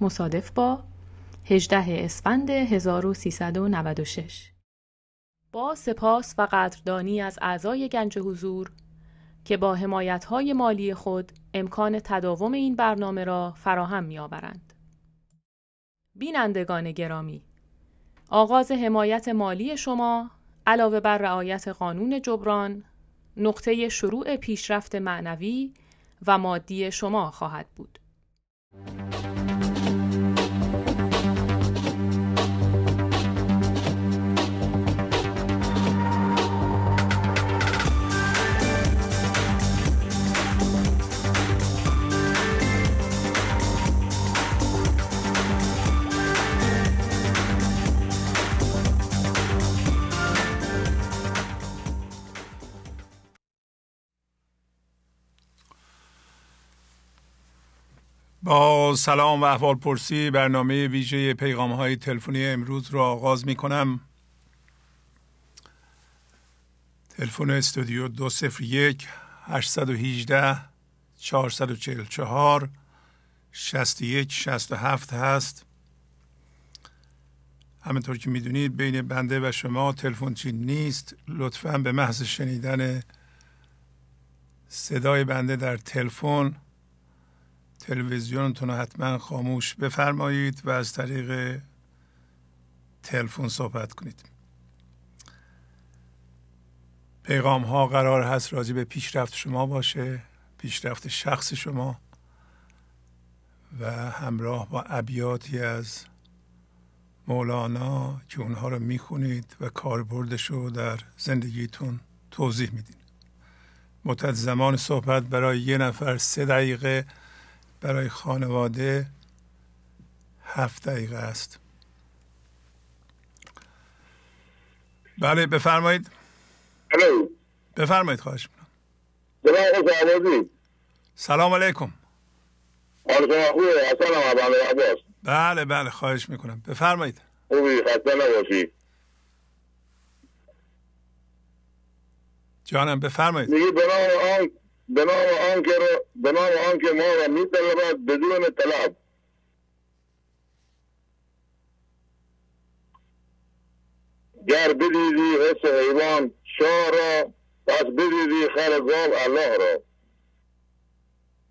مصادف با 18 اسفند 1396 با سپاس و قدردانی از اعضای گنج حضور که با حمایت‌های مالی خود امکان تداوم این برنامه را فراهم می‌آورند. بینندگان گرامی آغاز حمایت مالی شما علاوه بر رعایت قانون جبران نقطه شروع پیشرفت معنوی و مادی شما خواهد بود. سلام و احوال پرسی برنامه ویژه پیغام های تلفنی امروز را آغاز می کنم تلفن استودیو دو سفر یک 818 444 61 67 هست. همینطور که می‌دونید بین بنده و شما تلفن چی نیست. لطفا به محض شنیدن صدای بنده در تلفن تلویزیونتون رو حتما خاموش بفرمایید و از طریق تلفن صحبت کنید. پیغام ها قرار هست راجع به پیشرفت شما باشه پیشرفت شخص شما و همراه با ابیاتی از مولانا که اونها رو می‌خونید و کاربردش رو در زندگیتون توضیح میدین. مدت زمان صحبت برای یه نفر سه دقیقه برای خانواده هفت دقیقه است. بله بفرمایید. الو. بفرمایید خواهش می‌کنم. سلام علیکم. بله بله خواهش می‌کنم. بفرمایید. خوبی خسته جانم بفرمایید. آن به نام آن که به نام آن که ما را میطلبد بدون طلب. گر بدیدی حس حیوان شاه را پس بدیدی خر گاو الله را.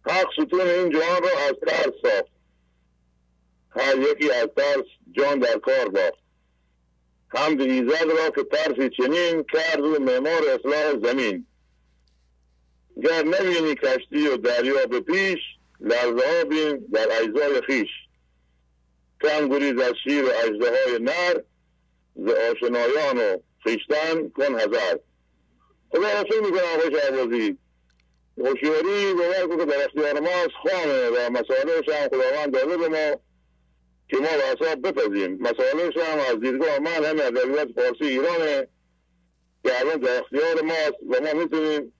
حق ستون این جوان را از ترس ساخت. هر یکی از ترس جان در کار باخت حمد ایزد را که ترسی چنین کرد و معمار اصلاح زمین. گر نبینی کشتی و دریا به پیش لرزه بین در اجزای خیش. کم گریز از شیر و اجده های نر ز آشنایان و خیشتن کن هزار خدا رسول می‌کنم آقای شهبازی. هوشیاری باور کن که در اختیار ماست خانه و مسائلش هم خداوند داده به ما که ما به حساب بپذیم. مسائلش هم از دیدگاه من همه ادبیات فارسی ایرانه که الان در اختیار ماست و ما می‌تونیم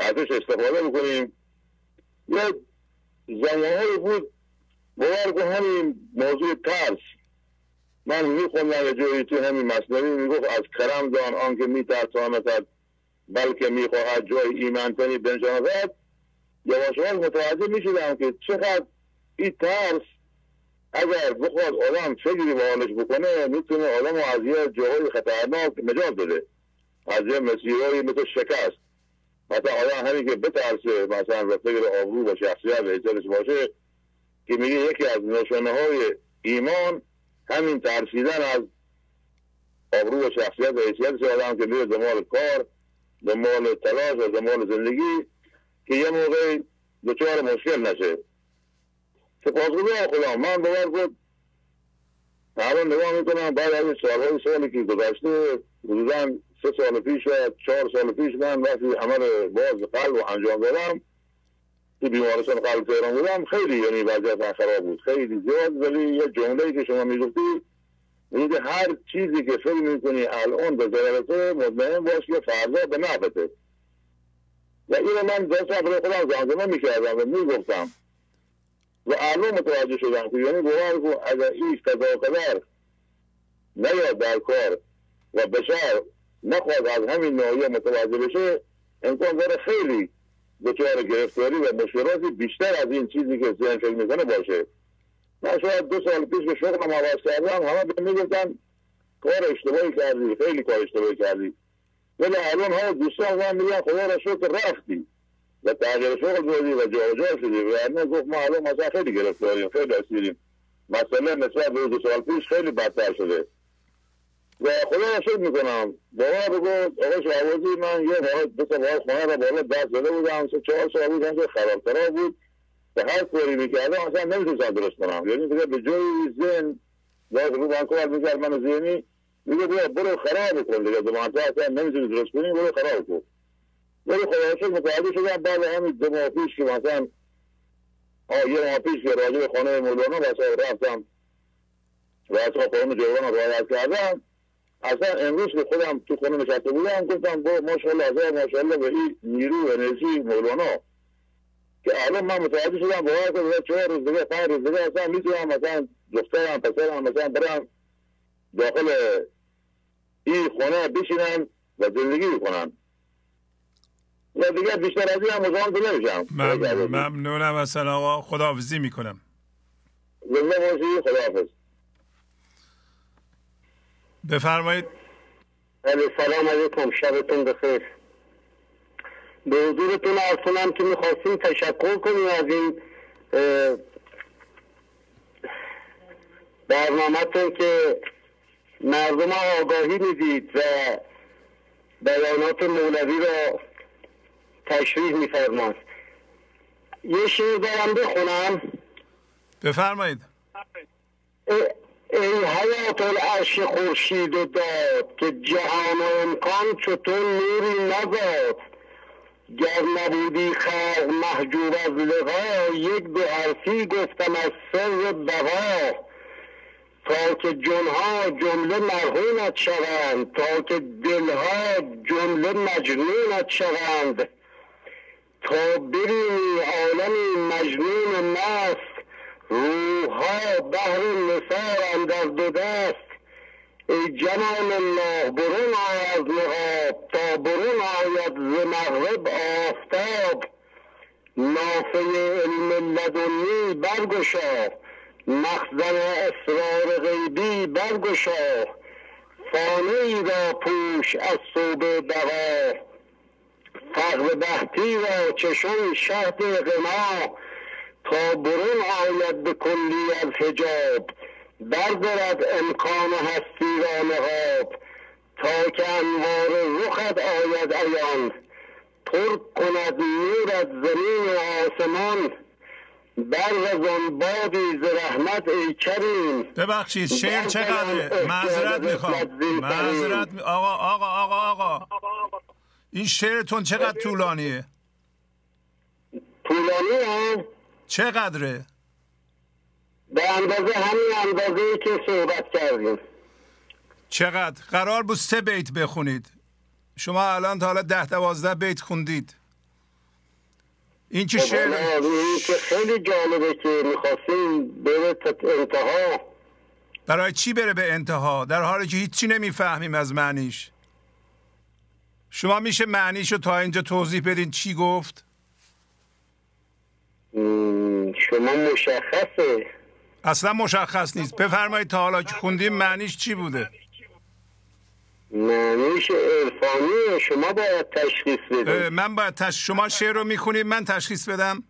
ازش استفاده بکنیم یه زمانهایی بود باور کن همین موضوع ترس. من میخوندم یه جایی تو همین مصنوی می‌گفت از کرم دان آنکه میترساندد بلکه می‌خواهد جای ایمنتنی بنشاند. یواش متوجه می‌شدم که چقدر این ترس اگر بخواد آدم فکری به حالش بکنه می‌تونه آدم از یه جاهای خطرناک نجات بده. از یه مسیرهایی مثل شکست. مثلا آدم همین که بترسه مثلا و فکر آبرو و شخصیت و باشه که میگه یکی از نشانه های ایمان همین ترسیدن از آبرو و شخصیت و حیثیت آدم که میره دنبال کار دنبال تلاش و دنبال زندگی که یه موقع دچار مشکل نشه. سپاسگزارم خدا من باور بود الان نگاه می‌کنم بعد از سالهای سالی که گذشته حدودا سه سال پیش و چهار سال پیش من وقتی عمل باز قلب و انجام دادم تو بیمارستان قلب تهران بودم خیلی یعنی وضعیت خراب بود خیلی زیاد. ولی یه جمله که شما می‌گفتی میگه هر چیزی که فکر می‌کنی الان به ضررته مطمئن باش که فردا به نفته و اینو من دو سفر خودم زمزمه می‌کردم و می‌گفتم. و الان متوجه شدم که یعنی باور اگر این قضا قدر نیاد در کار و بشر نخواد از همین ناحیه متوجه بشه امکان داره خیلی دچار گرفتاری و مشکلاتی بیشتر از این چیزی که ذهن فکر می‌کنه باشه. من شاید دو سال پیش به شغلم عوض کردم همه به می‌گفتن کار اشتباهی کردی خیلی کار اشتباهی کردی. ولی الان ها دوستان من میگن خدا را شکر رفتی. و تغییر شغل دادی و جا شدی. و نه گفت ما الان مثلا خیلی گرفتاریم خیلی اسیریم مثلا نسبت به دو سال پیش خیلی بدتر شده. و خدا را شکر می‌کنم. باور بگو آقای شعبازی من یه بار دو تا بار خانه را بالا دست زده بودم. سه چهار سال بود که خرابترا بود. و هر کاری می‌کردم اصلا نمی‌تونستم درست کنم. یعنی دیگه به جای ذهن باید رو من کار می‌کرد من ذهنی. میگه بیا برو خراب کن دیگه. زمان تا اصلا نمی‌تونی درست کنی برو خراب کن. ولی خدا شکر متوجه شدم بعد همین دو ماه پیش که مثلا آه یه ماه پیش که راجع به خانه مولانا بسا رفتم. و اصلا قانون جوان رعایت کردم. اصلا امروز که خودم تو خونه نشسته بودم گفتم با ماشاءالله هزار ماشاءالله به این نیرو و انرژی مولانا. که الان من متوجه شدم باور کنم چهار روز دیگه پنج روز دیگه اصلا می‌تونم مثلا دخترم پسرم مثلا برم داخل این خونه بشینم و زندگی بکنم و دیگه بیشتر از این هم مزاحم نمیشم. ممنونم. اصلا آقا خداحافظی می‌کنم. زنده باشی خداحافظ. بفرمایید. سلام علیکم. شبتون بخیر. به حضورتون ارسونم که می‌خواستیم تشکر کنیم از این برنامهتون که مردم آگاهی می‌دید و بیانات مولوی را تشریح میفرماید. یه شعر دارم بخونم. بفرمایید. ای حیات العرش خورشید و داد که جهان و امکان چطور نوری نزاد. گر نبودی خلق محجوب از لقا یک دو حرفی گفتم از سر بقا. تا که جنها جمله مرهونت شوند تا که دلها جمله مجنونت شوند. تا ببینی عالمی مجنون و مست روحها بهر نثار در دو دست ای جمال الله برون آی از نقاب تا برون آید ز مغرب آفتاب. نافه علم لدنی برگشا مخزن اسرار غیبی برگشا. فانه ای را پوش از صوب بقا. فقر بحتی را چشم شهد غنا. تا برون آید به کلی از حجاب. بردارد امکان هستی را نقاب. تا که انوار رخت آید ایان پر کند نور از زمین و آسمان. برغزان بادی ز رحمت ای کریم. ببخشید شعر چقدره؟ معذرت می‌خوام. معذرت آقا آقا آقا آقا. این شعرتون چقدر طولانیه؟ طولانی هم چقدره؟ به اندازه همین اندازه که صحبت کردیم. چقدر؟ قرار بود سه بیت بخونید. شما الان تا حالا ده دوازده بیت خوندید. این که شعر؟ این که خیلی جالبه که می‌خواستیم بره انتها. برای چی بره به انتها؟ در حالی که هیچی نمی‌فهمیم از معنیش. شما میشه معنیشو تا اینجا توضیح بدین چی گفت؟ شما مشخصه. اصلا مشخص نیست. بفرمایید تا حالا که خوندیم معنیش چی بوده؟ معنیش عرفانی شما باید تشخیص بدید. من باید تش... شما شعر رو می‌خونید من تشخیص بدم؟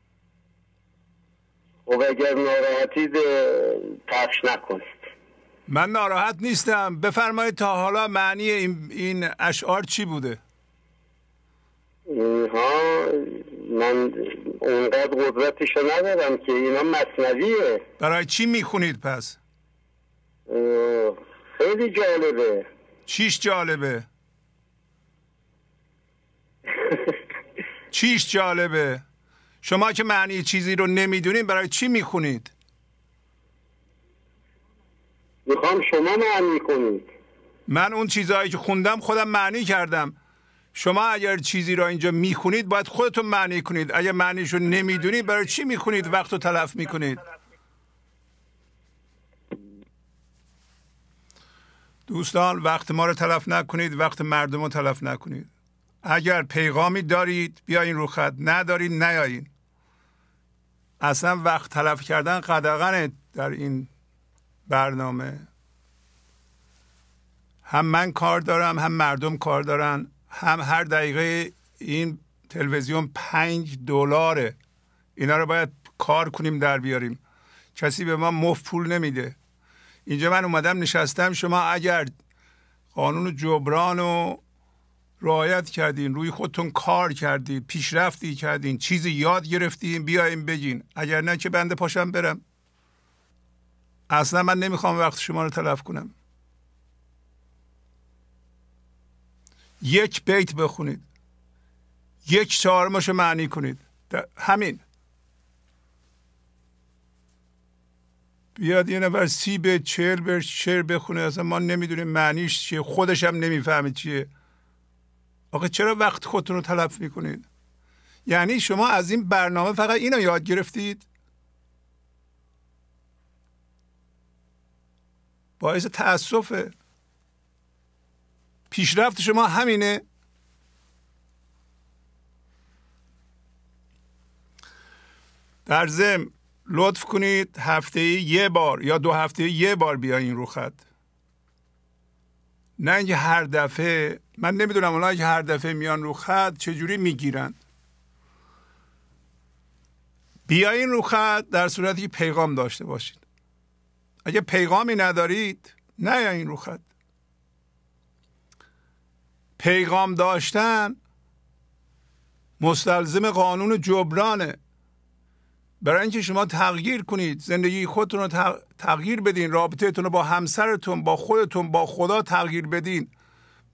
خب اگر ناراحتید پخش نکنید. من ناراحت نیستم. بفرمایید تا حالا معنی این, این اشعار چی بوده؟ اینها من اونقدر قدرتشو ندارم که اینا مصنویه. برای چی می‌خونید پس؟ خیلی جالبه. چیش جالبه؟ چیش جالبه؟ شما که معنی چیزی رو نمی‌دونید برای چی می‌خونید؟ می‌خوام شما معنی کنید. من اون چیزهایی که خوندم خودم معنی کردم. شما اگر چیزی را اینجا می‌خونید باید خودتون معنی کنید. اگر معنیشو نمی‌دونید برای چی می‌خونید؟ وقت رو تلف می‌کنید. دوستان وقت ما رو تلف نکنید وقت مردم رو تلف نکنید. اگر پیغامی دارید بیاین رو خط. ندارید نیایین. اصلا وقت تلف کردن قدغنه در این برنامه. هم من کار دارم هم مردم کار دارن. هم هر دقیقه این تلویزیون پنج دلاره. اینا رو باید کار کنیم در بیاریم. کسی به ما مفت پول نمیده. اینجا من اومدم نشستم شما اگر قانون جبران رو رعایت کردین روی خودتون کار کردید پیشرفتی کردین چیزی یاد گرفتین بیاین بگین. اگر نه که بنده پاشم برم. اصلا من نمی‌خوام وقت شما رو تلف کنم. یک بیت بخونید. یک چهارمش معنی کنید. همین. بیاد یه نفر سی به چهل به شعر بخونه. اصلا ما نمی‌دونیم معنیش چیه. خودش هم نمی‌فهمه چیه. آقا چرا وقت خودتون رو تلف می‌کنید؟ یعنی شما از این برنامه فقط اینو یاد گرفتید؟ باعث تاسفه پیشرفت شما همینه. در زم لطف کنید هفته یه بار یا دو هفته یه بار بیاین رو خط. نه اینکه هر دفعه من نمی‌دونم اونایی که هر دفعه میان رو خط چجوری می‌گیرن. بیاین رو خط در صورتی که پیغام داشته باشید. اگه پیغامی ندارید نه این رو خط. پیغام داشتن مستلزم قانون جبرانه. برای اینکه شما تغییر کنید زندگی خودتون رو تغییر بدین رابطهتون رو با همسرتون با خودتون با خدا تغییر بدین.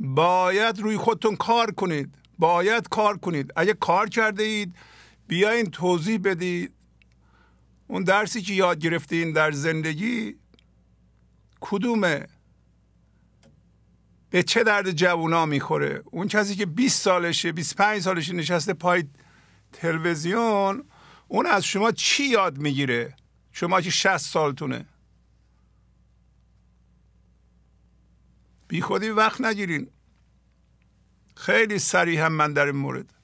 باید روی خودتون کار کنید. باید کار کنید. اگه کار کرده اید بیاین توضیح بدید. اون درسی که یاد گرفتین در زندگی کدومه؟ به چه درد جوونا می‌خوره؟ اون کسی که 20 سالشه 25 سالشه نشسته پای تلویزیون اون از شما چی یاد می‌گیره؟ شما که 60 سالتونه. بی خودی وقت نگیرین. خیلی سریع هم من در این مورد.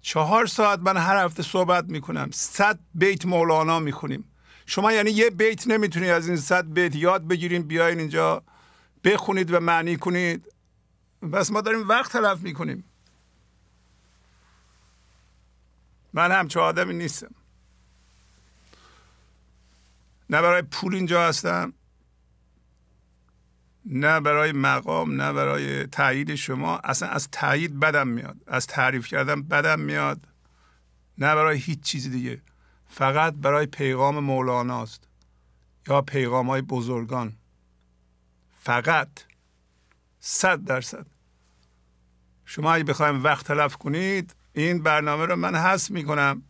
چهار ساعت من هر هفته صحبت می‌کنم. صد بیت مولانا می‌خونیم. شما یعنی یه بیت نمی‌تونید از این صد بیت یاد بگیریم بیاین اینجا بخونید و معنی کنید. بس ما داریم وقت تلف می‌کنیم. من همچه آدمی نیستم. نه برای پول اینجا هستم نه برای مقام نه برای تایید شما. اصلا از تایید بدم میاد از تعریف کردن بدم میاد نه برای هیچ چیز دیگه. فقط برای پیغام مولاناست یا پیغام های بزرگان. فقط. صد درصد. شما اگه بخوایم وقت تلف کنید این برنامه رو من حس می‌کنم.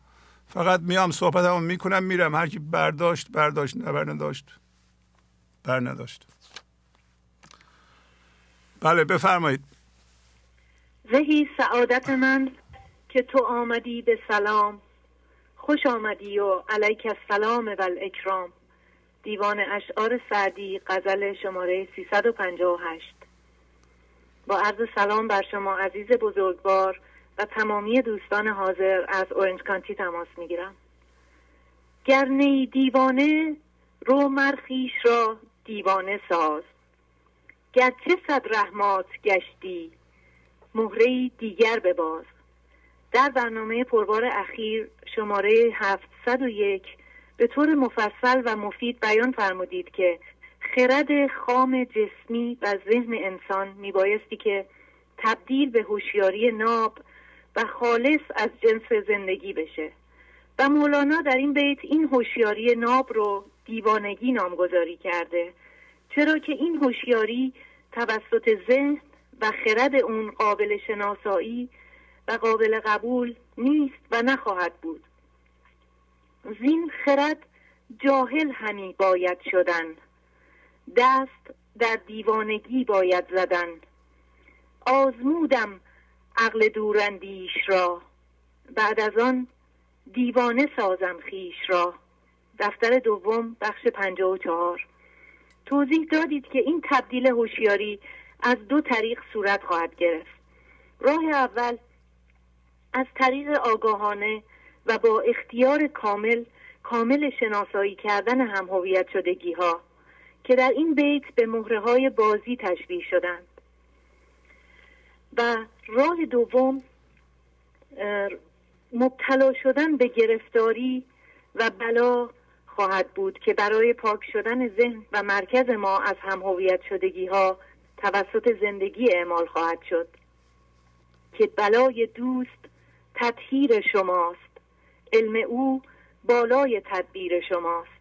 فقط میام صحبت هم می‌کنم میرم. هر کی برداشت برداشت. نه بر نداشت بر نداشت بله بفرمایید. زهی سعادت من که تو آمدی به سلام. خوش آمدی و علیک السلام و الاکرام. دیوان اشعار سعدی غزل شماره 358 با عرض سلام بر شما عزیز بزرگوار و تمامی دوستان حاضر از اورنج کانتی تماس می‌گیرم. گر نی دیوانه رو مرخیش را دیوانه ساز. گرچه صد رحمات گشتی مهره دیگر بباز. در برنامه پربار اخیر شماره 701 به طور مفصل و مفید بیان فرمودید که خرد خام جسمی و ذهن انسان میبایستی که تبدیل به هوشیاری ناب و خالص از جنس زندگی بشه. و مولانا در این بیت این هوشیاری ناب رو دیوانگی نامگذاری کرده چرا که این هوشیاری توسط ذهن و خرد اون قابل شناسایی و قابل قبول نیست و نخواهد بود. زین خرد جاهل همی باید شدن. دست در دیوانگی باید زدن. آزمودم عقل دوراندیش را. بعد از آن دیوانه سازم خیش را. دفتر دوم بخش پنجه و چهار. توضیح دادید که این تبدیل هوشیاری از دو طریق صورت خواهد گرفت. راه اول از طریق آگاهانه و با اختیار کامل کامل شناسایی کردن هم هویت شدگی ها که در این بیت به مهره های بازی تشبیه شدند. و راه دوم مبتلا شدن به گرفتاری و بلا خواهد بود که برای پاک شدن ذهن و مرکز ما از هم هویت شدگی ها توسط زندگی اعمال خواهد شد. که بلای دوست تطهیر شماست. علم او بالای تدبیر شماست.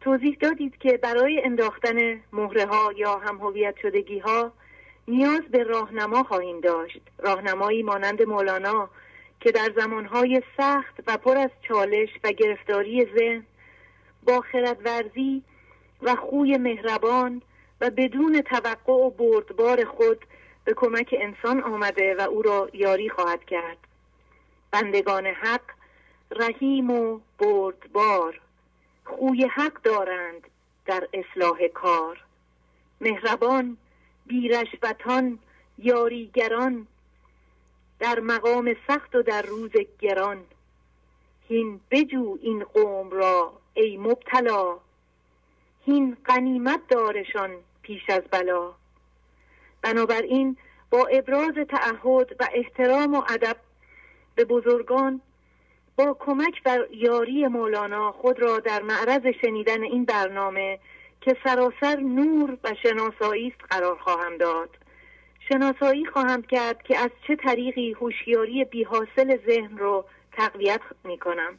توضیح دادید که برای انداختن مهره ها یا هم هویت شدگی ها نیاز به راهنما خواهیم داشت. راهنمایی مانند مولانا که در زمانهای سخت و پر از چالش و گرفتاری ذهن با خردورزی و خوی مهربان و بدون توقع و بردبار خود به کمک انسان آمده و او را یاری خواهد کرد. بندگان حق رحیم و بردبار. خوی حق دارند در اصلاح کار. مهربان بیرشبتان یاریگران در مقام سخت و در روز گران. هین بجو این قوم را ای مبتلا. هین قنیمت دارشان پیش از بلا. بنابراین با ابراز تعهد و احترام و ادب به بزرگان با کمک و یاری مولانا خود را در معرض شنیدن این برنامه که سراسر نور و شناسایی است قرار خواهم داد. شناسایی خواهم کرد که از چه طریقی هوشیاری بیحاصل ذهن رو تقویت می کنم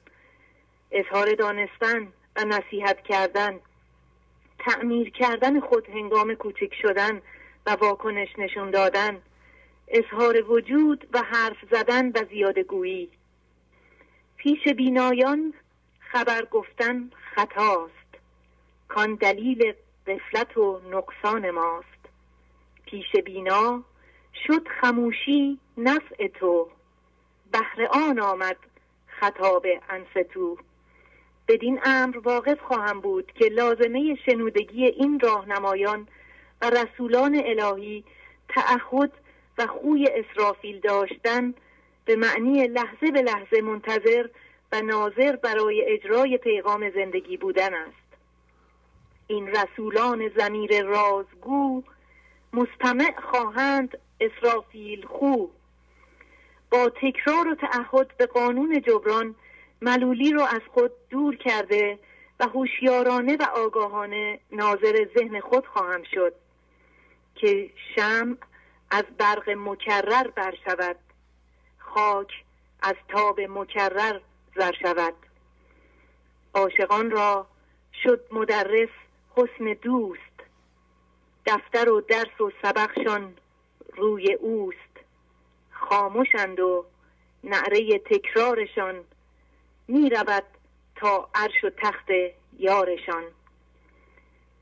اظهار دانستن و نصیحت کردن تعمیر کردن خود هنگام کوچک شدن و واکنش نشون دادن اظهار وجود و حرف زدن و زیاده گویی. پیش بینایان خبر گفتن خطاست. کان دلیل قفلت و نقصان ماست. پیش بینا شد خموشی نفع تو. بهر آن آمد خطاب انستو. بدین امر واقف خواهم بود که لازمه شنودگی این راهنمایان و رسولان الهی تعهد خوی اسرافیل داشتن به معنی لحظه به لحظه منتظر و ناظر برای اجرای پیغام زندگی بودن است. این رسولان زمیر رازگو مستمع خواهند اسرافیل خو. با تکرار و تعهد به قانون جبران ملولی رو از خود دور کرده و هوشیارانه و آگاهانه ناظر ذهن خود خواهم شد که شم از برق مکرر بر شود. خاک از تاب مکرر زر شود. عاشقان را شد مدرس حسن دوست. دفتر و درس و سبقشان روی اوست. خاموشند و نعره تکرارشان می رود تا عرش و تخت یارشان.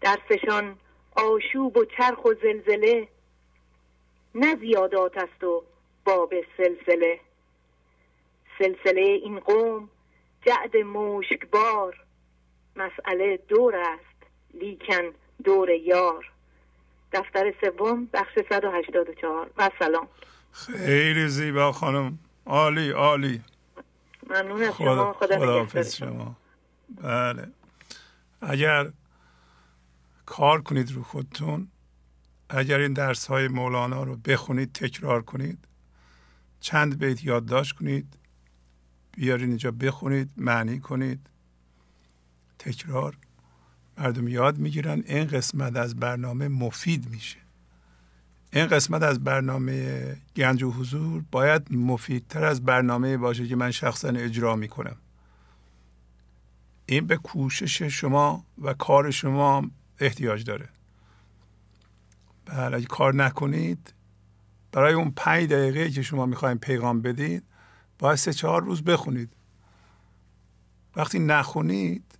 درسشان آشوب و چرخ و زلزله نه زیادات است و باب سلسله. سلسله این قوم جعد مشکبار. مسئله دور است لیکن دور یار. دفتر سوم بخش 184 و سلام. خیلی زیبا خانم. عالی عالی. ممنون از شما. خدا, خدا شما. بله. اگر کار کنید رو خودتون اگر این درس های مولانا رو بخونید تکرار کنید. چند بیت یادداشت کنید. بیارین اینجا بخونید معنی کنید. تکرار. مردم یاد می‌گیرن این قسمت از برنامه مفید میشه. این قسمت از برنامه گنج و حضور باید مفیدتر از برنامه باشه که من شخصا اجرا می‌کنم. این به کوشش شما و کار شما احتیاج داره. بله اگه کار نکنید برای اون پنج دقیقه که شما می‌خوایم پیغام بدید باید سه چهار روز بخونید. وقتی نخونید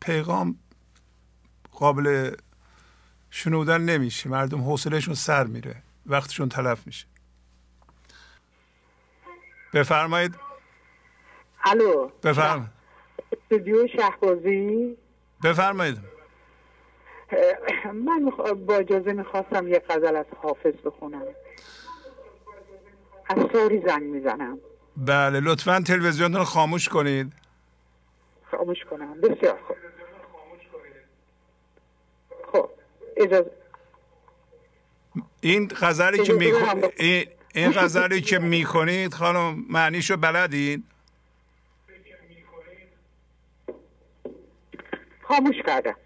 پیغام قابل شنودن نمیشه. مردم حوصلهشون سر میره. وقتشون تلف میشه. بفرمایید. الو. بفرم استودیو شهبازی بفرمایید. من با اجازه می‌خواستم یه غزل از حافظ بخونم. از ساری زنگ می‌زنم. بله لطفا تلویزیون رو خاموش کنید. خاموش کنم. بسیار خوب. خب اجازه این غزلی که اجازه میخون بدم. این این غزلی که می‌خونید خانم معنیشو بلدین؟ خاموش کردم.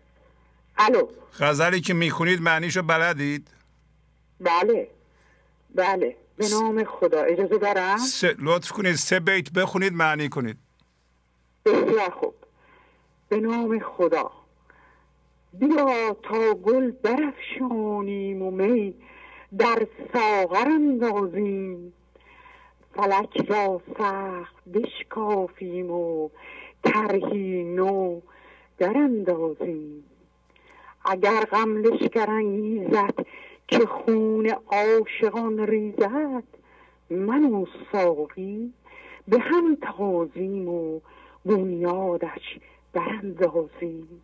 الو. غزلی که می‌خونید معنیشو بلدید؟ بله. بله. به نام خدا. اجازه دارم؟ سه لطف کنید. سه بیت بخونید معنی کنید. بسیار خوب. به نام خدا. بیا تا گل برافشانیم و می در ساغر اندازیم. فلک را سخت بشکافیم و طرحی نو در اندازیم. اگر غم لشکر انگیزد که خون عاشقان ریزد من و ساقی به هم تازیم و بنیادش براندازیم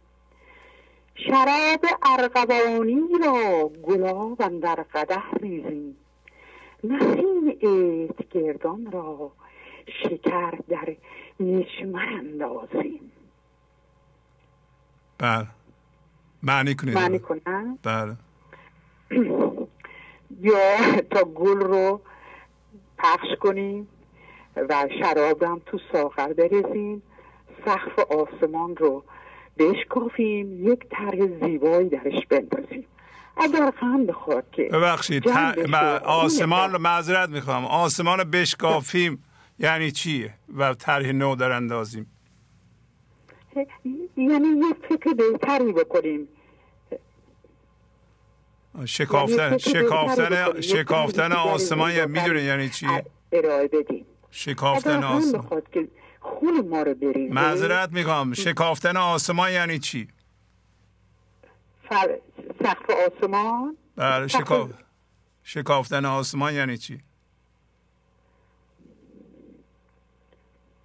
شراب ارغوانی را گلاب اندر قدح ریزیم. نسیم عید گردان را شکر در میشمر اندازیم. بله. معنی کنید. معنی کنم بله. یا تا گل رو پخش کنیم و شراب هم تو ساغر بریزیم سقف آسمان رو بشکافیم یک طرح زیبایی درش بندازیم اگر غم بخواد که ببخشید آسمان رو معذرت می‌خوام. آسمان رو بشکافیم یعنی چیه؟ و طرح نو در اندازیم. یعنی یه فکر بهتری بکنیم. شکافتن یعنی شکافتن شکافتن آسمان دیگری می‌دونه یعنی چیه ارائه بدیم. شکافتن آسمان. خون ما رو بریزه معذرت می‌خوام. شکافتن آسمان یعنی چی؟ سقف آسمان؟ بله شکاف... شکافتن آسمان یعنی چی؟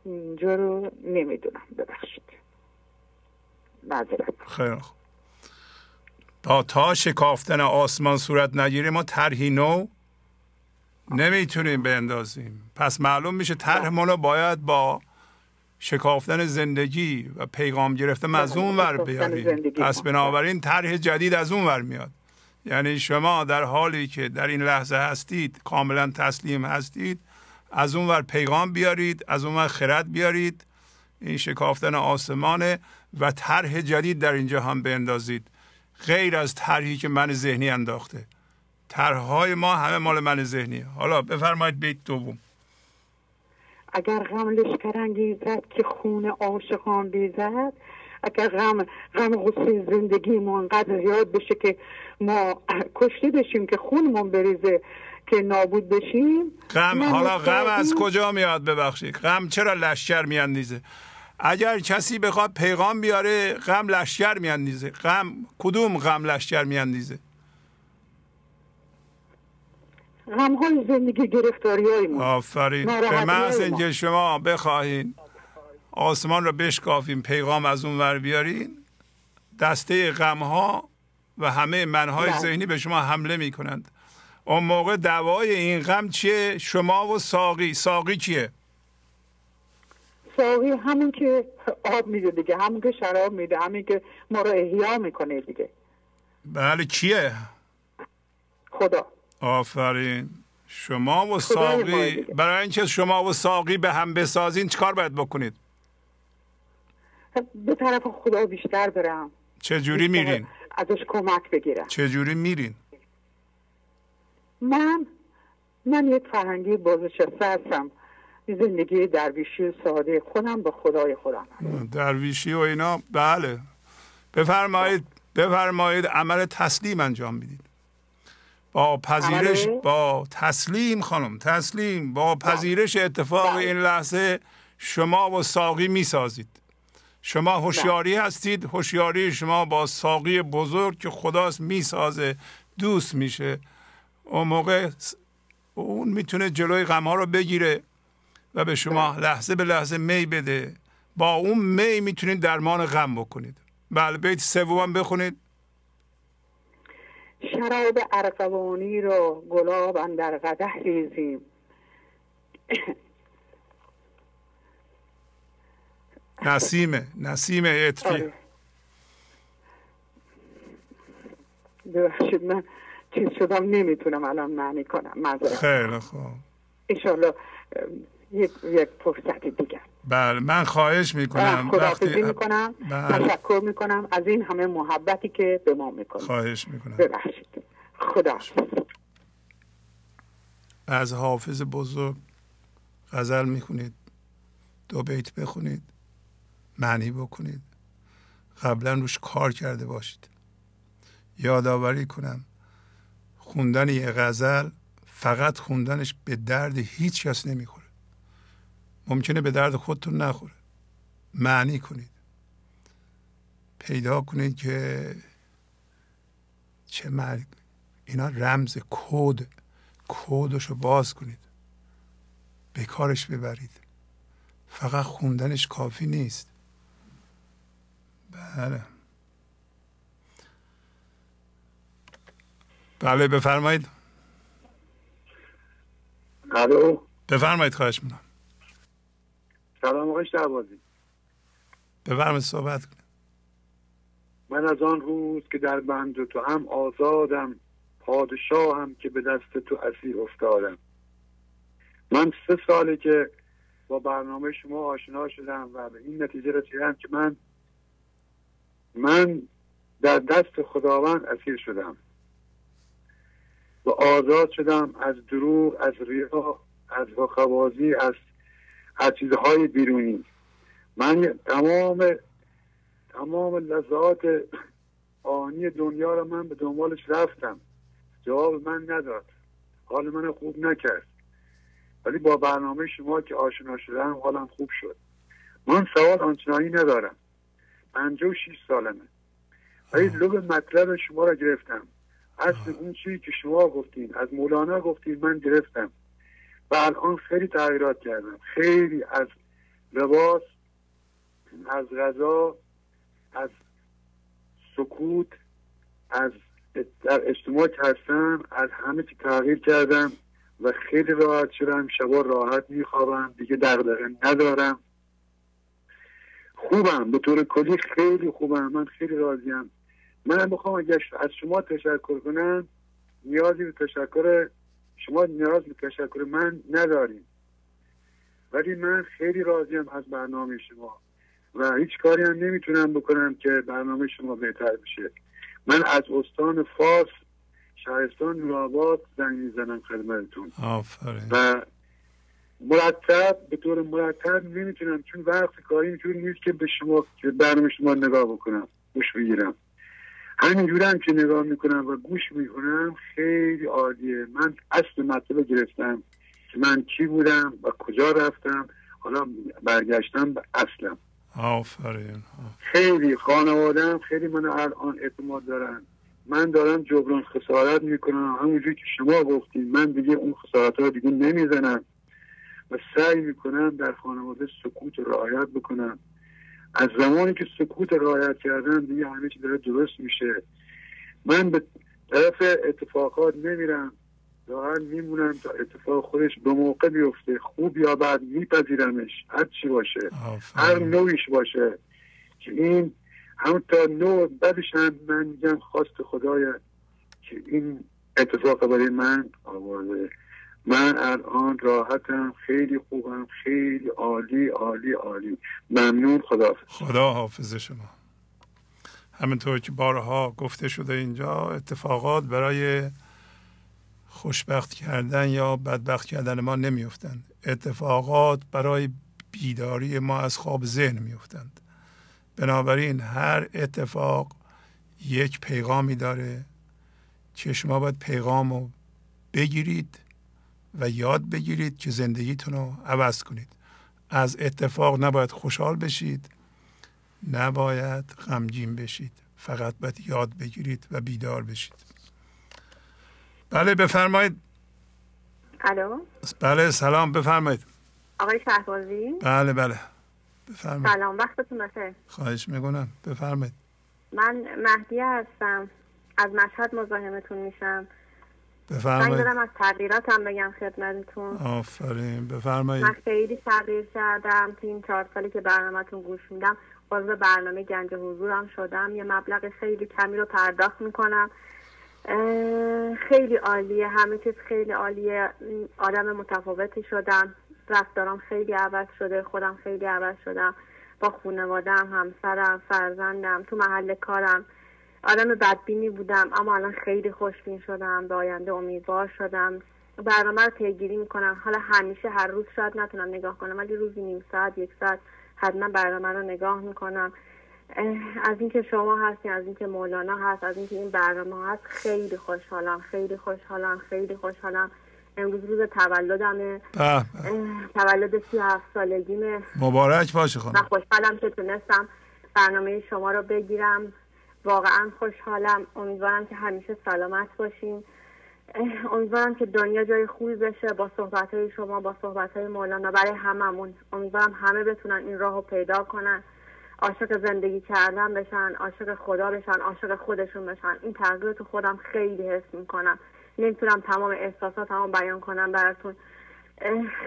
اینجا رو نمی‌دونم ببخشید. معذرت خیلی خوب. تا تا شکافتن آسمان صورت نگیره ما طرحی نو نمی‌تونیم بندازیم. پس معلوم میشه طرح ما رو باید با شکافتن زندگی و پیغام گرفتن از اون ور بیاریم. پس. بنابراین طرح جدید از اون ور میاد. یعنی شما در حالی که در این لحظه هستید کاملا تسلیم هستید از اون ور پیغام بیارید از اون ور خرد بیارید. این شکافتن آسمانه. و طرح جدید در اینجا هم بندازید. غیر از طرحی که من ذهنی انداخته. طرحهای ما همه مال من ذهنیه. حالا بفرمایید بیت دوم. اگر غم لشکر انگیزد که خون عاشقان ریزد اگر غم غم غصه زندگی ما انقدر زیاد بشه که ما کشته بشیم که خونمون بریزه که نابود بشیم غم حالا غم از. کجا میاد؟ ببخشید. غم چرا لشکر میاندیزه؟ اگر کسی بخواد پیغام بیاره غم لشکر میاندیزه. غم کدوم غم لشکر میاندیزه؟ غم های زندگی گرفتاری های ما. آفرین. به محض اینکه ما. شما بخواهید آسمان رو بشکافیم پیغام از اون ور بیارین دسته غم ها و همه منهای بله. ذهنی به شما حمله می کنند اون موقع دوای این غم چیه؟ شما و ساقی. ساقی کیه ساقی همون که آب میده دیگه همون که شراب میده همین که ما رو احیا می‌کنه دیگه. بله کیه؟ خدا. آفرین. شما و ساقی. برای اینکه شما و ساقی به هم بسازین چیکار باید بکنید؟ به طرف خدا بیشتر برم. چه جوری میرین؟ ازش کمک بگیرم. چه جوری میرین؟ من من یک فرهنگی بازنشسته هستم. زندگی درویشی ساده خودم به خدای خودم درویشی و اینا بله. بفرمایید بفرمایید عمل تسلیم انجام می‌دید. با پذیرش با تسلیم خانم تسلیم. با پذیرش اتفاق بله. این لحظه شما و ساقی می‌سازید. شما هوشیاری هستید. هوشیاری شما با ساقی بزرگ که خداست می‌سازه دوست میشه. اون موقع اون می‌تونه جلوی غمها رو بگیره. و به شما لحظه به لحظه می بده. با اون می می‌تونید درمان غم بکنید. بله بیت سوم بخونید. شراب ارغوانی را گلاب اندر قدح ریزیم. نسیمه نسیم عطری. آره. ببخشید من چیز شدم نمی‌تونم الان معنی کنم. خیلی خوب. انشالله یک یک فرصت دیگر. بله من خواهش می‌کنم. خداحافظی وقتی می‌کنم بله. تشکر می‌کنم از این همه محبتی که به ما می‌کنید. خواهش می‌کنم. ببخشید. خدا از حافظ بزرگ غزل می‌خونید دو بیت بخونید معنی بکنید. قبلا روش کار کرده باشید. یادآوری کنم خوندن یه غزل فقط خوندنش به درد هیچ کس نمی‌خوره. ممکنه به درد خودتون نخوره. معنی کنید. پیدا کنید که چه مرگ اینا رمز کد کودش رو باز کنید. به کارش ببرید. فقط خوندنش کافی نیست. بله. بله بفرمایید. الو؟ بفرمایید خواهش می‌کنم. سلام آقای شهبازی. بفرمایید صحبت کنید. من از آن روز که در بند تو هم آزادم پادشاهم که به دست تو اسیر افتادم. من سه ساله که با برنامه شما آشنا شدم و به این نتیجه رسیدم که من من در دست خداوند اسیر شدم. و آزاد شدم از دروغ از ریا از خوابازی از از چیزهای بیرونی. من تمام تمام لذات آنی دنیا را من به دنبالش رفتم. جواب من نداد. حال من خوب نکرد. ولی با برنامه شما که آشنا شدم حالم خوب شد. من سوال آنچنانی ندارم. پنجاه و شیش سالمه. ولی لب مطلب شما را گرفتم. اصل اون چیزی که شما گفتین از مولانا گفتین من گرفتم. و الان خیلی تغییرات کردم خیلی از لباس از غذا از سکوت از در اجتماع هستم از همه چی تغییر کردم و خیلی راحت شدم. شبا راحت میخوابم دیگه دغدغه ندارم. خوبم به طور کلی خیلی خوبم. من خیلی راضیم. منم بخوام اگر از شما تشکر کنم نیازی به تشکر شما نیاز به تشکر من نداریم ولی من خیلی راضیم از برنامه شما و هیچ کاری هم نمی‌تونم بکنم که برنامه شما بهتر بشه. من از استان فارس شهرستان نورآباد زنگ می‌زنم خدمتتون. آفرین. و مرتب به طور مرتب نمی‌تونم چون وقت کاری اینجوری نیست که به شما که برنامه شما نگاه بکنم گوش بگیرم. همینجوری هم که نگاه می‌کنم و گوش می‌کنم خیلی عالیه. من اصل مطلب گرفتم. که من کی بودم و کجا رفتم. حالا برگشتم به اصلم. آفرین. خیلی خانوادم خیلی من الان اعتماد دارن. من دارم جبران خسارت می‌کنم. همونجوری که شما گفتین من دیگه اون خسارت ها دیگه نمی‌زنم. و سعی می‌کنم در خانواده سکوت رعایت بکنم. از زمانی که سکوت رعایت کردم دیگه همه چی داره درست میشه. من به طرف اتفاقات نمیرم. واقعا میمونم تا اتفاق خودش به موقع بیفته. خوب یا بد میپذیرمش. هر چی باشه. هر آفرین نوعیش باشه. که این همون تا نوع بعدش هم من میگم خواست خدایا که این اتفاق برای من آورده. من الان راحتم خیلی خوبم خیلی عالی عالی عالی. ممنون خدا خدا حافظ شما. همینطور که بارها گفته شده اینجا اتفاقات برای خوشبخت کردن یا بدبخت کردن ما نمیفتند اتفاقات برای بیداری ما از خواب ذهن میفتند بنابراین هر اتفاق یک پیغامی داره که شما باید پیغام بگیرید و یاد بگیرید که زندگیتون رو عوض کنید. از اتفاق نباید خوشحال بشید نباید غمگین بشید. فقط باید یاد بگیرید و بیدار بشید. بله بفرمایید. الو؟ بله سلام بفرمایید. آقای شهبازی؟ بله بله بفرمایید. سلام وقتتون بخیر. خواهش می‌کنم بفرمایید. من مهدی هستم. از مشهد مزاحمتون میشم. بفرمایید. من از تغییراتم بگم خدمتتون. آفرین بفرمایید. من خیلی تغییر کردم تو این چهار سالی که برنامهتون گوش میدم. عضو برنامه گنج حضورم شدم. یه مبلغ خیلی کمی رو پرداخت می‌کنم. خیلی عالیه. همه چیز خیلی عالیه. آدم متفاوتی شدم. رفتارم خیلی عوض شده. خودم خیلی عوض شدم. با خانوادم همسرم فرزندم تو محل کارم. آدم بدبینی بودم اما الان خیلی خوشبین شدم به آینده امیدوار شدم. برنامه رو پیگیری می‌کنم. حالا همیشه هر روز شاید نتونم نگاه کنم ولی روزی نیم ساعت یک ساعت حتما برنامه رو نگاه می‌کنم. از اینکه شما هستین از اینکه مولانا هست از اینکه این برنامه هست خیلی خوشحالم خیلی خوشحالم خیلی خوشحالم. امروز روز تولدمه. تولد سی هفت سالگیمه. مبارک باشه خانم. من خوشحالم که تونستم برنامه شما رو بگیرم. واقعا خوشحالم. امیدوارم که همیشه سلامت باشین. امیدوارم که دنیا جای خوبی بشه. با صحبت های شما با صحبت های مولانا برای هممون. امیدوارم همه بتونن این راه رو پیدا کنن. عاشق زندگی کردن بشن عاشق خدا بشن عاشق خودشون بشن. این تغییر تو خودم خیلی حس می‌کنم. نمی‌تونم تمام احساساتمو بیان کنم براتون.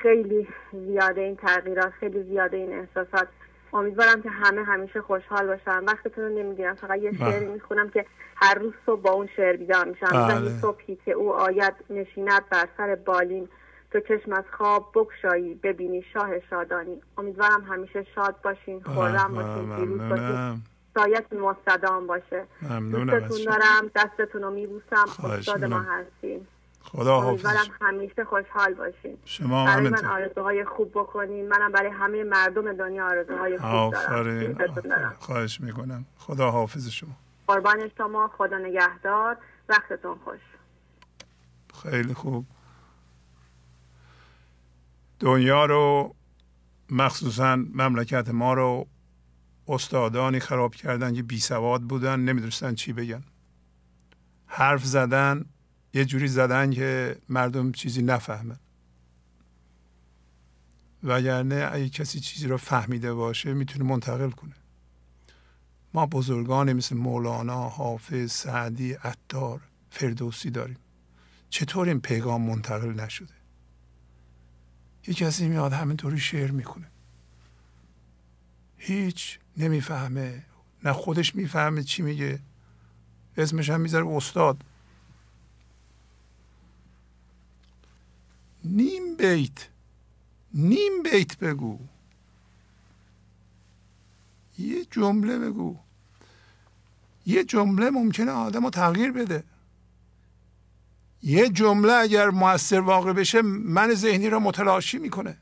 خیلی زیاده این تغییرات خیلی زیاده این احساسات. امیدوارم که همه همیشه خوشحال باشن. وقتتون رو نمی‌گیرم فقط یه بله. شعری می‌خونم که هر روز صبح با اون شعر بیدار میشم. بله. صبحی که او آید نشیند بر سر بالین. تو چشم از خواب بکشایی ببینی شاه شادانی. امیدوارم همیشه شاد باشین خورم باشین پیروز باشین. سایت مستدام باشه. دوستتون دارم دستتون رو میبوسم. استاد ما هستین. خدا حافظ. همیشه خوشحال باشین. شما برای من آرزوهای خوب بکنین. منم برای همه مردم دنیا آرزوهای خوب دارم. خواهش می‌کنم. خدا حافظ شما. قربان شما. خدا نگهدار. وقتتون خوش. خیلی خوب. دنیا رو مخصوصا مملکت ما رو استادانی خراب کردن که بی سواد بودن نمی‌دونستن چی بگن. حرف زدن یه جوری زدن که مردم چیزی نفهمن. وگرنه اگه کسی چیزی رو فهمیده باشه می‌تونه منتقل کنه. ما بزرگانی مثل مولانا حافظ سعدی عطار فردوسی داریم. چطور این پیغام منتقل نشده؟ یه کسی میاد همینطوری شعر می‌کنه هیچ نمی‌فهمه نه خودش می‌فهمه چی میگه. اسمش هم می‌ذاره استاد. نیم بیت نیم بیت بگو. یه جمله بگو. یه جمله ممکنه آدم رو تغییر بده. یه جمله اگر موثر واقع بشه من ذهنی را متلاشی می‌کنه.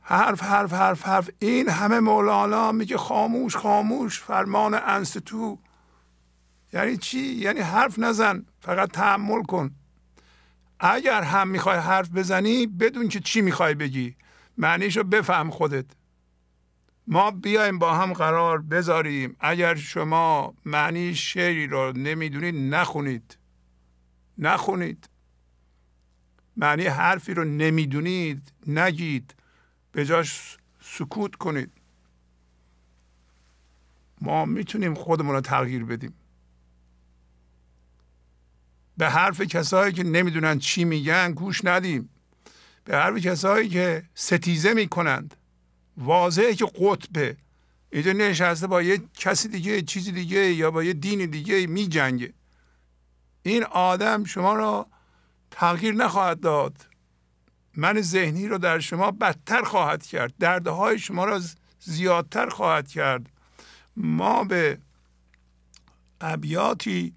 حرف حرف حرف حرف. این همه مولانا میگه خاموش خاموش. فرمان انستو یعنی چی؟ یعنی حرف نزن فقط تحمل کن. اگر هم می‌خوای حرف بزنی بدون که چی می‌خوای بگی. معنیشو بفهم خودت. ما بیایم با هم قرار بذاریم. اگر شما معنی شعری رو نمی‌دونید نخونید. نخونید. معنی حرفی رو نمی‌دونید نگید. به جاش سکوت کنید. ما می‌تونیم خودمون رو تغییر بدیم. به حرف کسایی که نمی‌دونن چی میگن گوش ندیم. به حرف کسایی که ستیزه می‌کنند. واضحه که قطبه. اینجا نشسته با یه کسی دیگه چیزی دیگه یا با یه دین دیگه می جنگه این آدم شما را تغییر نخواهد داد. من ذهنی رو در شما بدتر خواهد کرد. دردهای شما را زیادتر خواهد کرد. ما به ابیاتی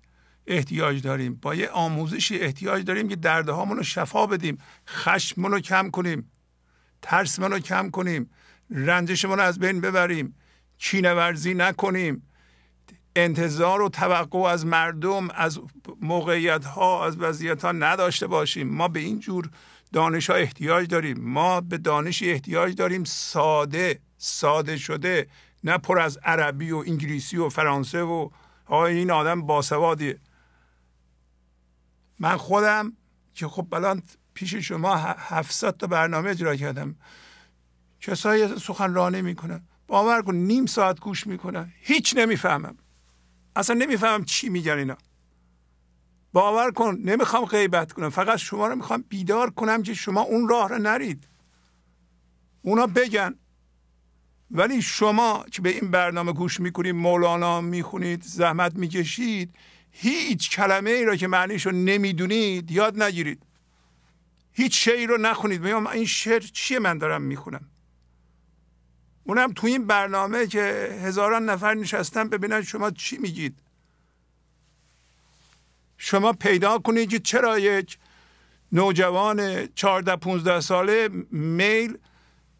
احتیاج داریم. با یه آموزشی احتیاج داریم که دردهامون رو شفا بدیم. خشممون رو کم کنیم. ترسمون رو کم کنیم. رنجشمون رو از بین ببریم. کینه ورزی نکنیم. انتظار و توقع از مردم از موقعیت ها از وضعیت ها نداشته باشیم. ما به این جور دانش ها احتیاج داریم. ما به دانشی احتیاج داریم ساده ساده شده. نه پر از عربی و انگلیسی و فرانسه و آقای این آدم باسوادیه. من خودم که خب بلان پیش شما 700 تا برنامه اجرا کردم. کسایی سخنرانی می‌کنن باور کن نیم ساعت گوش می‌کنن. هیچ نمی‌فهمم. اصلا نمی‌فهمم چی میگن اینا. باور کن نمی‌خوام غیبت کنم. فقط شما رو می‌خوام بیدار کنم که شما اون راه رو نرید. اونا بگن. ولی شما که به این برنامه گوش می‌کنید مولانا می‌خونید زحمت می‌کشید هیچ کلمه ای را که معنیش رو نمی‌دونید یاد نگیرید. هیچ شعری رو نخونید. میگم این شعر چیه من دارم می‌خونم؟ اونم تو این برنامه که هزاران نفر نشستن ببینن شما چی میگید. شما پیدا کنید که چرا یک نوجوان 14 15 ساله میل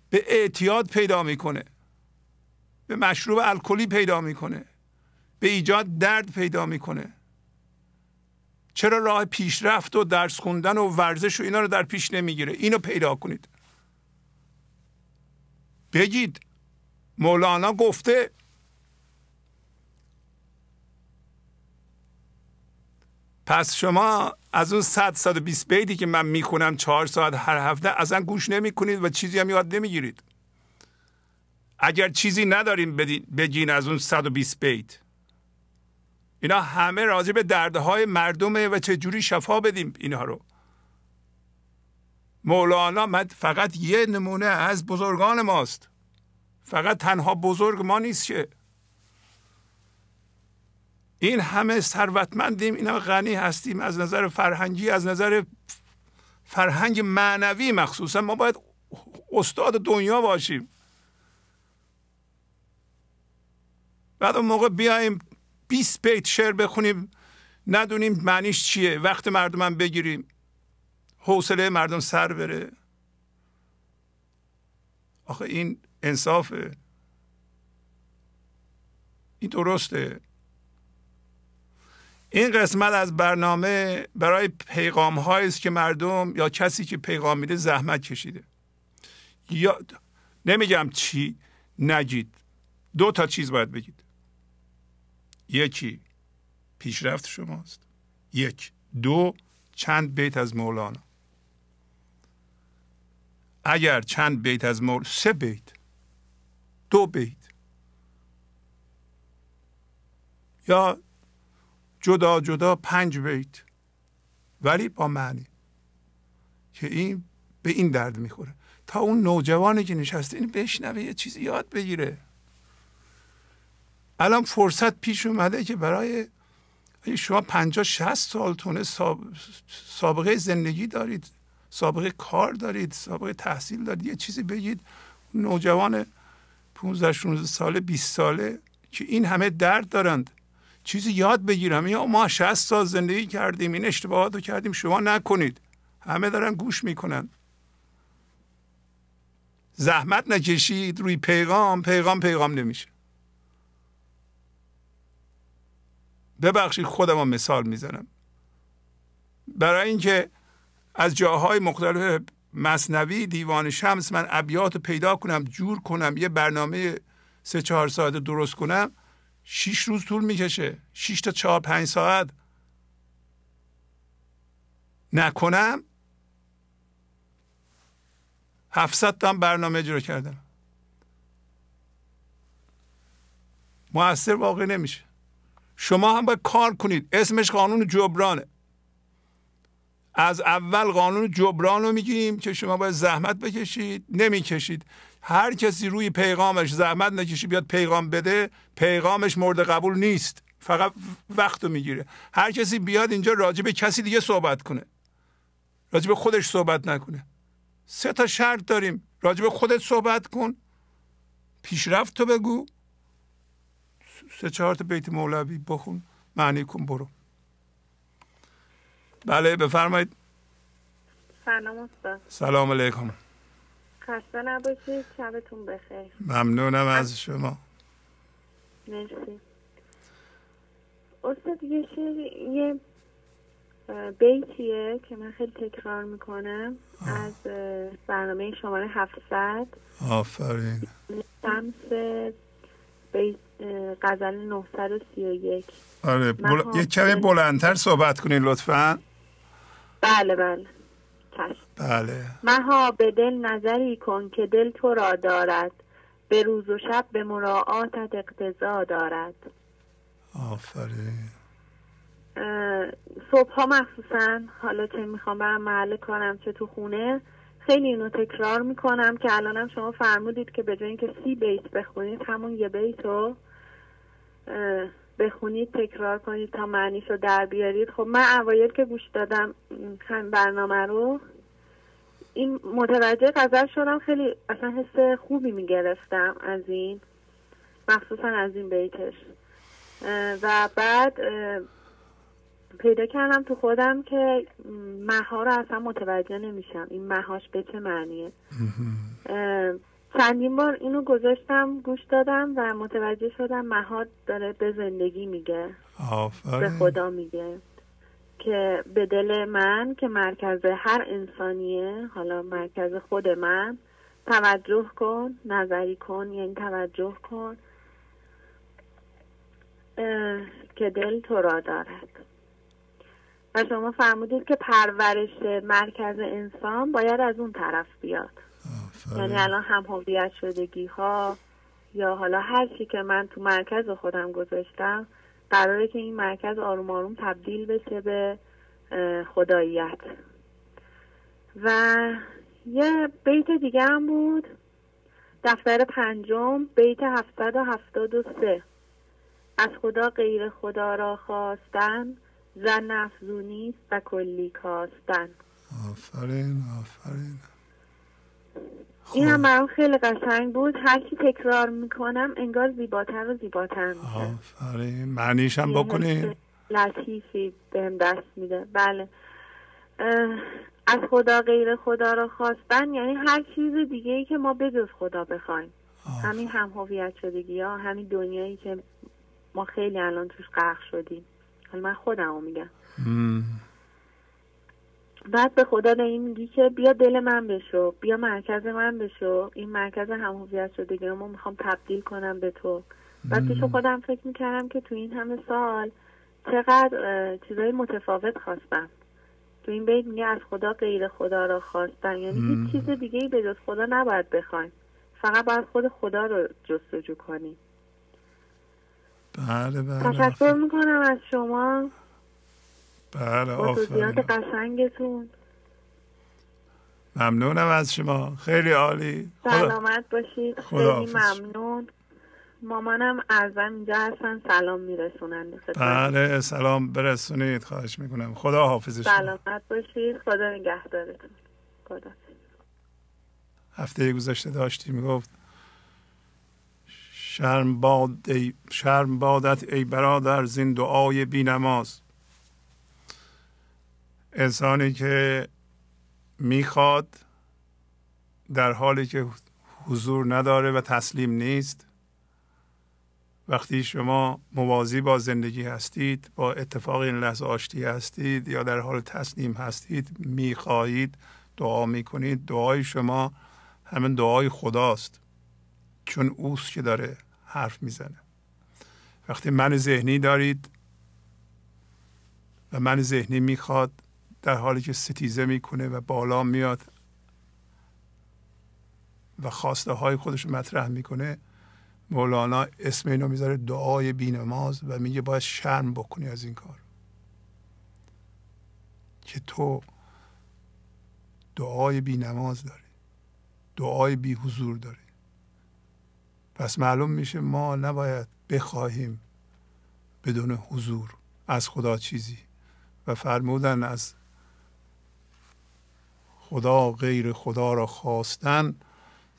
به اعتیاد پیدا می‌کنه به مشروب الکلی پیدا می‌کنه به ایجاد درد پیدا می‌کنه. چرا راه پیشرفت و درس خوندن و ورزش و اینا رو در پیش نمی‌گیره؟ اینو پیدا کنید. بگید. مولانا گفته پس شما از اون 100 120 بیتی که من می‌خونم چهار ساعت هر هفته اصلا گوش نمی‌کنید و چیزی هم یاد نمی‌گیرید. اگر چیزی نداریم بگین از اون 120 بیت. اینا همه راضی به دردهای مردمه و چجوری شفا بدیم اینها رو. مولانا فقط یه نمونه از بزرگان ماست. فقط تنها بزرگ ما نیست که. این همه ثروتمندیم اینا غنی هستیم از نظر فرهنگی از نظر فرهنگ معنوی مخصوصا. ما باید استاد دنیا باشیم. بعد اون موقع بیایم 20 بیت شعر بخونیم. ندونیم معنیش چیه. وقت مردمم بگیریم. حوصله مردم سر بره. آخه این انصافه. این درسته. این قسمت از برنامه برای پیغام است که مردم یا کسی که پیغام میده زحمت کشیده. یا نمیگم چی نگید. دو تا چیز باید بگید. یکی پیشرفت شماست. یک. دو چند بیت از مولانا. اگر چند بیت از مولانا سه بیت. دو بیت. یا جدا جدا پنج بیت. ولی با معنی که این به این درد می‌خوره. تا اون نوجوانی که نشسته این بشنوه یه چیزی یاد بگیره. الان فرصت پیش اومده که برای شما پنجاه شست سالتونه سابقه زندگی دارید سابقه کار دارید سابقه تحصیل دارید. یه چیزی بگید نوجوان 15 16 ساله 20 ساله که این همه درد دارند. چیزی یاد بگیرم. یا ما 60 سال زندگی کردیم این اشتباهات رو کردیم شما نکنید. همه دارن گوش می‌کنن. زحمت نکشید روی پیغام پیغام پیغام نمیشه. ببخشید خودم مثال می‌زنم. برای اینکه از جاهای مختلف مصنوی دیوان شمس من ابیات پیدا کنم جور کنم یه برنامه سه چهار ساعت درست کنم شیش روز طول می‌کشه. شیش تا چهار پنج ساعت نکنم. هفتصد تا برنامه اجرا کردم. موثر واقع نمیشه. شما هم باید کار کنید. اسمش قانون جبرانه. از اول قانون جبران رو میگیم که شما باید زحمت بکشید نمی‌کشید. هر کسی روی پیغامش زحمت نکشی بیاد پیغام بده پیغامش مورد قبول نیست. فقط وقت رو می‌گیره. هر کسی بیاد اینجا راجع به کسی دیگه صحبت کنه. راجع به خودش صحبت نکنه. سه تا شرط داریم. راجع به خودت صحبت کن. پیشرفت تو بگو. سه چهار تا بیت مولوی بخون. معنی کن برو. بله بفرمایید. سلام استاد. سلام علیکم. خسته نباشید. شبتون بخیر. ممنونم از شما. مرسی. استاد یه شعر یه بیتیه که من خیلی تکرار می‌کنم از برنامه شماره 700 آفرین. شمس بیت غزل 931 آره بل... یه کمی بلندتر صحبت کنین لطفا. بله بله. بله. مها به دل نظری کن که دل تو را دارد. به روز و شب به مراعاتت اقتضا دارد. آفرین. صبح ها مخصوصا حالا چه می‌خوام برم محل کارم چه تو خونه خیلی اینو تکرار می‌کنم که الانم شما فرمودید که به جای اینکه سی بیت بخونید همون یه بیت رو بخونید تکرار کنید تا معنیش رو در بیارید. خب من اوایل که گوش دادم برنامه رو این متوجه غزل شدم خیلی اصلا حس خوبی می‌گرفتم از این مخصوصا از این بیتش. و بعد پیدا کردم تو خودم که مها رو اصلا متوجه نمیشم. این مهاش به چه معنیه؟ چندین بار اینو گذاشتم گوش دادم و متوجه شدم مها داره به زندگی میگه. به خدا میگه. که به دل من که مرکز هر انسانیه حالا مرکز خود من توجه کن نظری کن یعنی توجه کن که دل تو را دارد. و شما فرمودید که پرورش مرکز انسان باید از اون طرف بیاد. یعنی الان هم هویت شدگی ها یا حالا هر چی که من تو مرکز خودم گذاشتم قراره که این مرکز آروم آروم تبدیل بشه به خداییت. و یه بیت دیگه هم بود. دفتر پنجم بیت 773 از خدا غیر خدا را خواستن. زن افزونی و کلی کاستن. آفرین آفرین. این هم برام خیلی قشنگ بود. هرچی تکرار می‌کنم انگار زیباتر و زیباتر میشه. آفرین. معنیش هم بکنی؟ لطیفی بهم دست میده. بله. از خدا غیر خدا را خواستن یعنی هر چیز دیگه ای که ما بجز خدا بخوایم. همین هم هویت شدگی ها همین دنیایی که ما خیلی الان توش غرق شدیم. حالا من خودم میگم. بعد به خدا داری میگی که بیا دل من بشو بیا مرکز من بشو. این مرکز هم هویت شدگی رو می‌خوام تبدیل کنم به تو. بعد پیش خودم فکر می‌کردم که تو این همه سال چقدر چیزای متفاوت خواستم. تو این بیت میگه از خدا غیر خدا را خواستن. یعنی هیچ چیز دیگه ای به جز خدا نباید بخوایم. فقط باید خود خدا رو جستجو کنیم. بله بله تشکر می‌کنم از شما. بله توضیحات قشنگتون. ممنونم از شما. خیلی عالی. سلامت باشید. خیلی ممنون. مامانم ارزم اینجا هستن. سلام میرسونن بله سلام برسونید. خواهش می‌کنم. خدا حافظ شما. سلامت باشید. خدا نگهدارتون. خدا هفته گذشته داشتی می‌گفت شرم, باد ای شرم بادت ای برادر زین دعای بی نماز. انسانی که می‌خواد در حالی که حضور نداره و تسلیم نیست وقتی شما موازی با زندگی هستید با اتفاق این لحظه آشتی هستید یا در حال تسلیم هستید می‌خواهید دعا می‌کنید دعای شما همین دعای خداست. چون اوست که داره حرف می‌زنه. وقتی من ذهنی دارید و من ذهنی می‌خواد در حالی که ستیزه می‌کنه و بالا میاد و خواسته های خودش مطرح می‌کنه مولانا اسم اینو می‌ذاره دعای بینماز و میگه باید شرم بکنی از این کار. که تو دعای بینماز داری دعای بی حضور داری. پس معلوم میشه ما نباید بخواهیم بدون حضور از خدا چیزی و فرمودن از خدا غیر خدا را خواستن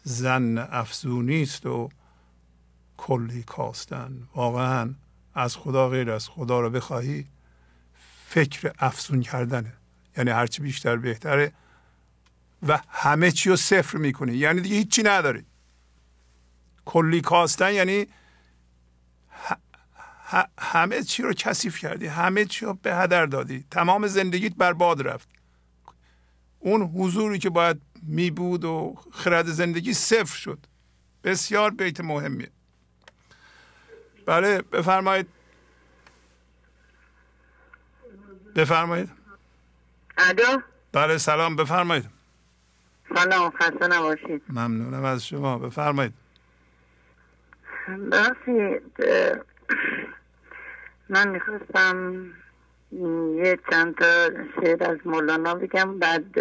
زن افزونی است و کلی کاستن. واقعا از خدا غیر از خدا را بخواهی فکر افزون کردنه. یعنی هرچی بیشتر بهتره و همه چی رو صفر می‌کنی. یعنی دیگه هیچی نداری. کلی کاستن یعنی همه چی رو کثیف کردی همه چی رو به هدر دادی. تمام زندگیت برباد رفت. اون حضوری که باید می بود و خرد زندگی صفر شد. بسیار بیت مهمیه. بله بفرمایید. بفرمایید. الو؟ بله سلام. بفرمایید. سلام خسته نباشید. ممنونم از شما. بفرمایید. بخشید من می‌خواستم یه چند تا شعر از مولانا بگم بعد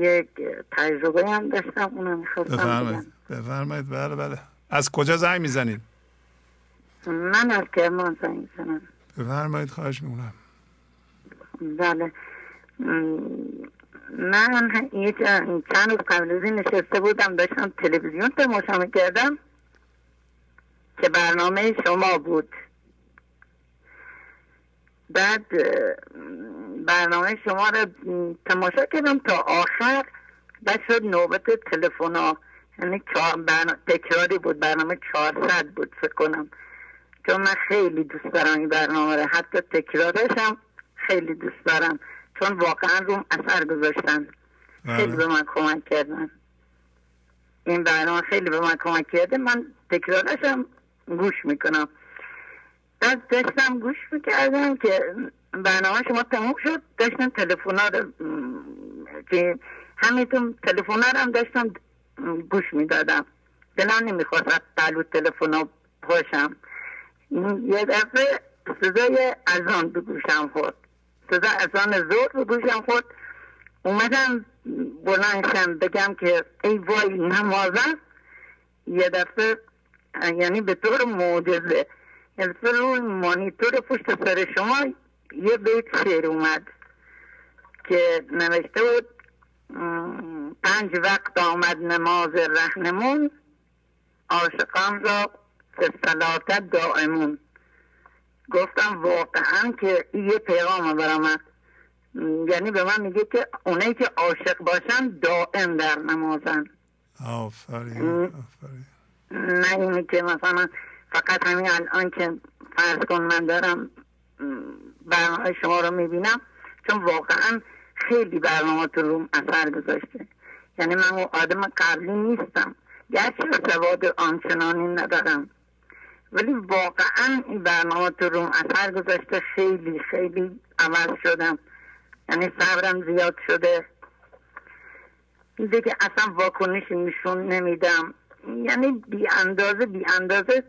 یک تجربه هم داشتم اونو می‌خواستم بفرمایید بفرمایید بله بله. از کجا زنگ می‌زنید؟ من از کرمان زنگ می‌زنم. بفرمایید خواهش می‌کنم. بله. من یه چند روز قبل از نشسته بودم داشتم تلویزیون تماشا می‌کردم. که برنامه شما بود. بعد برنامه شما رو تماشا کردم تا آخر بعد شد نوبت تلفن ها. یعنی تکراری بود برنامه 400 بود فکر کنم. چون من خیلی دوست دارم این برنامه رو. حتی تکرارش هم خیلی دوست دارم. چون واقعا روم اثر گذاشتن. بله. خیلی به من کمک کردن. این برنامه خیلی به من کمک کرده. من تکرارش هم گوش می‌کنم. بعد داشتم گوش می‌کردم که برنامه شما تموم شد داشتم تلفونا رو که همینطور تلفونا رو هم داشتم گوش می‌دادم. دلم نمی‌خواست قلو تلفونا پاشم یه دفعه صدای ازان به گوشم خورد. صدا ازان زور به گوشم خورد. اومدم بلندشم بگم که ای وای نمازم. یه دفعه یعنی به طور معجزه یعنی روی مانیتور پشت سر شما یه بیت شعر اومد که نوشته بود پنج وقت آمد نماز رهنمون عاشقان را فسلاتت دائمون گفتم واقعا که یه پیغام برام یعنی به من میگه که اونایی که عاشق باشن دائم در نمازن آفرین آفرین نه اینی که مثلا فقط همین الان که فرض کن من دارم برنامه شما رو می‌بینم چون واقعا خیلی برنامه تو روم اثر گذاشته. یعنی من آدم قبلی نیستم. گرچه سواد آنچنانی ندارم. ولی واقعا این برنامه تو روم اثر گذاشته خیلی خیلی عوض شدم. یعنی صبرم زیاد شده. دیگه اصلا واکنشی نشون نمیدم. یعنی بی اندازه بی اندازه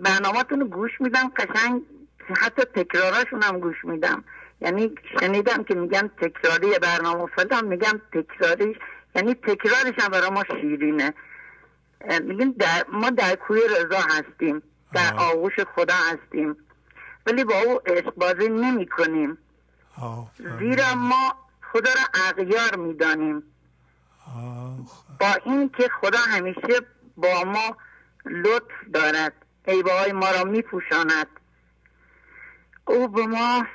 برنامهتون رو گوش میدم قشنگ حتی تکراراشون هم گوش میدم. یعنی شنیدم که میگن تکراری برنامه فلان میگم تکراری. یعنی تکرارش هم برای ما شیرینه. میگیم در ما در کوی رضا هستیم در آغوش خدا هستیم. ولی با او عشق بازی نمی کنیم زیرا ما خدا را اغیار می‌دانیم. با این که خدا همیشه با ما لطف دارد. عیبه های ما را میپوشاند. او به ما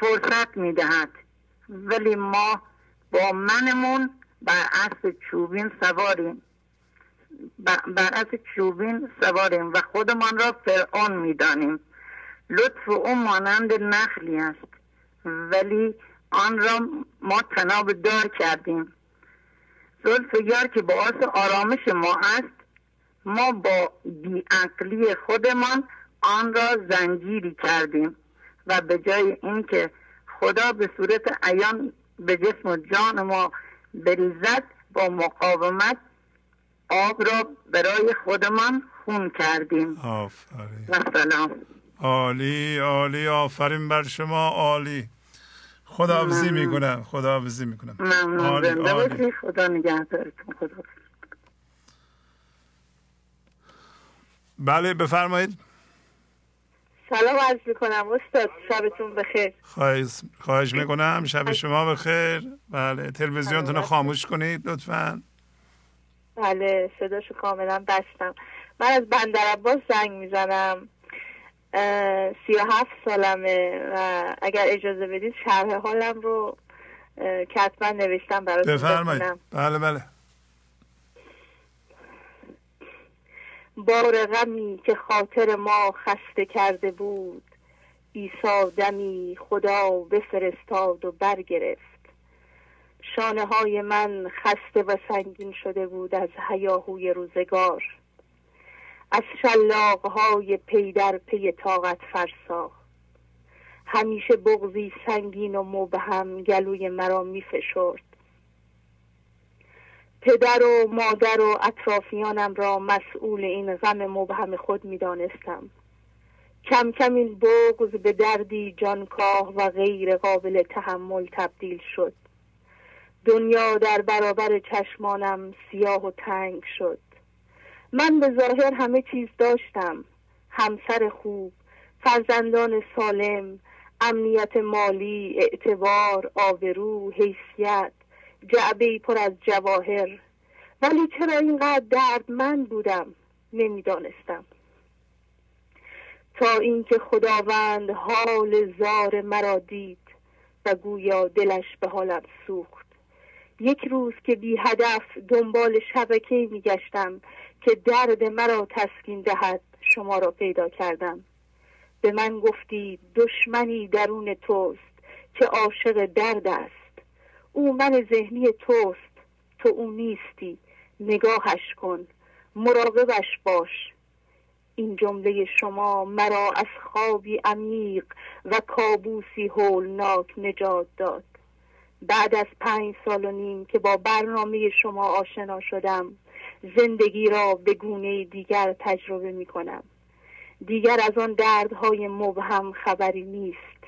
فرصت می‌دهد. ولی ما با منمون بر اسب چوبین سواریم. بر اسب چوبین سواریم و خودمان را فرعون می‌دانیم. لطف او مانند نخلی است. ولی آن را ما تناب دار کردیم. زلف یار که باعث آرامش ما است ما با بیعقلی خودمان آن را زنجیری کردیم و به جای اینکه خدا به صورت عیان به جسم و جان ما بریزد با مقاومت آب را برای خودمان خون کردیم. آفرین. و سلام. عالی عالی. آفرین بر شما. عالی. خدا حافظی می‌کنم خدا حافظی می‌کنم. ممنون. زنده باشی. خدا نگهدارتون. خدا بله بفرمایید. سلام عرض می‌کنم. استاد شبتون بخیر. خواهش, خواهش می‌کنم. شب شما بخیر. بله تلویزیونتون رو خاموش کنید لطفا. بله صداشو کاملا بستم. من از بندر عباس زنگ می‌زنم. سی و هفت سالمه و اگر اجازه بدید شرح حالم رو کتبا نوشتم براتون بفرمایید. بله بله. بار غمی که خاطر ما خسته کرده بود ایسا دمی خدا بفرستاد و برگرفت. شانه های من خسته و سنگین شده بود از هیاهوی روزگار. از شلاق های پی در پی طاقت فرسا. همیشه بغزی سنگین و مبهم گلوی مرا می فشرد پدر و مادر و اطرافیانم را مسئول این غم مبهم خود می دانستم. کم کم این بغز به دردی جانکاه و غیر قابل تحمل تبدیل شد. دنیا در برابر چشمانم سیاه و تنگ شد. من به ظاهر همه چیز داشتم. همسر خوب فرزندان سالم امنیت مالی اعتبار آبرو حیثیت جعبه پر از جواهر. ولی چرا اینقدر دردمند بودم؟ نمی‌دانستم. تا اینکه خداوند حال زار مرا دید و گویا دلش به حالم سوخت. یک روز که بی هدف دنبال شبکه می گشتم که درد مرا تسکین دهد شما را پیدا کردم. به من گفتی دشمنی درون توست که عاشق درد است. او من ذهنی توست تو او نیستی. نگاهش کن مراقبش باش. این جمله شما مرا از خوابی عمیق و کابوسی هولناک نجات داد. بعد از پنج سال و نیم که با برنامه شما آشنا شدم زندگی را به گونه دیگر تجربه می کنم. دیگر از آن دردهای مبهم خبری نیست.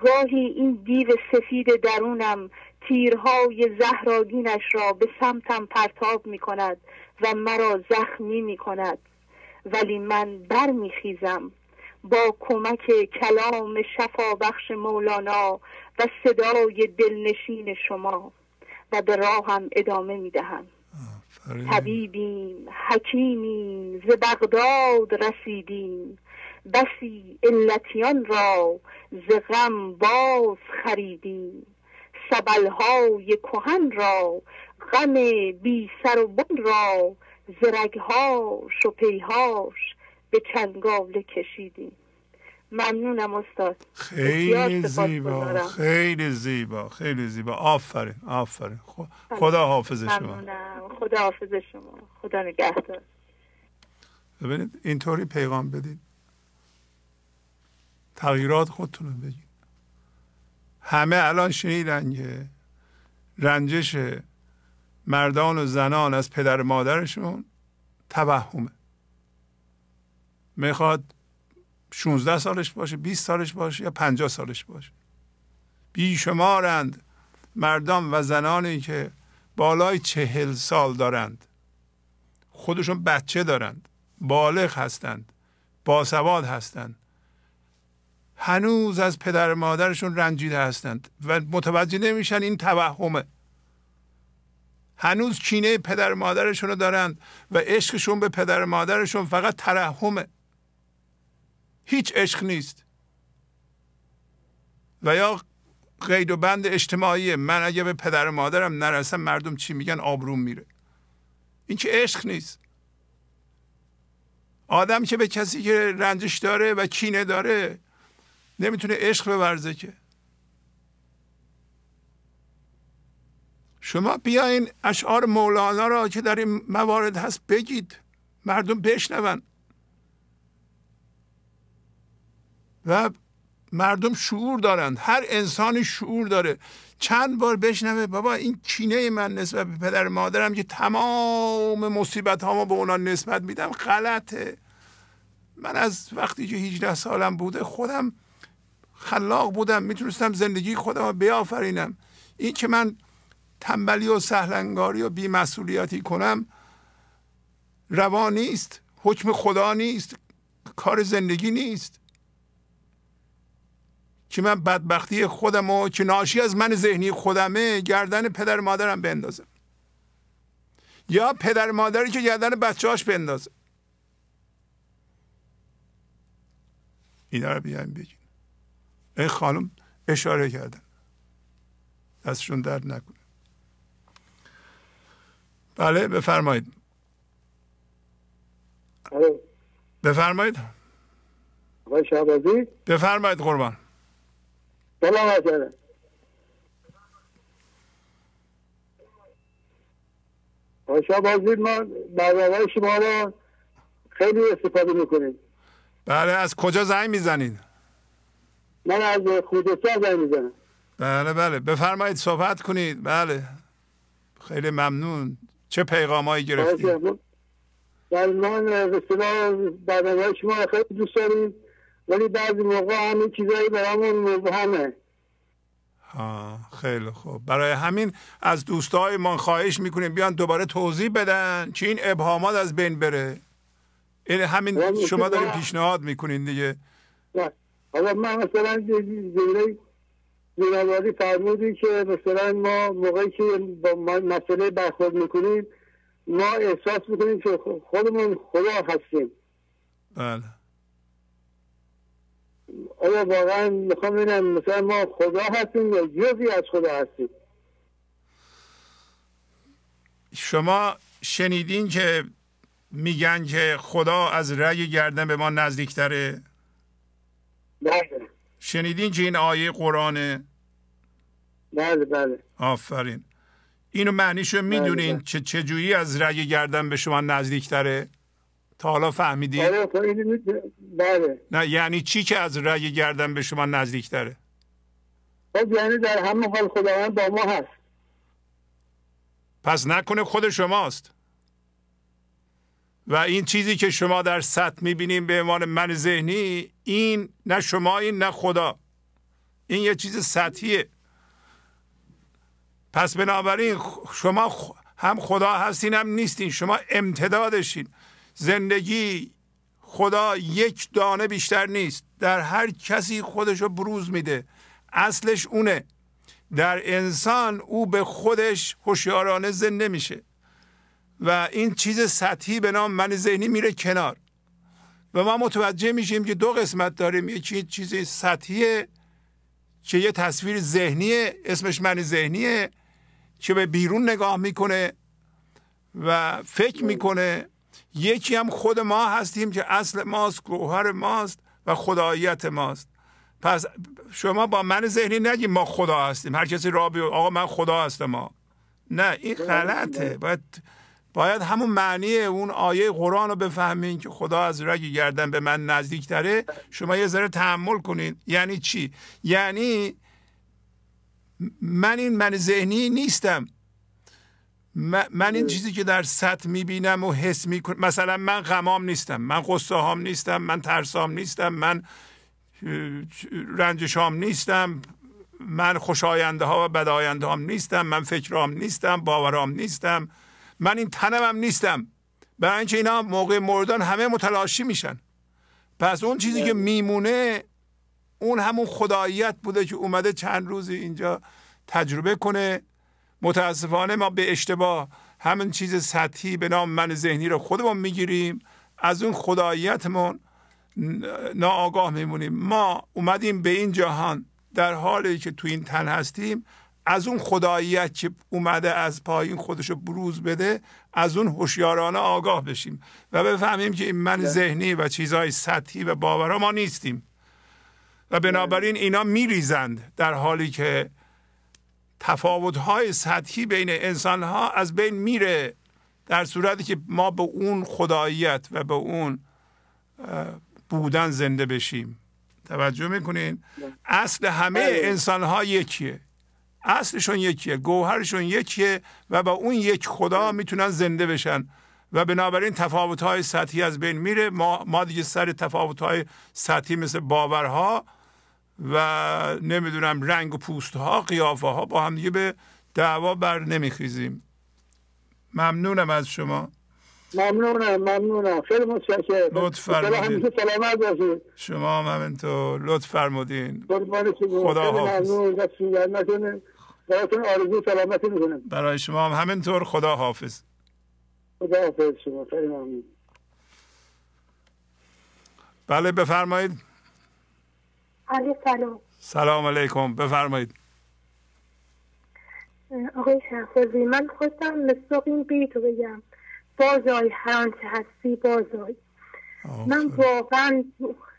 گاهی این دیو سفید درونم تیرهای زهراگینش را به سمتم پرتاب می کند و مرا زخمی می کند. ولی من برمیخیزم با کمک کلام شفا بخش مولانا و صدای دلنشین شما و به راهم ادامه می دهم. طبیبیم حکیمیم ز بغداد رسیدیم. بسی علتیان را ز غم باز خریدیم. سبلهای کهن را غم بی سر و بن را زرگهاش و پیهاش به چنگاله کشیدیم. ممنونم استاد. خیلی زیبا خیلی زیبا خیلی زیبا. آفرین آفرین. خدا حافظ شما. خدا حافظ شما. خدا نگهدار. ببینید اینطوری پیغام بدید. تغییرات خودتون رو بگید. همه الان شنیدن که رنجش مردان و زنان از پدر مادرشون توهمه می‌خواد 16 سالش باشه 20 سالش باشه یا 50 سالش باشه. بیشمارند مردان و زنانی که بالای چهل سال دارند. خودشون بچه دارند بالغ هستند باسواد هستند. هنوز از پدر مادرشون رنجیده هستند و متوجه نمیشن این توهمه. هنوز کینه پدر مادرشون رو دارند و عشقشون به پدر مادرشون فقط ترحمه. هیچ عشق نیست. و یا قید و بند اجتماعیه من اگه به پدر مادرم نرسم مردم چی میگن؟ آبروم میره. این که عشق نیست. آدم که به کسی که رنجش داره و کینه داره نمی‌تونه عشق بورزه که. شما بیاین اشعار مولانا را که در این موارد هست بگید. مردم بشنون. و مردم شعور دارند. هر انسانی شعور داره. چند بار بشنوه بابا این کینه من نسبت به پدر مادرم که تمام مصیبت ها به اونا نسبت میدم غلطه. من از وقتی که 18 سالم بوده خودم خلاق بودم. می‌تونستم زندگی خودم رو بیافرینم. این که من تنبلی و سهلنگاری و بیمسئولیتی کنم روا نیست. حکم خدا نیست. کار زندگی نیست. که من بدبختی خودم و که ناشی از من ذهنی خودمه گردن پدر مادرم بندازم یا پدر مادری که گردن بچهاش بندازه. اینا رو بیایم بگیم. این خانم اشاره کردن. دستشون درد نکنه. بله بفرمایید. بفرمایید. آقای شهبازی؟ بفرمایید قربان. سلام عجله آقای شهبازی ما برنامه شما را خیلی استفاده می‌کنیم بله از کجا زنگ می‌زنید من از خودسا زنگ می‌زنم بله بله بفرمایید صحبت کنید بله خیلی ممنون چه پیغامایی گرفتید در من اصطلاح برنامه شما خیلی دوست داریم ولی بعضی موقع همین چیزایی برامون مبهمه. ها خیلی خوب. برای همین از دوستای ما خواهش می‌کنیم بیان دوباره توضیح بدن که این ابهامات از بین بره. این همین شما دارین پیشنهاد می‌کنین دیگه. نه. حالا من مثلا جمله جنابالی فرمودی که مثلا ما موقعی که با مسئله برخورد می‌کنیم ما احساس می‌کنیم که خودمون خدا هستیم. بله. آیا واقعا می‌خوام ببینم مثلا ما خدا هستیم یا جزی از خدا هستیم؟ شما شنیدین که میگن که خدا از رأی گردن به ما نزدیکتره؟ بله. شنیدین که این آیه قرآنه؟ بله بله. آفرین. اینو معنیشو می‌دونین بله. چه چجوری از رأی گردن به شما نزدیکتره؟ تا حالا فهمیدین آره بله. نه یعنی چی که از رأی گردن به شما نزدیکتره؟ خب یعنی در همه حال خداوند با ما هست. پس نکنه خود شماست. و این چیزی که شما در سطح می‌بینیم به عنوان من ذهنی این نه شما این نه خدا. این یه چیز سطحیه. پس بنابراین شما هم خدا هستین هم نیستین. شما امتدادشین. زندگی خدا یک دانه بیشتر نیست. در هر کسی خودشو بروز میده. اصلش اونه. در انسان او به خودش هوشیارانه زنده میشه. و این چیز سطحی به نام من ذهنی میره کنار. و ما متوجه میشیم که دو قسمت داریم. یکی چیز سطحیه که یه تصویر ذهنیه اسمش من ذهنیه که به بیرون نگاه می‌کنه و فکر می‌کنه. یکی هم خود ما هستیم که اصل ماست گوهر ماست و خداییت ماست. پس شما با من ذهنی نگیم ما خدا هستیم. هر کسی را بیو آقا من خدا هستم ما. نه این غلطه. باید باید همون معنی اون آیه قرآن رو بفهمین که خدا از رگ گردن به من نزدیکتره. شما یه ذره تحمل کنید یعنی چی؟ یعنی من این من ذهنی نیستم. من این چیزی که در سطح می‌بینم و حس می‌کنم مثلا من غمام نیستم من قصه هام نیستم من ترسام نیستم من رنجشام نیستم من خوشاینده ها و بداینده هام نیستم من فکرام نیستم باورام نیستم من این تنم هم نیستم. برای اینکه اینا موقع مردن همه متلاشی میشن. پس اون چیزی که میمونه اون همون خداییت بوده که اومده چند روزی اینجا تجربه کنه. متاسفانه ما به اشتباه همین چیز سطحی به نام من ذهنی رو خودمون می‌گیریم. از اون خداییتمون ناآگاه میمونیم. ما اومدیم به این جهان در حالی که تو این تن هستیم از اون خداییت که اومده از پایین خودشو بروز بده از اون هوشیارانه آگاه بشیم و بفهمیم که این من ذهنی و چیزهای سطحی و باورا ما نیستیم. و بنابراین اینا میریزند در حالی که تفاوت‌های سطحی بین انسان‌ها از بین میره در صورتی که ما به اون خداییت و به اون بودن زنده بشیم. توجه می‌کنین؟ اصل همه انسان ها یکیه. اصلشون یکیه گوهرشون یکیه و با اون یک خدا می‌تونن زنده بشن. و بنابراین تفاوت های سطحی از بین میره. ما, ما دیگه سر تفاوت های سطحی مثل باورها و نمی‌دونم رنگ و پوست ها قیافه ها با هم دیگه به دعوا بر نمیخیزیم. ممنونم از شما. ممنونم ممنونم. خیلی متشکرم. لطف فرمودین شما هم همینطور. لطف فرمودین. خدا حافظ. برای شما هم همینطور. خدا حافظ. خدا حافظ شما. خیلی ممنون. بله بفرمایید. سلام. سلام علیکم. بفرمایید. آقای شهبازی من خواستم مصداق این بیتو بگم. بازای هر آنچه هستی بازای. من واقعا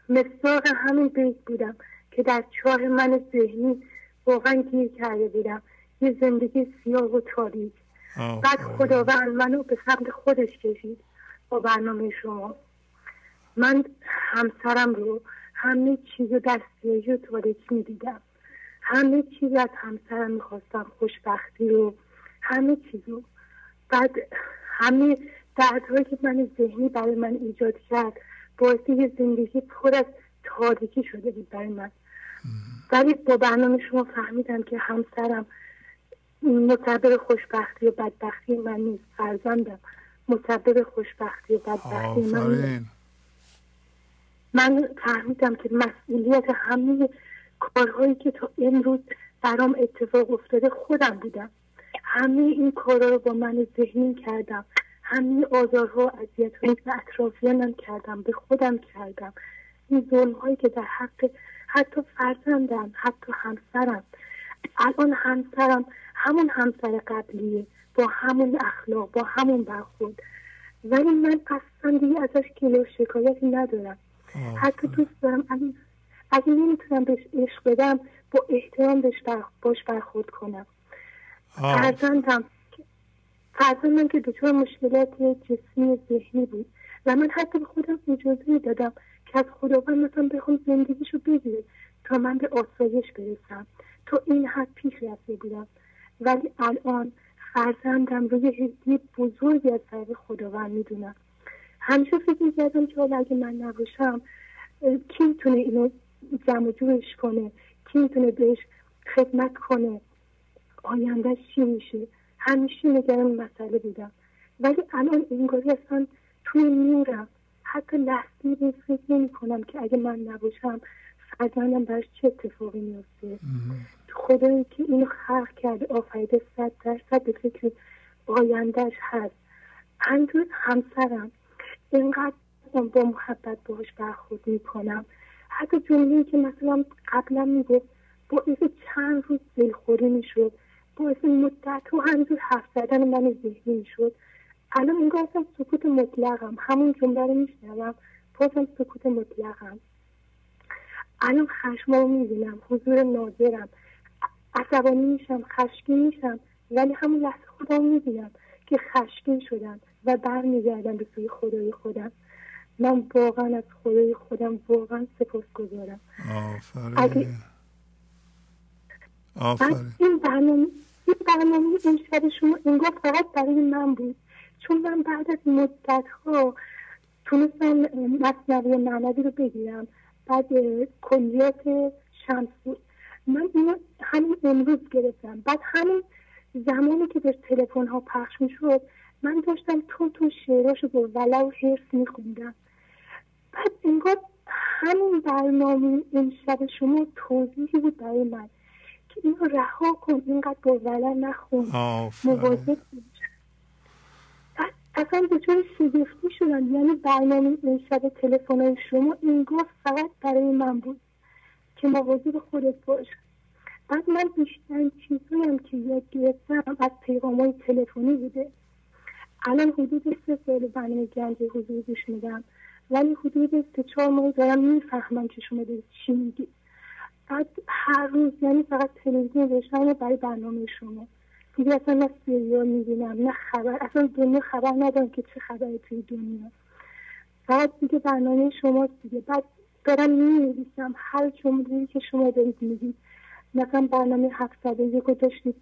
مصداق همین بیت بودم که در چاه من ذهنی واقعا گیر کرده بودم. یه زندگی سیاه و تاریک. بعد خداوند منو به سمت خودش کشید با برنامه شما. من همسرم رو همه چیز رو دستیاجی و تاریک می‌دیدم. همه چیز از همسرم می‌خواستم خوشبختی رو همه چیز رو. بعد همه دردهایی که من ذهنی برای من ایجاد کرد باعث یه زندگی پر از تاریکی شده بود برای من. ولی با برنامه شما فهمیدم که همسرم مسبب خوشبختی و بدبختی من نیست. فرزندم مسبب خوشبختی و بدبختی من نیست. من فهمیدم که مسئولیت همه کارهایی که تا امروز برام اتفاق افتاده خودم بودم. همه این کارها رو با من ذهنی کردم. همه آزارها و اذیتهایی به اطرافیانم کردم به خودم کردم. این ظلم که در حق حتی فرزندم حتی همسرم. الان همسرم همون همسر قبلیه با همون اخلاق با همون برخورد. ولی من اصلا دیگه ازش و شکایتی ندارم. حتی دوست دارم اگه, اگه نمی‌تونم بهش عشق بدم با احترام بهش باش برخورد کنم. فرزندم فرزندم که دچار مشکلات جسمی ذهنی بود و من حتی به خودم اجازه دادم که از خداوند مثلا بخوام زندگیشو بگیره تا من به آسایش برسم. تا این حد پیش رفته بودم. ولی الان فرزندم روی هدیه بزرگی از طرف خداوند می‌دونم همیشه فکر می‌کردم که حالا اگه من نباشم کی می‌تونه اینو جمع جورش کنه؟ کی می‌تونه بهش خدمت کنه؟ آینده چی میشه؟ همیشه نگران مسئله بودم ولی الان انگاری اصلا توی نورم حتی لحظه به فکر نمی کنم که اگه من نباشم فرزندم برش چه اتفاقی میفته خدایی که اینو خلق کرده آفریده صد درصد به فکر آیندهش هست. همینطور همسرم اینقدر با محبت باش برخورد می‌کنم. حتی جمله که مثلا قبلا می‌گفت باعث چند روز دلخوری می‌شد باعث مدت و همینجور حرف زدن من ذهنی می‌شد. الان انگار اصلا سکوت مطلقم. همون جمله رو میشنوم بازم سکوت مطلقم. الان خشما رو می‌بینم حضور ناظرم عصبانی میشم خشکی میشم ولی همون لحظه خودم می‌بینم که خشکین شدم. و برمیگردم به سوی خدای خودم. من واقعا از خدای خودم واقعا سپاس گذارم آفرین. آفرین این برنامه این برنامه این شب شما انگار فقط برای من بود. چون من بعد از مدت ها تونستم مصنوی معنوی رو بگیرم. بعد کلیات شمسی من اینو همین امروز گرفتم. بعد همین زمانی که به تلفن ها پخش می‌شد من داشتم تون تون شعراشو با ولع و حرس میخوندم. بعد انگار همین برنامه امشب شما توضیحی بود برای من که اینو رها کن اینقدر با ولع نخون. مواظب اصلا دچار شگفتی شدم. یعنی برنامه امشب تلفن های شما انگار فقط برای من بود که مواظب خودت باش. بعد من بیشترین چیزهایم که یاد گرفتم از پیغام های تلفنی بوده. الان حدود سه سال برنامه گنج حضور گوش میدم. ولی حدود سه چهار ماه دارم می‌فهمم که شما دارید چی میگید بعد هر روز یعنی فقط تلویزیون داشتم برای برنامه شما. دیگه اصلا نه سریال می‌بینم نه خبر اصلا دنیا خبر ندارم که چه خبری توی دنیا. فقط دیگه برنامه شما دیگه. بعد دارم می‌نویسم هر جمله که شما دارید میگید. مثلا برنامه هفتصد یک داشتید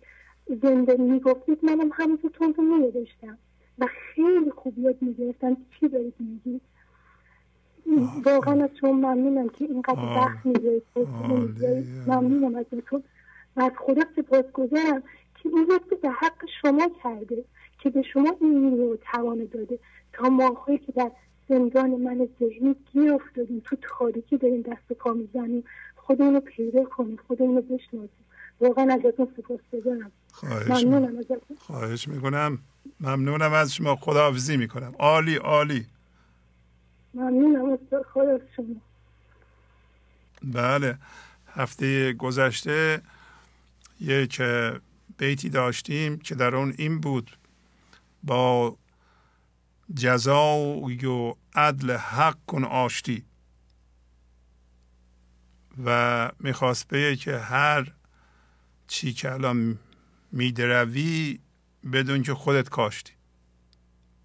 زنده می‌گفتید منم همینطور تون رو نمیداشتم و خیلی خوب یاد می‌گرفتم چی دارید میگید واقعا از شما ممنونم که اینقدر وقت می‌ذارید ممنونم از تو و از خدا سپاس گذارم که این رو به حق شما کرده که به شما این نیرو توان داده. تا ماهایی که در زندان من ذهنی گیر افتادیم تو تاریکی داریم دست پا می‌زنیم. خودمون رو پیدا کنیم خودمون رو بشناسیم واقعا ازتون سپاس بگم خواهش ممنونم خواهش می‌کنم. ممنونم از شما. خداحافظی می‌کنم. عالی عالی. ممنونم از خدا شما. بله. هفته گذشته یک بیتی داشتیم که در اون این بود. با جزای و عدل حق کن آشتی. و می‌خواست بگه که هر چی که الان میدروی بدون که خودت کاشتی.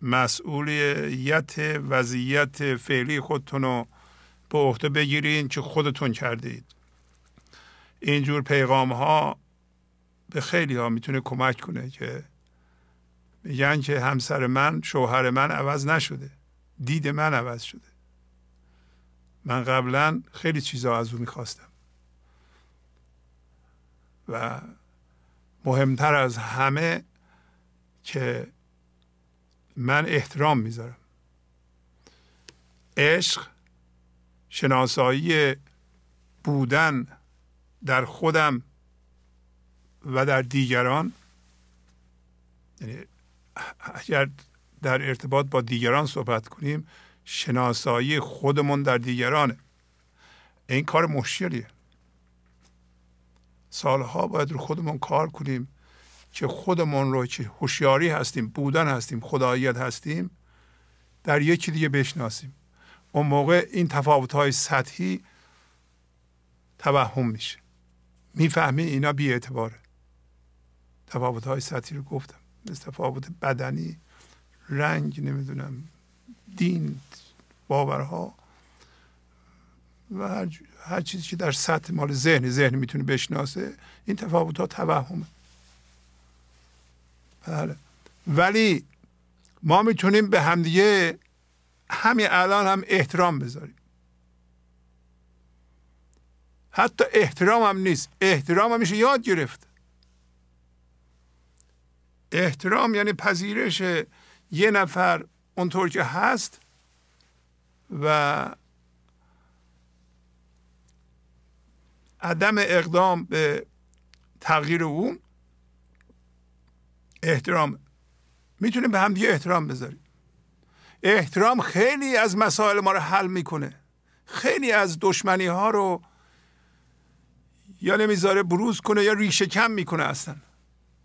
مسئولیت وضعیت فعلی خودتون رو به عهده بگیرین که خودتون کردید. اینجور پیغام ها به خیلی ها می‌تونه کمک کنه که میگن که همسر من شوهر من عوض نشده. دید من عوض شده. من قبلا خیلی چیزا از او می‌خواستم. و مهمتر از همه که من احترام می‌ذارم. عشق شناسایی بودن در خودم و در دیگران یعنی اگر در ارتباط با دیگران صحبت کنیم شناسایی خودمون در دیگرانه. این کار مشکلیه. سالها باید رو خودمون کار کنیم که خودمون رو که هوشیاری هستیم بودن هستیم خداییت هستیم در یکی دیگه بشناسیم. اون موقع این تفاوت های سطحی توهم میشه. می‌فهمی؟ اینا بی اعتباره تفاوت های سطحی رو گفتم. مثل تفاوت بدنی رنگ نمی‌دونم دین باورها و هر, هر چیزی که در سطح مال ذهن ذهن می‌تونه بشناسه این تفاوت ها توهمه. بله. ولی ما می‌تونیم به همدیگه همین الان هم احترام بذاریم. حتی احترام هم نیست. احترام هم میشه یاد گرفت. احترام یعنی پذیرش یه نفر اونطور که هست و عدم اقدام به تغییر اون احترام. می‌تونیم به هم دیگه احترام بذاریم. احترام خیلی از مسائل ما رو حل می‌کنه. خیلی از دشمنی ها رو یا نمی‌ذاره بروز کنه یا ریشه کم می‌کنه اصلا.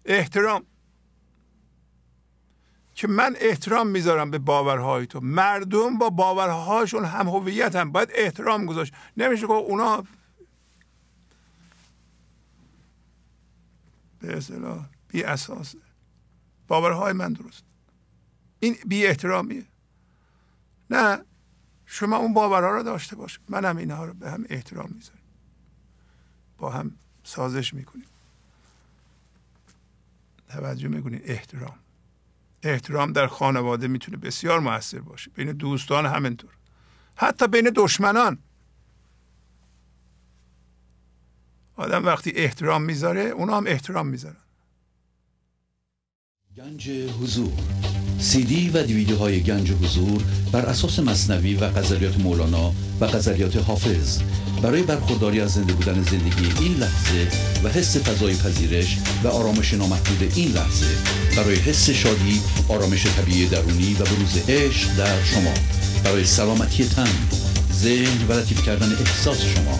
احترام. که من احترام می‌ذارم به باورهای تو. مردم با باورهاشون هم هویت باید احترام گذاشت. نمیشه که اونا به اصطلاح بی اساسه. باورهای من درست. این بی احترامیه. نه شما اون باورها رو داشته باش. من هم اینها رو به هم احترام می‌ذارم. با هم سازش می‌کنیم. توجه می‌کنید احترام. احترام در خانواده می‌تونه بسیار موثر باشه. بین دوستان همینطور. حتی بین دشمنان. آدم وقتی احترام می‌ذاره اونا هم احترام می‌ذارن. گنج حضور. سی دی و دیویدیو های گنج حضور بر اساس مصنوی و قذریات مولانا و قذریات حافظ. برای برخورداری از زنده بودن زندگی این لحظه و حس فضای پذیرش و آرامش نامحدود این لحظه برای حس شادی آرامش طبیعی درونی و بروز عشق در شما. برای سلامتی تن ذهن و لطیف کردن احساس شما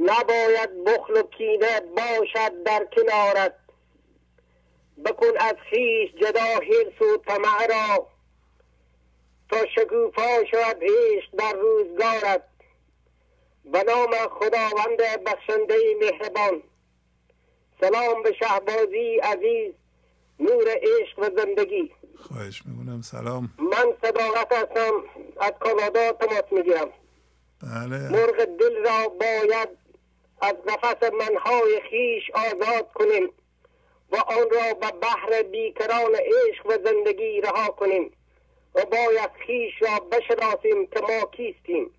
نباید بخل و کینه باشد در کنارت. بکن از خیش جدا حرس و طمع را تا شکوفا شود عشق در روزگارت. به نام خداوند بخشنده مهربان. سلام به شهبازی عزیز نور عشق و زندگی. خواهش می‌کنم سلام. من صداقت هستم از کانادا تماس می‌گیرم. بله. مرغ دل را باید از نفس منهای خیش آزاد کنیم و آن را به بحر بیکران عشق و زندگی رها کنیم و باید خیش را بشناسیم که ما کیستیم.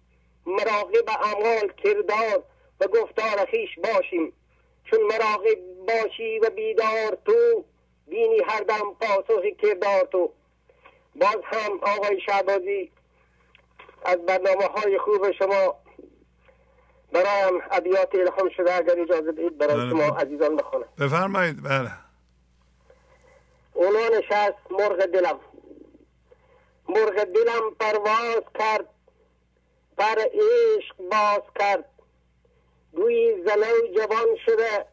مراقب اعمال کردار و گفتار خیش باشیم. چون مراقب باشی و بیدار تو بینی هر دم پاسخ کردار تو. باز هم آقای شعبازی از برنامه های خوب شما برایم ابیات الهام شده اگر اجازه بدید برای بله. شما عزیزان بخونم. بفرمایید بله. عنوانش است مرغ دلم. مرغ دلم پرواز کرد پر عشق باز کرد. گویی زنه جوان شده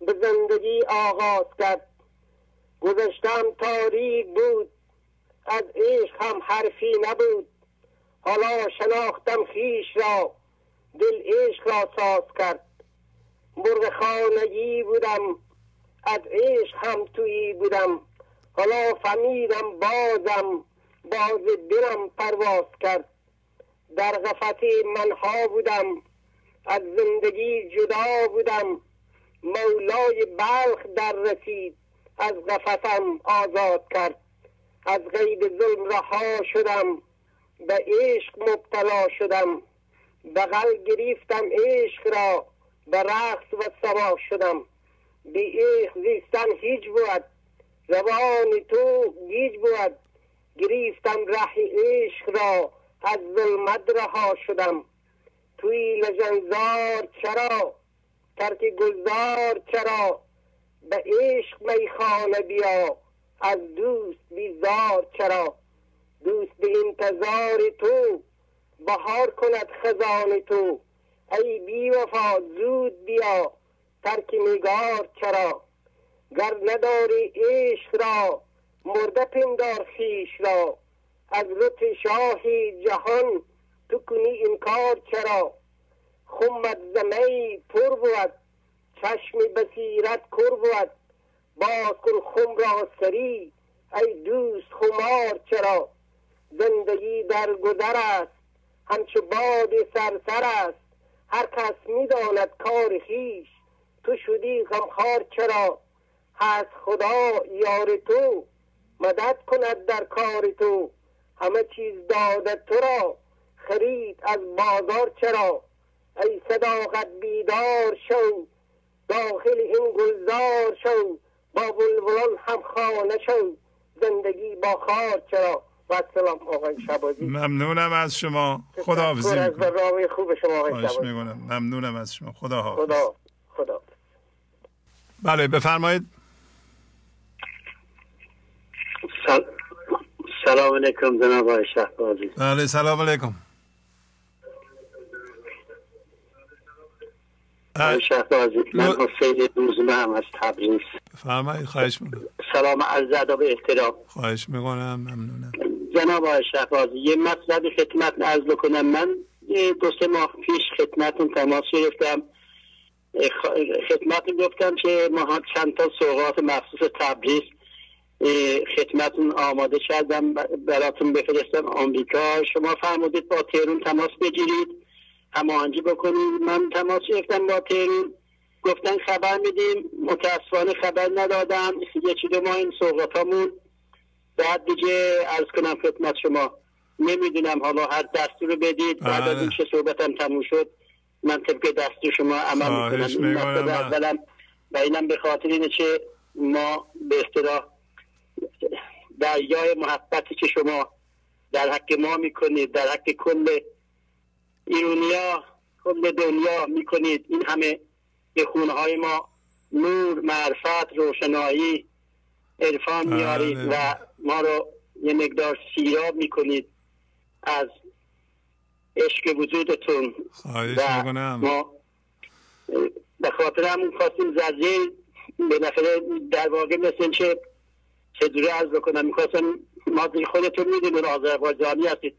به زندگی آغاز کرد. گذشتم تاریک بود از عشق هم حرفی نبود. حالا شناختم خیش را. دل عشق را ساز کرد. مرغ خانگی بودم از عشق هم تویی بودم. حالا فهمیدم بازم باز دلم پرواز کرد. در غفت منها بودم از زندگی جدا بودم. مولای بلخ در رسید از غفتم آزاد کرد. از قید ظلم رها شدم به عشق مبتلا شدم. بغل گرفتم عشق را به رقص و سما شدم. بی عشق زیستن هیچ بود روان تو گیج بود. گرفتم ره عشق را از ظلمت رها شدم. توی لجنزار چرا؟ ترک گلزار چرا؟ به عشق میخانه بیا از دوست بیزار چرا؟ دوست به انتظار تو بهار کند خزان تو. ای بی وفا زود بیا. ترک نگار چرا؟ گر نداری عشق را مرده پندار خیش را. از لطف شاهی جهان تو کنی انکار چرا؟ خمت زمی پر بود چشم بصیرت کر بود. باز کن خم را سری ای دوست خمار چرا؟ زندگی در گذر است. همچو باد سرسر است. هر کس می‌داند کار خیش تو شدی غمخوار چرا؟ هست خدا یار تو. مدد کند در کار تو. همه چیز داده تو را. خرید از بازار چرا؟ ای صداقت بیدار شو. داخل این گلزار شو. با بلبلان هم خانه شو. زندگی با خار چرا؟ و سلام آقای شبازی ممنونم از شما. خدا حافظی از برنامه خوب شما آقای شبازی می‌کنم. ممنونم از شما. خدا حافظ. خدا خدا بله بفرمایید. سل... سلام علیکم جناب آقای شهبازی. بله سلام علیکم. آقای شهبازی من حسین روزمه هم از تبریز. بفرمایید خواهش می‌کنم. سلام عرض ادب احترام. خواهش می‌کنم. ممنونم. جناب شهبازی یه مطلبی خدمت عرض بکنم. من یه دو سه ماه پیش خدمتون تماس گرفتم. خدمتون گفتم که ما چند تا سوغات مخصوص تبریز خدمتون آماده کردم. براتون بفرستم آمریکا. شما فرمودید با تهرون تماس بگیرید. هماهنگی بکنید. من تماس گرفتم با تهرون گفتن خبر میدیم. متاسفانه خبر ندادم. یکی دو ماه این سوغاتامون بعد دیگه عرض کنم خدمت شما نمی‌دونم حالا هر دستور بدید بعد از بله. اینکه صحبتم تموم شد من طبق دستور شما عمل می‌کنم این اولم و اینم به خاطر اینه که ما به اصطلاح دریای محبتی که شما در حق ما می‌کنید در حق کل ایرونیا کل دنیا می‌کنید این همه به خونه های ما نور معرفت روشنایی عرفان بله. میارید و ما رو یه مقدار سیراب می‌کنید از عشق وجودتون. و می‌کنم. ما به خاطر همون خواستیم زرزه بالاخره در واقع مثل که چجوری عرض بکنم. می‌خواستم ما خودتون می‌دونید آذربایجانی هستید.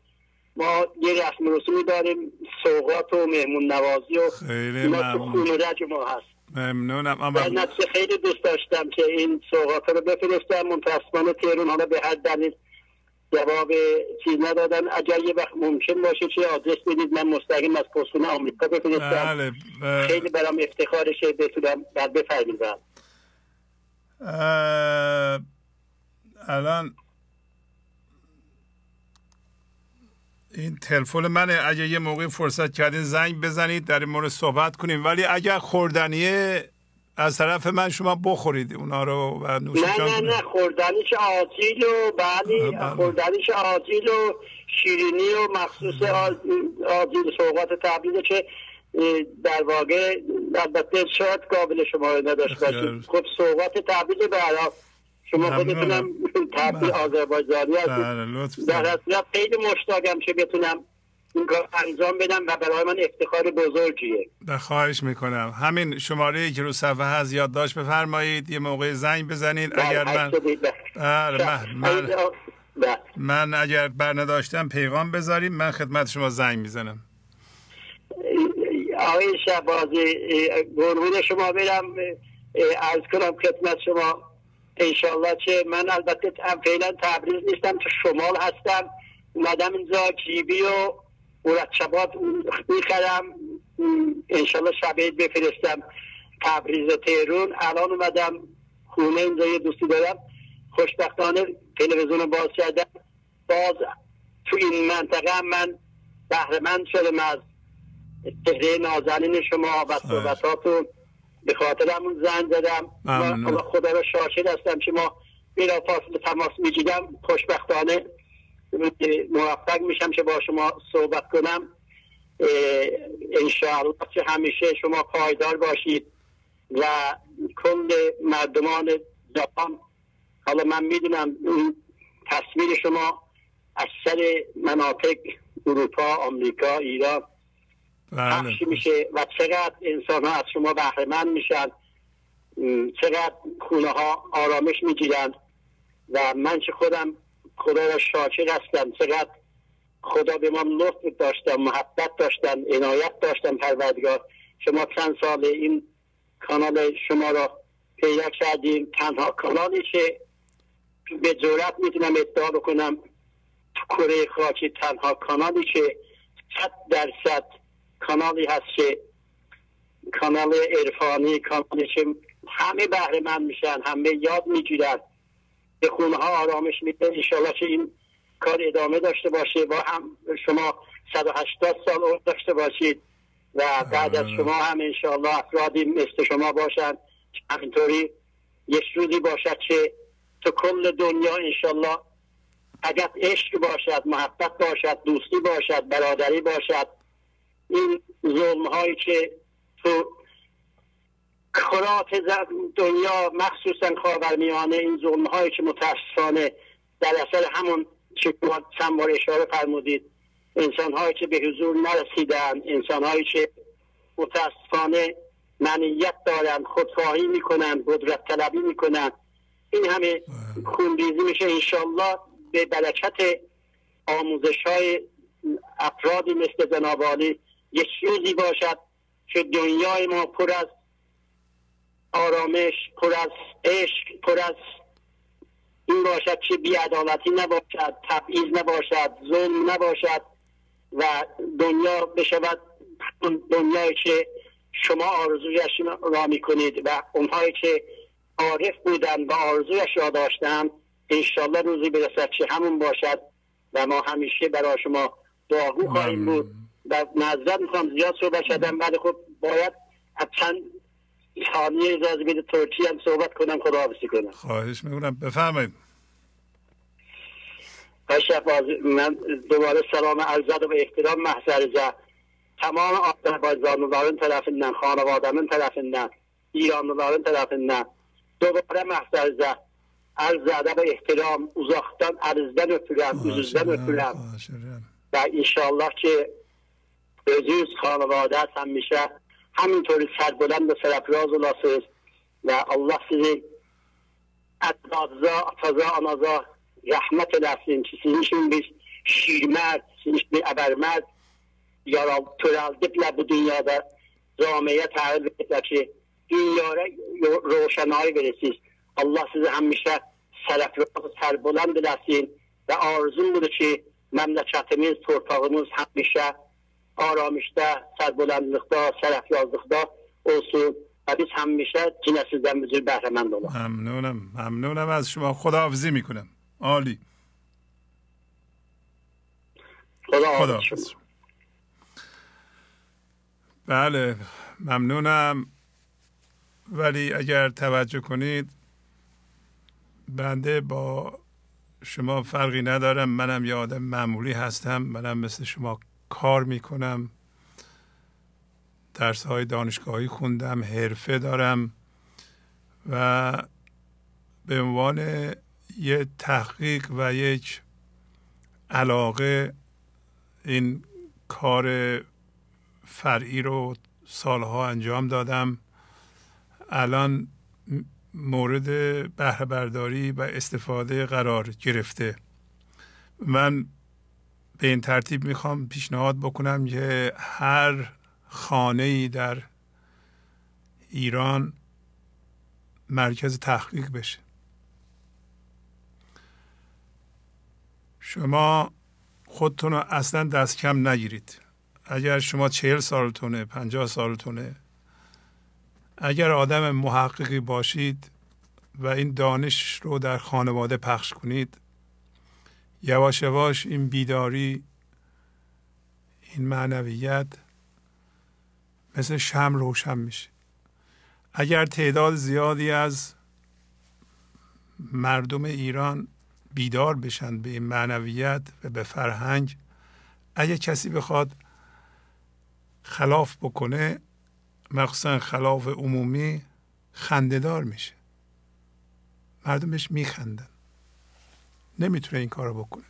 ما یه رسم و رسومی داریم سوقات و مهمون نوازی و خیلی اینا تو ممنون. خون و رج ما هست. ممنونم. اما خیلی دوست داشتم که این سوقات رو بفرستم. منتصمان تهرون حالا به هر دلیل جواب چیز ندادن. اگر یه وقت ممکن باشه چه آدرس بدید من مستقیم از پستون آمریکا بفرستم. بله. خیلی برام افتخارشه بتونم بعد بفرمیدم الان این تلفن منه. اگه یه موقع فرصت کردین زنگ بزنید در این مورد صحبت کنیم. ولی اگر خوردنیه از طرف من شما بخورید. اونا رو و نوش نه نه نه. خوردنیش آجیل و بلی بله. خوردنیش آجیل و شیرینی و مخصوص آجیل سوقات تبلیغ که در واقع البته شاید قابل شما نداشت باشید. خب سوقات تبلیغ برای شما خودتونم تبلیغ بله. آذربایجانی هستید. بله، در اصلا خیلی مشتاقم که بتونم این کار انجام بدم و برای من افتخار بزرگیه. خواهش می‌کنم. همین شماره که رو صفحه هست. یادداشت بفرمایید. یه موقع زنگ بزنید. بله، اگر من من من, اگر برنداشتم پیغام بذاریم. من خدمت شما زنگ می‌زنم. آقای شبازی قربون شما برم. از کنم خدمت شما. انشالله که من البته فعلا تبریز نیستم تو شمال هستم. اومدم اینجا کیبی و مرتبات می‌خرم. انشالله شبه بفرستم تبریز و تهرون الان اومدم خونه اینجا یه دوستی دارم. خوشبختانه تلویزیون باز کردم. باز تو این منطقه هم من بهرمند شدم از چهره نازنین شما و صحبتاتون. به خاطر همون زن زدم. خدا رو شاکر هستم که ما بیرا فاصله تماس می‌گیرم. خوشبختانه موفق میشم که با شما صحبت کنم. انشاءالله که همیشه شما پایدار باشید و کل مردمان جهان حالا من می‌دونم این تصویر شما از سر مناطق اروپا آمریکا ایران بله. پخش میشه و چقدر انسان ها از شما بهره میشن چقدر خونه ها آرامش می‌گیرند و من چه خودم خدا را شاکر هستم چقدر خدا به ما لطف داشتم محبت داشتم عنایت داشتم پروردگار شما چند سال این کانال شما را پیدا کردیم تنها کانالی که به جورت می‌تونم ادعا بکنم کره خاکی تنها کانالی که صد درصد کانالی هست که کانال عرفانی کانالی که همه بهره من میشن همه یاد می‌گیرن. به خونه ها آرامش میده. انشالله که این کار ادامه داشته باشه با هم شما 180 سال عمر داشته باشید و بعد از شما هم انشالله افرادی مثل شما باشن. همینطوری یک روزی باشد که تو کل دنیا انشالله اگر عشق باشد محبت باشد دوستی باشد برادری باشد این ظلم هایی که تو کرات دنیا مخصوصا خاورمیانه این ظلم هایی که متاسفانه در اثر همون که چند بار اشاره فرمودید انسان هایی که به حضور نرسیدن انسان هایی که متاسفانه منیت دارن خودخواهی می‌کنن قدرت طلبی می‌کنن. این همه خونریزی میشه. انشالله به برکت آموزش های افرادی مثل جنابالی یک روزی باشد که دنیای ما پر از آرامش پر از عشق پر از این باشد که بیعدالتی نباشد تبعیض نباشد ظلم نباشد و دنیا بشود دنیایی که شما آرزویش را می‌کنید و اونهایی که عارف بودن و آرزویش را داشتن انشالله روزی برسد که همون باشد و ما همیشه برای شما دعاگو خواهیم بود. نظرت می‌خوام زیاد صحبت شدم ولی خب باید از چند ثانیه اجازه بده ترکی هم صحبت کنم خدا حافظی کنم. خواهش می‌کنم. بفرمایید. من دوباره سلام عرضت و به احترام محضر تمام آذربایجانlıların tarafından, خانوادمın tarafından, İranlıların tarafından دوباره محضر زد عرض ادب احترام uzaktan عرضden öpürəm, üzüzden öpürəm و انشالله که عزیز خانوادت هم میشه همینطوری سربلند و سرفراز و لاسız و الله sizi اتنازا اتازا آنازا رحمت eləsin ki sizin için bir şiirmərd, sizin için bir yaral, törəldiblər bu dünyada camiyə təhlil ediblər ki dünyaya roşanayı verəsiniz. Allah sizi həmişə sərəfli sərbuland eləsin və arzum budur ki, məmləkətimiz, torpağımız həmişə aramışda, sərbulandlıqda, sərəfyazlıqda olsun و biz همیشه جنس زنبزیر بهرمند olaq. ممنونم. ممنونم از شما. خداحافظی می‌کنم. عالی. خدا, خدا بله ممنونم. ولی اگر توجه کنید بنده با شما فرقی ندارم. منم یه آدم معمولی هستم. منم مثل شما کار می‌کنم. درس های دانشگاهی خوندم حرفه دارم و به عنوان یه تحقیق و یک علاقه این کار فرعی رو سالها انجام دادم. الان مورد بهره برداری و استفاده قرار گرفته. من به این ترتیب می‌خوام پیشنهاد بکنم که هر خانه ای در ایران مرکز تحقیق بشه. شما خودتون رو اصلا دست کم نگیرید. اگر شما چهل سالتونه پنجاه سالتونه اگر آدم محققی باشید و این دانش رو در خانواده پخش کنید یواش یواش این بیداری این معنویت مثل شم روشن میشه. اگر تعداد زیادی از مردم ایران بیدار بشن به این معنویت و به فرهنگ اگر کسی بخواد خلاف بکنه مخصوصا خلاف عمومی خندهدار میشه. مردم بهش میخندن. نمی‌تونه این کارو بکنه.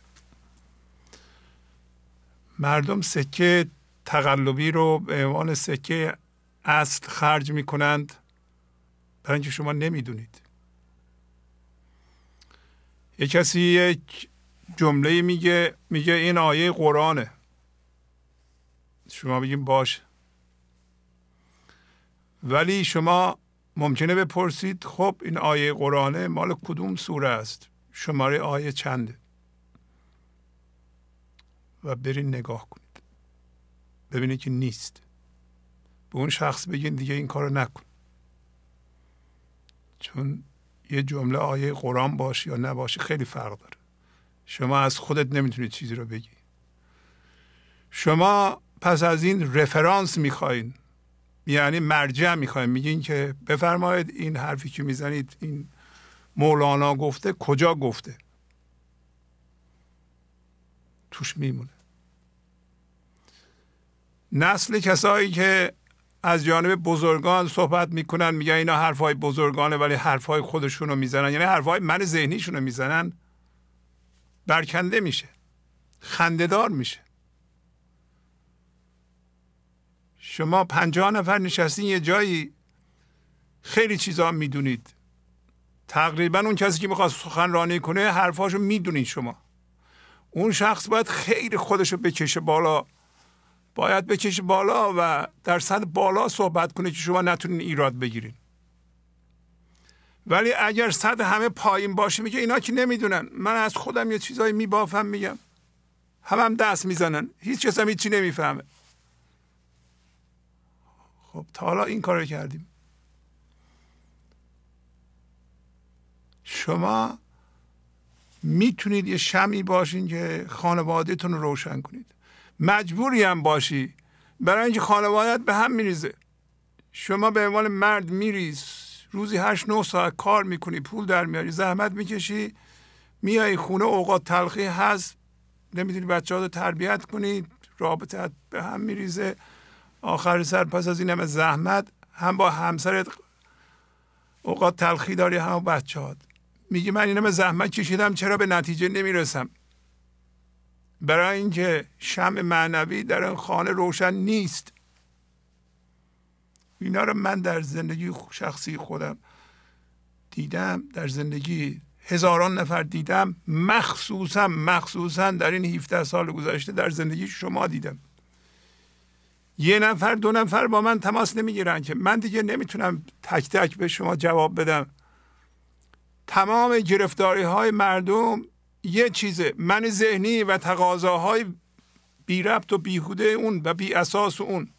مردم سکه تقلبی رو به عنوان سکه اصل خرج می‌کنند. برای اینکه شما نمی‌دونید. یه کسی یک جمله میگه میگه این آیه قرآنه. شما بگیم باش ولی شما ممکنه بپرسید خب این آیه قرآنه مال کدوم سوره است؟ شماره آیه چنده. و برین نگاه کنید. ببینید که نیست. به اون شخص بگین دیگه این کارو نکن. چون یه جمله آیه قرآن باشه یا نباشه خیلی فرق داره. شما از خودت نمی‌تونید چیزی رو بگی. شما پس از این رفرانس می‌خواین. یعنی مرجع می‌خواین. میگین که بفرمایید این حرفی که می‌زنید این مولانا گفته کجا گفته؟ توش میمونه. نسل کسایی که از جانب بزرگان صحبت می‌کنن میگن اینا حرفهای بزرگانه ولی حرفهای خودشون رو می‌زنن. یعنی حرفهای من ذهنیشون رو می‌زنن. برکنده میشه. خندهدار میشه. شما پنجاه نفر نشستین یه جایی خیلی چیزا می‌دونید. تقریبا اون کسی که می‌خواد سخنرانی کنه حرفاشو می‌دونید شما. اون شخص باید خیلی خودشو بکشه بالا. باید بکشه بالا و در صد بالا صحبت کنه که شما نتونین ایراد بگیرین. ولی اگر صد همه پایین باشه میگه اینا که نمی‌دونن. من از خودم یه چیزایی میبافم میگم. همه هم دست می‌زنن. هیچ کس هم هیچی نمی‌فهمه. خب تا حالا این کار رو کردیم. شما می‌تونید یه شمی باشین که خانوادهتون رو روشن کنید. مجبوری هم باشی. برای اینکه خانوادت به هم میریزه. شما به عنوان مرد میریز. روزی هشت نه ساعت کار می‌کنی پول در میاری زحمت می‌کشی. میای خونه اوقات تلخی هست. نمی‌تونی بچه ها رو تربیت کنی. رابطه به هم میریزه. آخر سر پس از این همه زحمت هم با همسرت اوقات تلخی داری هم بچه ها میگی من این همه زحمت کشیدم چرا به نتیجه نمی‌رسم؟ برای اینکه شم معنوی در این خانه روشن نیست. اینا رو من در زندگی شخصی خودم دیدم در زندگی هزاران نفر دیدم مخصوصا مخصوصا در این 17 سال گذشته در زندگی شما دیدم. یه نفر دو نفر با من تماس نمی‌گیرن که. من دیگه نمی‌تونم تک تک به شما جواب بدم. تمام گرفتاری های مردم یه چیزه. من ذهنی و تقاضاهای بی ربط و بیهوده اون و بی اساس اون.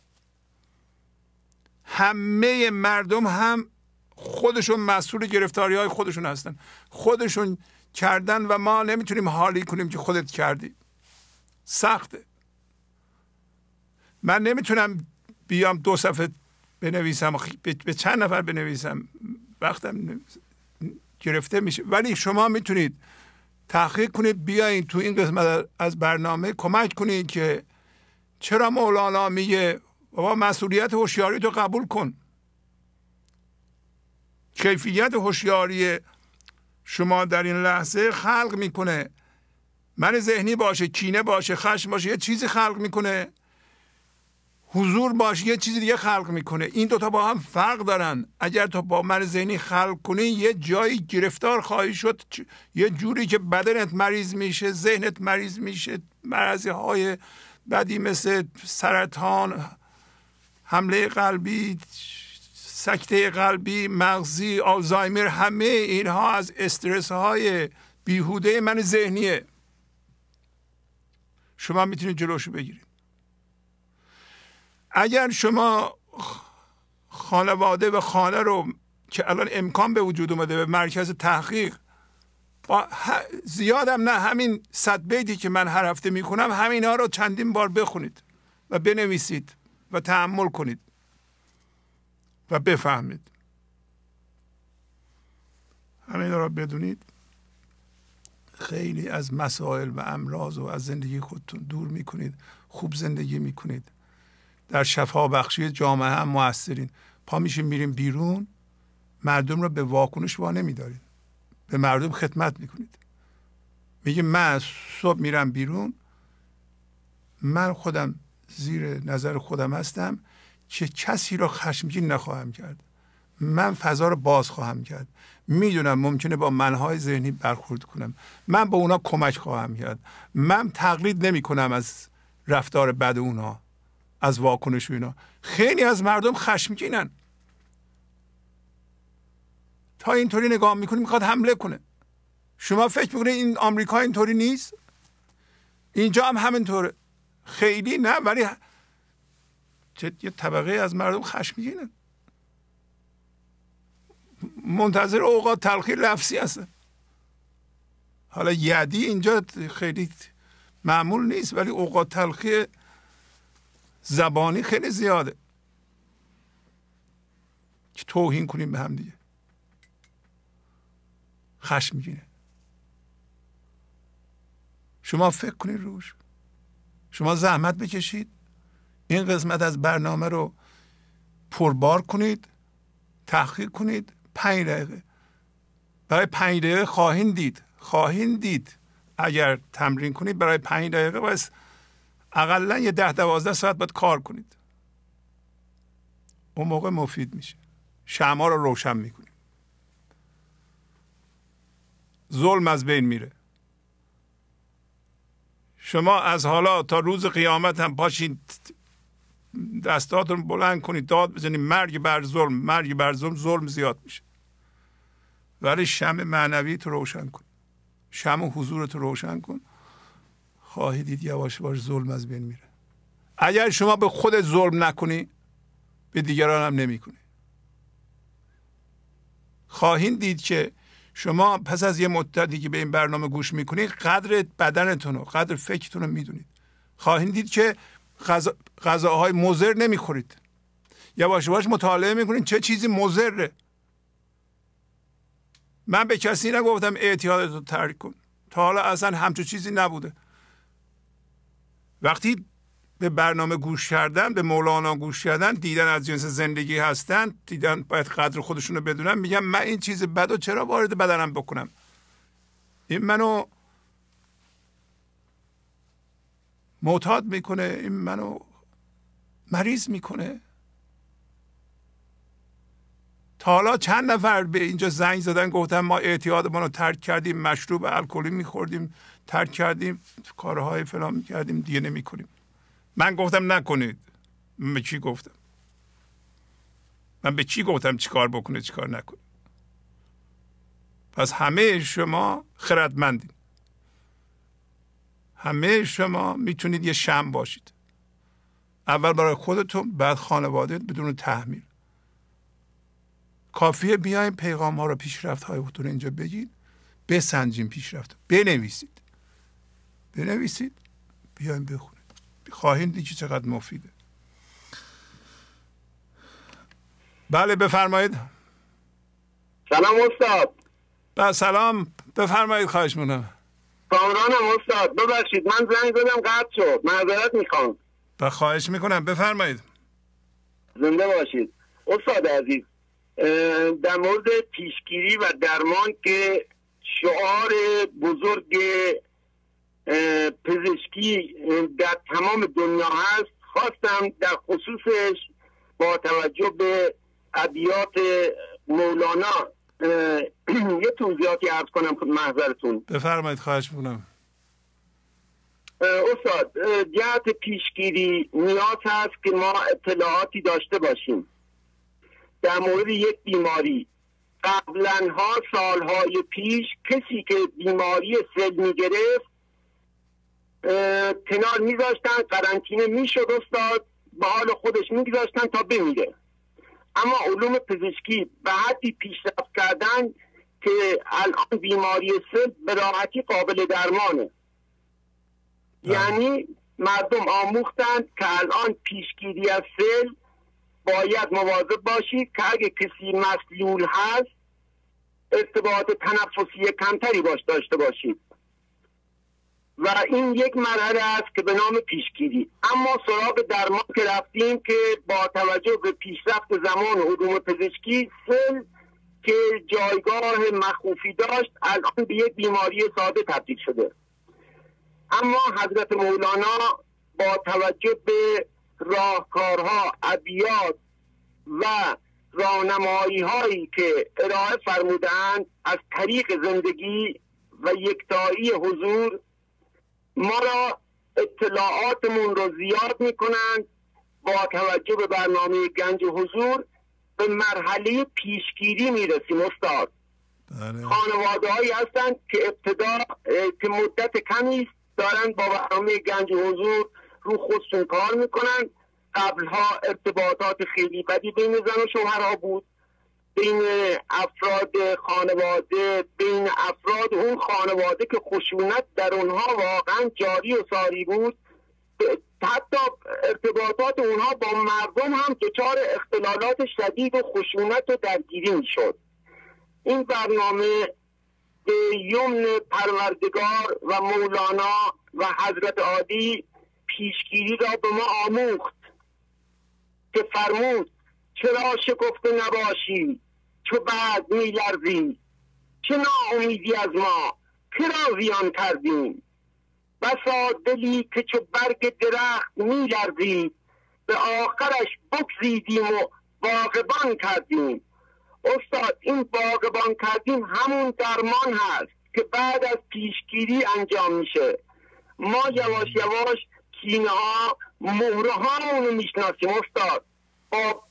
همه مردم هم خودشون مسئول گرفتاری های خودشون هستن. خودشون کردن و ما نمی‌تونیم حالی کنیم که خودت کردی. سخته. من نمی‌تونم بیام دو صفحه بنویسم به چند نفر بنویسم. وقتم گرفته میشه. ولی شما می‌تونید تحقیق کنید بیاین تو این قسمت از برنامه کمک کنید که چرا مولانا میگه بابا مسئولیت هوشیاری تو قبول کن. کیفیت هوشیاری شما در این لحظه خلق می‌کنه. من ذهنی باشه کینه باشه خشم باشه یه چیزی خلق می‌کنه. حضور باشه یه چیزی دیگه خلق می‌کنه. این دوتا با هم فرق دارن. اگر تو با من ذهنی خلق کنی یه جایی گرفتار خواهی شد یه جوری که بدنت مریض میشه ذهنت مریض میشه مرضی های بدی مثل سرطان حمله قلبی سکته قلبی مغزی آلزایمر همه اینها از استرس های بیهوده من ذهنیه. شما می‌تونید جلوشو بگیرید. اگر شما خانواده و خانه رو که الان امکان به وجود اومده به مرکز تحقیق با زیادم نه همین صد بیتی که من هر هفته می‌کنم همین ها رو چندین بار بخونید و بنویسید و تحمل کنید و بفهمید. همین را بدونید. خیلی از مسائل و امراض و از زندگی خودتون دور می‌کنید خوب زندگی می‌کنید. در شفا بخشی جامعه هم موثرین. پا میشیم میریم بیرون مردم رو به واکنش وا نمیدارید به مردم خدمت می‌کنید. میگه من صبح میرم بیرون من خودم زیر نظر خودم هستم که کسی را خشمگین نخواهم کرد. من فضا رو باز خواهم کرد. می‌دونم ممکنه با منهای ذهنی برخورد کنم. من به اونا کمک خواهم کرد. من تقلید نمی کنم از رفتار بد اونا. از واکنش اینا. خیلی از مردم خشمگینن. تا اینطوری نگاه می‌کنه می‌خواد حمله کنه. شما فکر می‌کنید این آمریکا اینطوری نیست؟ اینجا هم همینطوره. خیلی نه ولی یه طبقه از مردم خشمگینن. منتظر اوقات تلخی لفظی هستن. حالا یدی اینجا خیلی معمول نیست ولی اوقات تلخی زبانی خیلی زیاده. که توهین کنیم به هم دیگه. خشم میگینه شما فکر کنید روش. شما زحمت بکشید. این قسمت از برنامه رو پربار کنید تحقیق کنید. پنج دقیقه. برای پنج دقیقه خواهید دید. خواهید دید. اگر تمرین کنید برای پنج دقیقه باید اقلا یه ده دوازده ساعت باید کار کنید. اون موقع مفید میشه. شما رو روشن می‌کنید ظلم از بین میره. شما از حالا تا روز قیامت هم پاشین دستاتون بلند کنید داد بزنید. مرگ بر ظلم مرگ بر ظلم ظلم زیاد میشه. ولی شم معنوی تو روشن کن. شم حضورت روشن کن. خواهی دید یواش باش ظلم از بین میره. اگر شما به خود ظلم نکنی به دیگران هم نمی‌کنی. خواهید دید که شما پس از یه مدتی که به این برنامه گوش می‌کنید قدر بدنتون و قدر فکرتون رو می‌دونید. خواهید دید که غذاهای مزر نمی‌خورید. یواش یواش مطالعه می‌کنید چه چیزی مزره من به کسی نگفتم اعتیادت رو ترک کن. تا حالا اصلا همچون چیزی نبوده. وقتی به برنامه گوش کردن به مولانا گوش کردن دیدن از جنس زندگی هستن دیدن باید قدر خودشون رو بدونن میگم من این چیز بد و چرا وارد بدنم بکنم؟ این منو معتاد می‌کنه این منو مریض می‌کنه. تا حالا چند نفر به اینجا زنگ زدن گفتن ما اعتیادمون رو ترک کردیم مشروب الکلی میخوردیم ترک کردیم کارهای فلان می‌کردیم دیگه نمی‌کنیم. من گفتم نکنید. من به کی گفتم؟ من به چی گفتم چیکار بکنه چیکار نکنه؟ پس همه شما خردمندین. همه شما می‌تونید یه شم باشید. اول برای خودتون بعد خانواده بدون تحمیل. کافیه بیایم پیغام ها رو پیشرفت های خودتون اینجا بگید بسنجیم پیشرفت. بنویسید. بنویسید. بیایم بخونید. خواهید دید چقدر مفیده. بله بفرمایید. سلام استاد. با سلام. بفرمایید خواهش مونم کامرانم استاد. ببخشید من زنگ زدم قطع شد. معذرت می‌خوام. و خواهش می‌کنم. بفرمایید. زنده باشید. استاد عزیز در مورد پیشگیری و درمان که شعار بزرگ پزشکی در تمام دنیا هست خواستم در خصوصش با توجه به ابیات مولانا یه توضیحاتی عرض کنم خود محضرتون. بفرمایید خواهش می‌کنم. استاد جهت پیشگیری نیاز هست که ما اطلاعاتی داشته باشیم. در مورد یک بیماری. قبلا ها سالهای پیش کسی که بیماری سل می‌گرفت کنار میذاشتن قرنطینه می‌شد استاد به حال خودش میگذاشتن تا بمیره. اما علوم پزشکی به حدی پیشرفت کردن که الان بیماری سل به راحتی قابل درمانه. یعنی مردم آموختند که الان پیشگیری از سل باید مواظب باشید که اگه کسی مسلول هست ارتباط تنفسی کمتری باش داشته باشید. و این یک مرحله است که به نام پیشگیری. اما سراغ درمان که رفتیم که با توجه به پیشرفت زمان علوم پزشکی سل که جایگاه مخوفی داشت الان به یک بیماری ساده تبدیل شده. اما حضرت مولانا با توجه به راهکارها ابیات و رانمایی هایی که ارائه فرمودند از طریق زندگی و یکتایی حضور ما را اطلاعاتمون رو زیاد می‌کنند با توجه به برنامه گنج حضور به مرحله پیشگیری می‌رسیم استاد بله. خانواده هایی هستند که ابتدا که مدت کمی دارن با برنامه گنج حضور رو خودشون کار می‌کنن. قبلها ارتباطات خیلی بدی بین زن و شوهرها بود. بین افراد خانواده بین افراد اون خانواده که خشونت در اونها واقعا جاری و ساری بود. حتی ارتباطات اونها با مردم هم دچار اختلالات شدید و خشونت و درگیری می‌شد. این برنامه به یمن پروردگار و مولانا و حضرت عادی پیشگیری را به ما آموخت که فرمود چرا شکفته نباشی؟ چو بعد میلرزی چه ناامیدی از ما؟ که را زیان کردیم؟ بسا دلی که چو برگ درخت میلرزید به آخرش بگزیدیم و باغبان کردیم. استاد این باغبان کردیم همون درمان هست که بعد از پیشگیری انجام میشه. ما یواش یواش کینه ها مهره هامونو می‌شناسیم استاد. با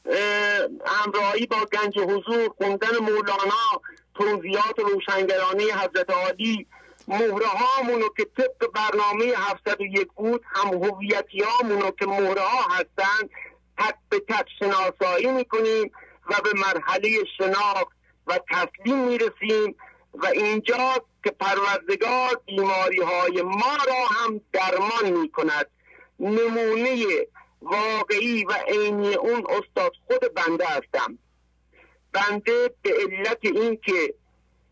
همراهی با گنج حضور خوندن مولانا توضیحات روشنگرانه حضرت عالی مهره هامونو که طبق برنامه 701 بود هم هویتی هامونو که مهره ها هستند تک به تک شناسایی می‌کنیم و به مرحله شناخت و تسلیم می‌رسیم و اینجا که پروردگار بیماری های ما را هم درمان می‌کند. نمونه واقعی و عینی اون استاد خود بنده هستم. بنده به علت اینکه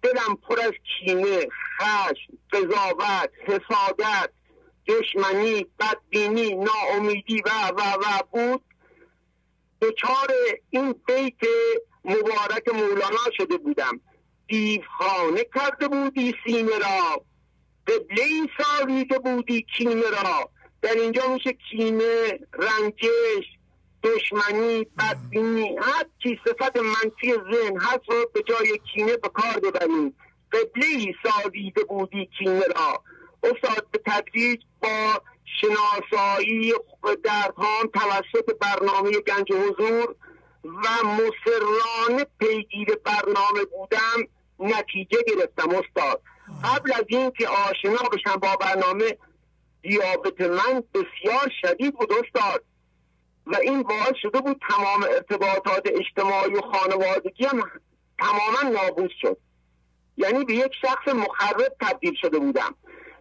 دلم پر از کینه خشم قضاوت حسادت دشمنی بدبینی ناامیدی و و و بود. دچار این بیت مبارک مولانا شده بودم. دیوخانه کرده بودی سینه را. قبله ای سالیده بودی کینه را. در اینجا میشه کینه رنجش دشمنی بدبینی هر چی صفت منفی ذهن هست رو به جای کینه به کار ببریم. قبله ای سازیده بودی کینه را. استاد به تدریج با شناسایی دردهام توسط برنامه گنج حضور و مصرانه پیگیر برنامه بودم نتیجه گرفتم استاد. قبل از اینکه آشنا بشم با برنامه دیابت من بسیار شدید بود استاد. و این باعث شده بود تمام ارتباطات اجتماعی و خانوادگی هم تماما نابود شد. یعنی به یک شخص مخرب تبدیل شده بودم.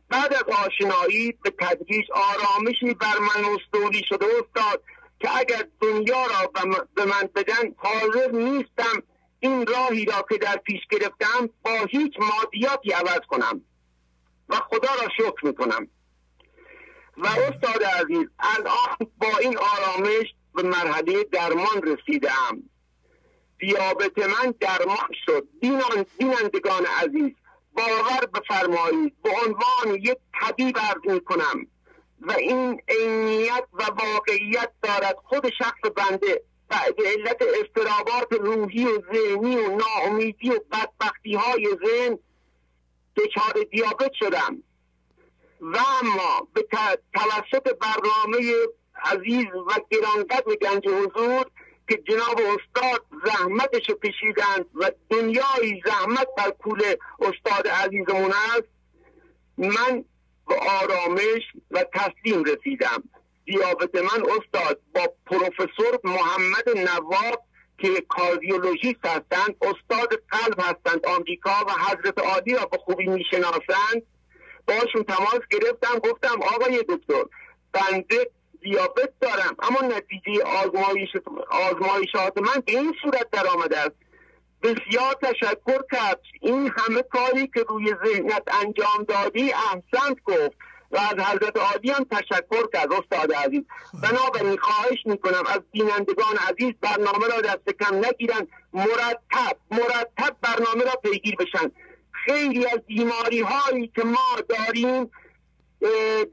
بعد از آشنایی به تدریج آرامشی بر من مستولی شده استاد که اگر دنیا را به من بدن حاضر نیستم این راهی را که در پیش گرفتم با هیچ مادیاتی عوض کنم. و خدا را شکر می‌کنم. و استاد عزیز الان با این آرامش به مرحله درمان رسیدم دیابت من درمان شد. بینندگان عزیز باور بفرمایید به عنوان یک طبیب عرض می کنم و این عینیت و واقعیت دارد خود شخص بنده و به علت استرابات روحی و ذهنی و ناامیدی و بدبختی های ذهن دچار دیابت شدم. و اما به توسط برنامه عزیز و گرانقدر گنج حضور که جناب استاد زحمتش کشیدند و دنیای زحمت بر کول استاد عزیزمون است من به آرامش و تسلیم رسیدم. دیابت من استاد با پروفسور محمد نواب که کاردیولوژیست هستند استاد قلب هستند آمریکا و حضرت عالی را به خوبی می‌شناسند. باشون تماس گرفتم گفتم آقای دکتر بنده دیابت دارم. اما نتیجه آزمایش آزمایشات من به این صورت در آمده است. بسیار تشکر کرد. این همه کاری که روی ذهنت انجام دادی احسنت گفت. و از حضرت عادی هم تشکر کرد استاد عزیز. بنابراین خواهش می‌کنم از بینندگان عزیز برنامه را دست کم نگیرن. مرتب مرتب برنامه را پیگیر بشن. خیلی از بیماری هایی که ما داریم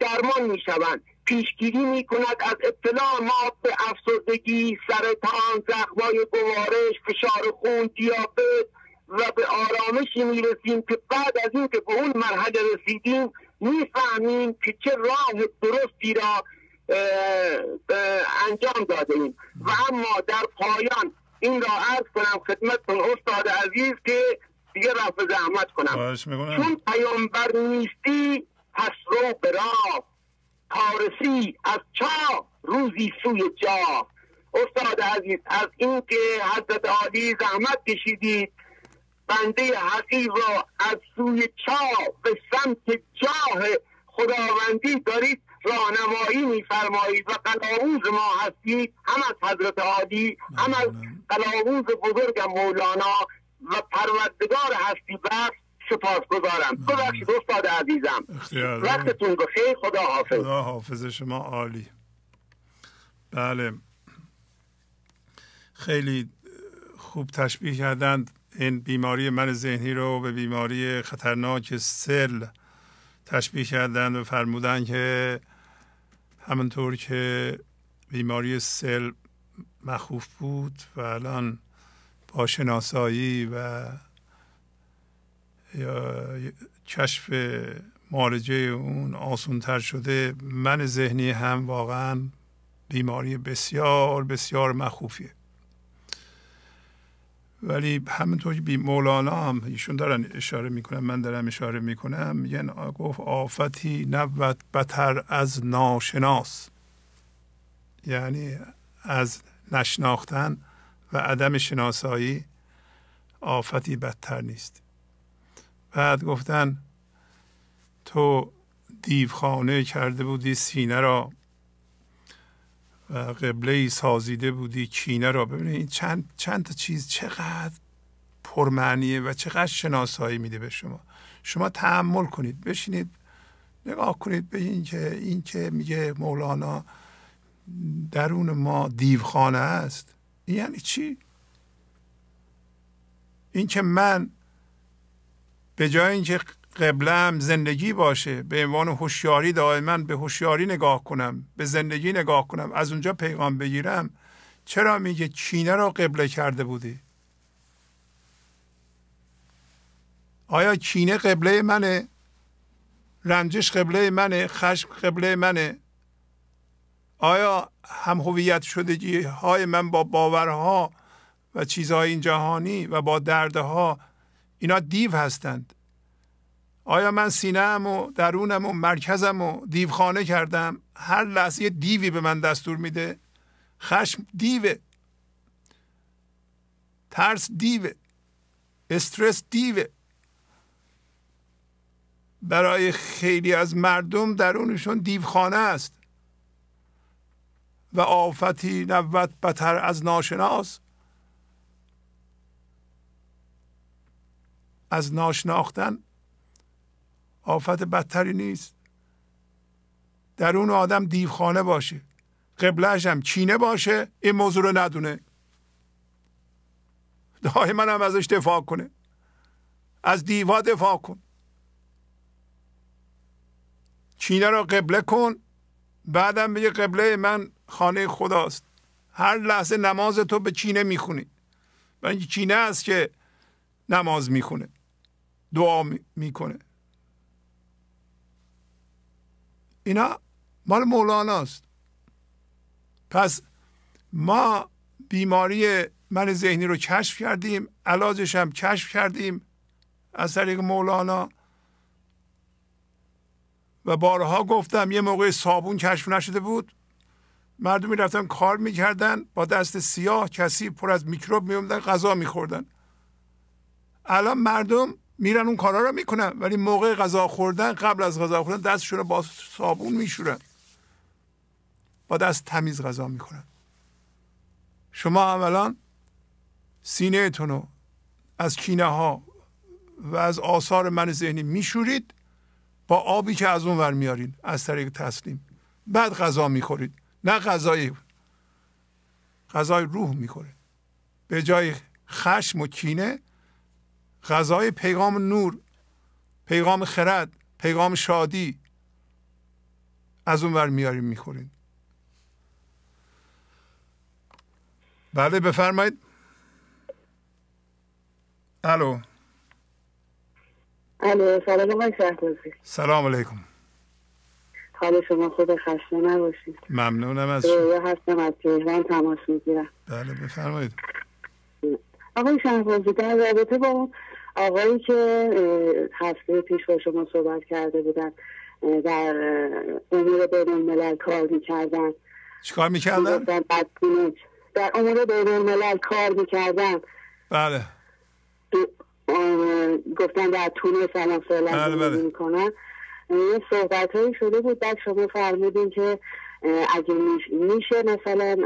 درمان می‌شوند. پیشگیری می کند از اطلاع ما به افسردگی سرطان زخمای گوارش فشار خون دیابت و به آرامشی می‌رسیم که بعد از اینکه به اون مرحله رسیدیم می‌فهمیم که چه راه درستی را انجام داده ایم و اما در پایان این را عرض کنم خدمتتون استاد عزیز که دیگه رفع زحمت کنم. چون پیامبر نیستی پس رو به راه. پارسی از چا روزی سوی جا. استاد عزیز از اینکه حضرت عالی زحمت کشیدید بنده حقیق را از سوی چا به سمت جاه خداوندی دارید راهنمایی میفرمایید و قلاووز ما هستید. هم از حضرت عالی هم از قلاووز بزرگ مولانا. و پروردگار هستی بخش سپاس گذارم ببخشید استاد عزیزم. وقتتون بخیر. خدا حافظ. خدا حافظ شما عالی. بله. خیلی خوب تشبیه کردند این بیماری من ذهنی رو به بیماری خطرناک سل تشبیه کردند و فرمودن که همونطور که بیماری سل مخوف بود و الان با شناسایی و یا کشف مارجه اون آسونتر شده من ذهنی هم واقعا بیماری بسیار بسیار مخوفیه. ولی همونطور که بی مولانا هم ایشون دارن اشاره می‌کنن من دارم اشاره می‌کنم میگن گفت آفتی نبود بتر از ناشناس. یعنی از نشناختن و عدم شناسایی آفتی بدتر نیست. بعد گفتن تو دیوخانه کرده بودی سینه را و قبله سازیده بودی کینه را. ببینید چند چند تا چیز چقدر پرمعنیه و چقدر شناسایی میده به شما. شما تحمل کنید بشینید نگاه کنید به این که این که میگه مولانا درون ما دیوخانه است. یعنی چی؟ این که من به جای اینکه قبلم زندگی باشه به عنوان هوشیاری دائما به هوشیاری نگاه کنم به زندگی نگاه کنم از اونجا پیغام بگیرم چرا میگه چینه را قبله کرده بودی؟ آیا چینه قبله منه؟ رنجش قبله منه؟ خشم قبله منه؟ آیا هم هویت شدگی های من با باورها و چیزهای این جهانی و با دردها اینا دیو هستند؟ آیا من سینه‌ام و درونم و مرکزم و دیوخانه کردم؟ هر لحظه دیوی به من دستور میده. خشم دیوه. ترس دیوه. استرس دیوه. برای خیلی از مردم درونشون دیوخانه است. و آفتی نوت بتر از ناشناس. از ناشناختن آفت بدتری نیست. درون آدم دیوخانه باشه. قبلش هم چینه باشه. این موضوع رو ندونه. دائما هم ازش دفاع کنه. از دیوا دفاع کن. چینه رو قبله کن. بعدم بگه قبله من خانه خداست. هر لحظه نماز تو به چینه می‌خونی. و این چینه است که نماز می‌خونه. دعا می‌کنه. اینا مال مولاناست پس ما بیماری من ذهنی رو کشف کردیم علاجش هم کشف کردیم از طریق مولانا. و بارها گفتم یه موقع صابون کشف نشده بود. مردم رفتن کار می‌کردن با دست سیاه کسی پر از میکروب میومدن غذا میخوردن. الان مردم میرن اون کارا رو می‌کنن ولی موقع غذا خوردن قبل از غذا خوردن دستشون رو با صابون میشورن. با دست تمیز غذا می‌کنن شما اولا سینه رو از کینه ها و از آثار من ذهنی میشورید با آبی که از اون ور میارین از طریق تسلیم. بعد غذا می‌خورید. نه غذای غذای روح می‌خوره. به جای خشم و کینه غذای پیغام نور پیغام خرد پیغام شادی از اون ور میاریم می‌خورین بله بفرمایید. الو. الو سلام آقای سلام علیکم. حال شما خود خسته نباشید. ممنونم از شما. هستم از تهران تماس می‌گیرم. بله بفرمایید. آقای شهبازی در رابطه با آقایی که هفته پیش با شما صحبت کرده بودن در امور بین الملل کار می‌کردن. چیکار می‌کردن؟ در امور بین الملل کار می‌کردن. بله. گفتن در تونس الان فعلا بله بله. می‌کنن. یه صحبت هایی شده بود. بعد شما فرمودین که اگه میشه مثلا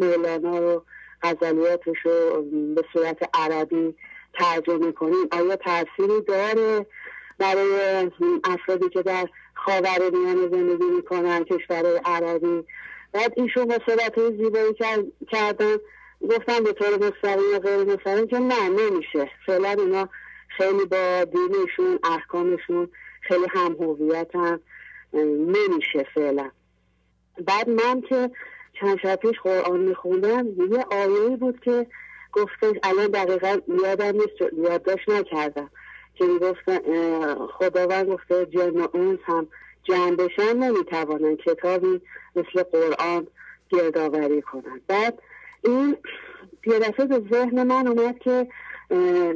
مولانا رو غزلیاتش رو به صورت عربی ترجمه کنیم آیا تأثیری داره برای افرادی که در خاور میانه زندگی می‌کنن کشور عربی؟ بعد ایشون با صحبت زیبایی کردن. گفتن به طور مستقیم و غیر مستقیم که نه نمیشه. فعلا اینا خیلی با دینشون احکامشون خیلی هم هویت هم نمیشه فعلا. بعد من که چند شب پیش قرآن میخوندم یه آیه بود که گفتش الان دقیقا یادم نیست یادداشت نکردم که می‌گفتن خداوند گفته جن و اونس هم جمع بشن نمی‌توانن کتابی مثل قرآن گردآوری کنن. بعد این یه دفعه به ذهن من اومد که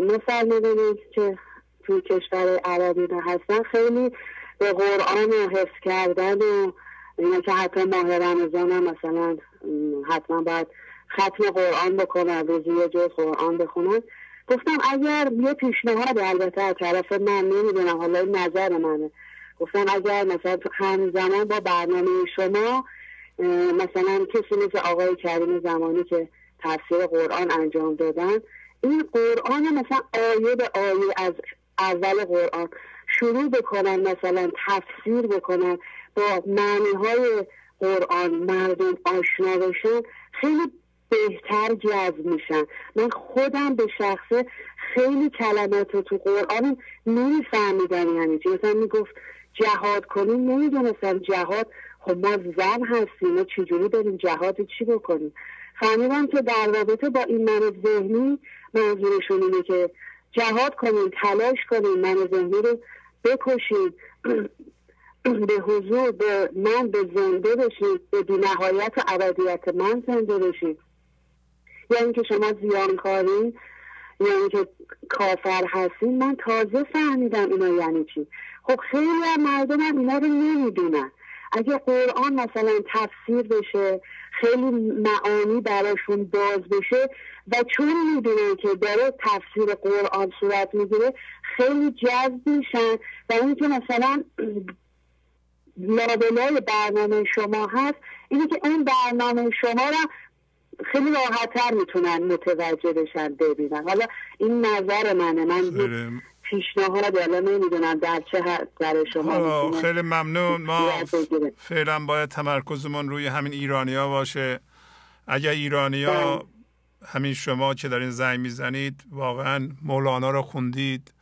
نفرمودنید که توی کشور عربی هستن خیلی به قرآن و حفظ کردن و اینا که حتی ماه رمضان هم مثلا حتما باید ختم قرآن بکنن روزی یه جز قرآن بخونن. گفتم اگر یه پیشنهاد البته از طرف من نمی‌دونم حالا این نظر منه. گفتم اگر مثلا همزمان با برنامه شما مثلا کسی مثل آقای کریم زمانی که تفسیر قرآن انجام دادن این قرآن مثلا آیه به آیه از اول قرآن. شروع بکنن مثلا تفسیر بکنن با معنی های قرآن مردم آشنا بشن خیلی بهتر جذب میشن. من خودم به شخصه خیلی کلمات رو تو قرآن نمیفهمیدم یعنی چی. مثلا می‌گفت جهاد کنیم نمی‌دونستم جهاد. خب ما زن هستیم ما چجوری بریم جهاد چی بکنیم؟ فهمیدم که در رابطه با این من ذهنی منظورشون اینه که جهاد کنیم تلاش کنیم من ذهنی رو بکشیم به حضور به من به زنده بشید به بینهایت و من زنده بشید یا اینکه شما زیانکارین یا اینکه کافر هستین من تازه فهمیدم اینا یعنی چی. خب خیلی از مردم هم اینا رو نمی‌دونن. اگه قرآن مثلا تفسیر بشه خیلی معانی براشون باز بشه و چون می‌دونن که داره تفسیر قرآن صورت می‌گیره خیلی جذب میشن و اینکه مثلا لابلای برنامه شما هست اینه که این برنامه شما را خیلی راحتتر می‌تونن متوجه بشن ببینن. حالا این نظر منه. من پیشنهاد حالا نمی‌دونم در چه در شما خیلی ممنون. ما فعلا باید تمرکزمون روی همین ایرانیا باشه. اگر ایرانیا بله. همین شما که دارین زنگ می‌زنید واقعا مولانا رو خوندید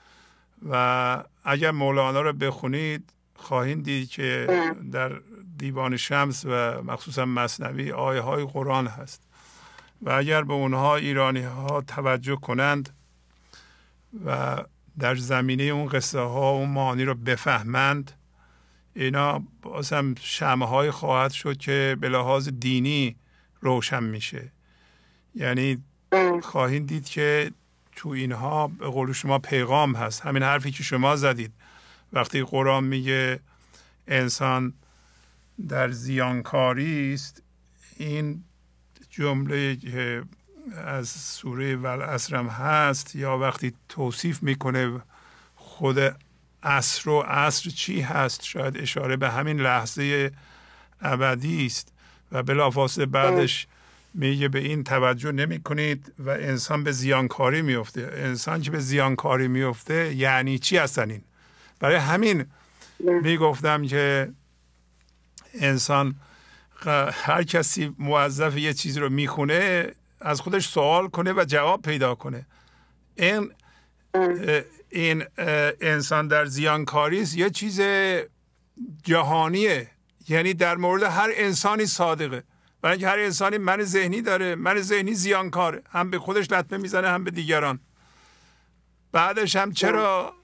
و اگر مولانا رو بخونید خواهید دید که. در دیوان شمس و مخصوصا مصنوی آیه های قرآن هست و اگر به اونها ایرانی ها توجه کنند و در زمینه اون قصه ها اون معانی رو بفهمند اینا بازم شمه های خواهد شد که به لحاظ دینی روشن میشه یعنی خواهید دید که تو اینها به قول شما پیغام هست. همین حرفی که شما زدید. وقتی قرآن میگه انسان در زیانکاری است این جمله که از سوره ولعصرم هست یا وقتی توصیف می‌کنه خود عصر و عصر چی هست شاید اشاره به همین لحظه ابدی است. و بلافاصله بعدش میگه به این توجه نمی کنید و انسان به زیانکاری میفته انسان که به زیانکاری میفته یعنی چی هستن این؟ برای همین می‌گفتم که انسان هر کسی موظف یه چیزی رو می‌خونه از خودش سوال کنه و جواب پیدا کنه. این این انسان در زیانکاری است یه چیز جهانیه. یعنی در مورد هر انسانی صادقه. برای اینکه هر انسانی من ذهنی داره من ذهنی زیانکاره. هم به خودش لطمه می‌زنه هم به دیگران. بعدش هم چرا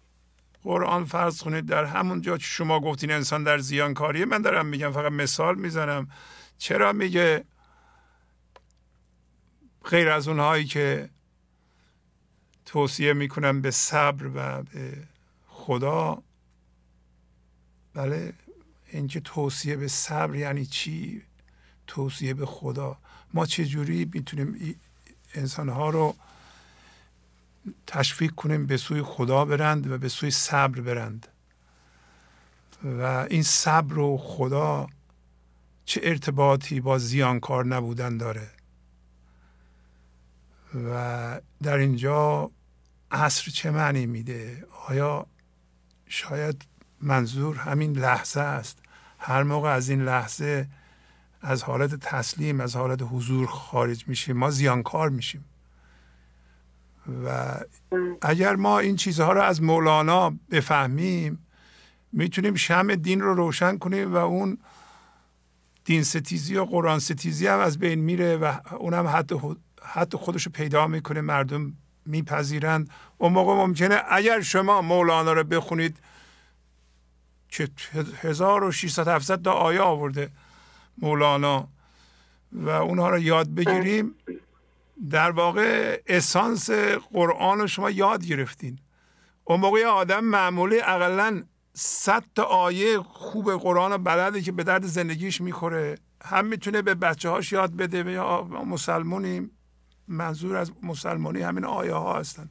قرآن فرض کنید در همون جا که شما گفتین انسان در زیانکاریه من دارم میگم فقط مثال می‌زنم. چرا میگه غیر از اونهایی که توصیه می‌کنم به صبر و به خدا؟ بله اینکه توصیه به صبر یعنی چی؟ توصیه به خدا. ما چجوری می‌تونیم انسانها رو تشویق کنیم به سوی خدا برند و به سوی صبر برند؟ و این صبر و خدا چه ارتباطی با زیانکار نبودن داره؟ و در اینجا عصر چه معنی میده؟ آیا شاید منظور همین لحظه است؟ هر موقع از این لحظه از حالت تسلیم از حالت حضور خارج میشیم. ما زیانکار میشیم. و اگر ما این چیزها رو از مولانا بفهمیم می‌تونیم شم دین رو روشن کنیم و اون دین ستیزی و قرآن ستیزی هم از بین میره و اونم حتی حتی خودش رو پیدا می‌کنه. مردم میپذیرند. اون موقع ممکنه اگر شما مولانا رو بخونید که 1600 700 تا آیه آورده. مولانا و اونها رو یاد بگیریم. در واقع اسانس قرآن رو شما یاد گرفتین. اون موقع آدم معمولی اقلا صد تا آیه خوب قرآن رو بلده که به درد زندگیش می‌خوره. هم می‌تونه به بچه هاش یاد بده. یا مسلمونیم. منظور از مسلمانی همین آیه ها هستن.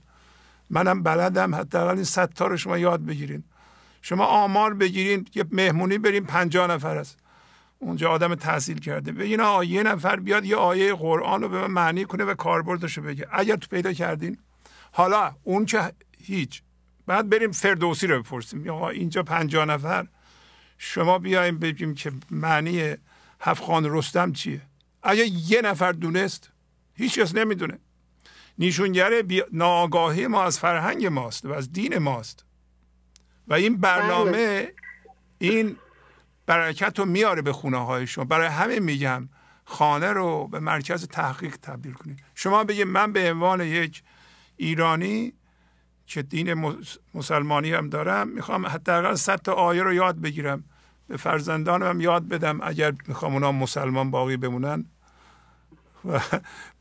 منم بلدم حداقل این صد تا رو شما یاد بگیرین. شما آمار بگیرین. یه مهمونی بریم پنجاه نفر است اونجا آدم تحصیل کرده. بگین آقا یه نفر بیاد یه آیه قرآن رو به من معنی کنه و کاربردش رو بگه. اگر تو پیدا کردین حالا اون که هیچ. بعد بریم فردوسی رو بپرسیم. آقا اینجا پنجاه نفر شما بیایم بگیم که معنی هفخان رستم چیه؟ اگه یه نفر دونست هیچ کس نمی‌دونه. نیشونگر بی... ناآگاهی ما از فرهنگ ماست و از دین ماست. و این برنامه بله. این برکت رو میاره به خونه های شما. برای همه میگم خانه رو به مرکز تحقیق تبدیل کنید. شما بگید من به عنوان یک ایرانی که دین مسلمانی هم دارم می‌خوام حداقل صد تا آیه رو یاد بگیرم. به فرزندانم یاد بدم اگر می‌خوام اونا مسلمان باقی بمونن. و,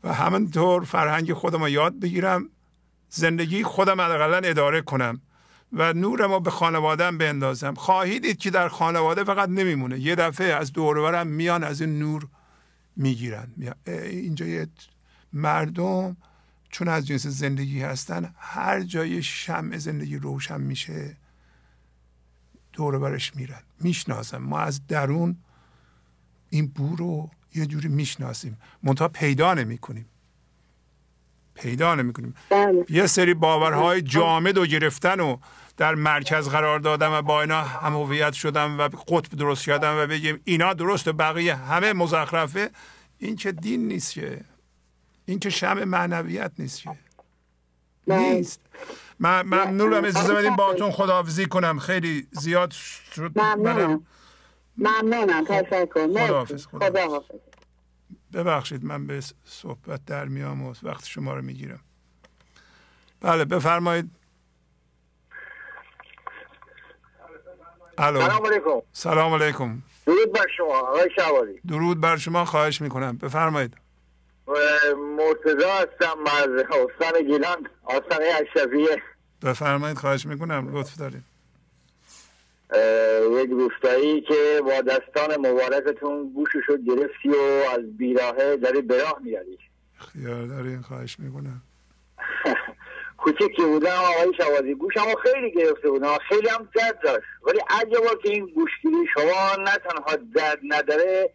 و همینطور فرهنگ خودم رو یاد بگیرم. زندگی خودم حداقل اداره کنم. و نورم رو به خانوادم بندازم. خواهید دید که در خانواده فقط نمیمونه. یه دفعه از دورورم میان از این نور می‌گیرن. اینجا یه مردم چون از جنس زندگی هستن هر جای شمع زندگی روشن میشه دور برش میرن. می‌شناسم. ما از درون این بو رو یه جوری می‌شناسیم. منتها پیدا نمی کنیم پیدا نمی کنیم بله. یه سری باورهای جامد و گرفتن و در مرکز قرار دادم و با اینا هم هویت شدم و قطب درست کردم و بگیم اینا درست و بقیه همه مزخرفه. این که دین نیست که. این که شم معنویت نیست که. نیست. من ممنونم اجازه بدیم باهاتون خداحافظی کنم. خیلی زیاد شد. ممنونم. ممنونم. تشکر. خداحافظ. ببخشید من به صحبت در میام و وقت شما رو می‌گیرم. بله بفرمایید. الو. سلام علیکم. سلام علیکم. درود بر شما آقای شواری درود بر شما خواهش می‌کنم. بفرمایید. مرتضا هستم از استان گیلان آستانه اشرفیه بفرمایید خواهش می‌کنم. لطف دارید. یک روستایی که با دستان مبارکتون گوششو گرفتی و از بیراهه داری براه میاری خیال دارین خواهش می‌کنم. کوچکی بودم آقای شوازی گوشم خیلی گرفته بودم خیلی هم درد داشت. ولی عجبا که این گوشگیری شما نه تنها درد نداره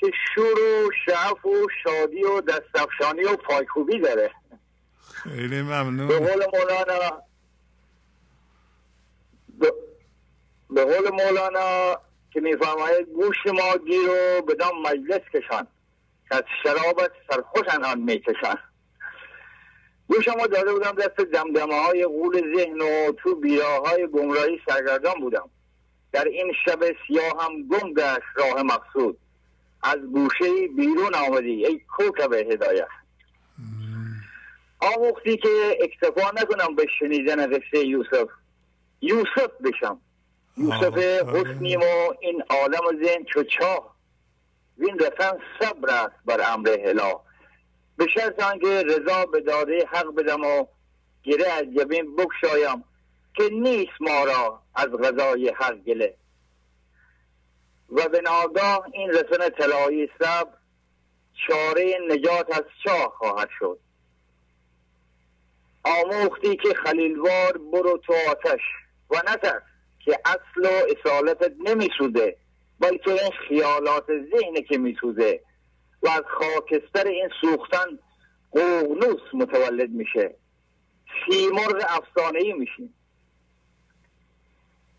که شور و شعف و شادی و دستفشانی و پایکوبی داره. خیلی ممنون. به قول مولانا به قول مولانا که میفرماید گوش ما گیر و بدان مجلس کشان که از شرابت سرخوش انان می‌کشن گوش ما داده بودم دست دمدمه های غول ذهن و تو بیراه های گمراهی سرگردان بودم. در این شب سیاه هم گم گشت راه مقصود. از گوشه بیرون آمدی ای کوکب هدایت. آموختی که اکتفا نکنم به شنیدن قصه یوسف. یوسف بشم. یوسف حسنیم و این عالم و ذهن چو چاه. وین رسن صبر است بر امر هلا به شرط آنکه رضا به داده حق بدم و گره از جبین بکشایم که نیست ما را از غذای حق گله. و به ناگاه این رسن طلایی سب چاره نجات از چاه خواهد شد. آموختی که خلیلوار برو تو آتش و نترس که اصل و اصالتت نمیسوده بلکه این خیالات ذهن که میسوزه. و از خاکستر این سوختن قوغنوس متولد میشه. سیمرغ افسانه ای میشیم.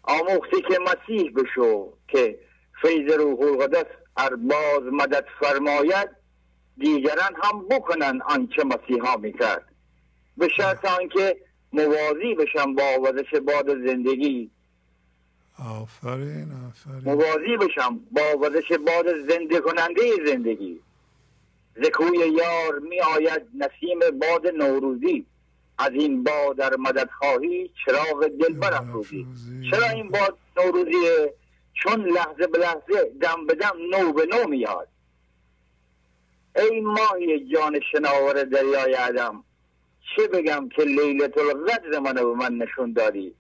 آموختی که مسیح بشو که فیض روح القدس ارباز مدد فرماید دیگران هم بکنن آنچه مسیحا می‌کرد. به شرط آنکه موازی بشن با وزش باد زندگی. آفرین آفرین. موازی بشم با وزش باد زنده کننده زندگی. زکوی یار می آید نسیم باد نوروزی. از این باد در مدد خواهی چراغ دل برافروزی. چرا این باد نوروزیه؟ چون لحظه به لحظه دم به دم نو به نو میاد. ای ماهی جان شناور دریای عدم چه بگم که لیلت القدر منو به من نشون دادی؟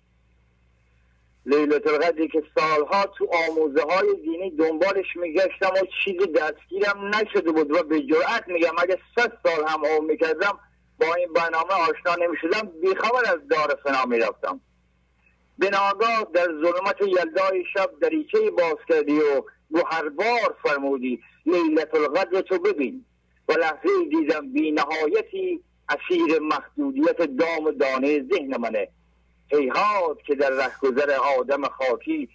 لیلت القدری که سالها تو آموزه های دینی دنبالش میگشتم و چیزی دستگیرم نشده بود و به جرأت میگم. اگه صد سال هم آم می‌کردم با این برنامه آشنا نمی‌شدم. بیخبر از دار فنا می‌رفتم. به ناگاه در ظلمت یلدای شب دریچه باز کردی و گوهربار فرمودی لیلت القدر تو ببین. و لحظه دیدم بی نهایتی اسیر محدودیت دام دانه ذهن منه. هیهات که در رهگذر آدم خاکی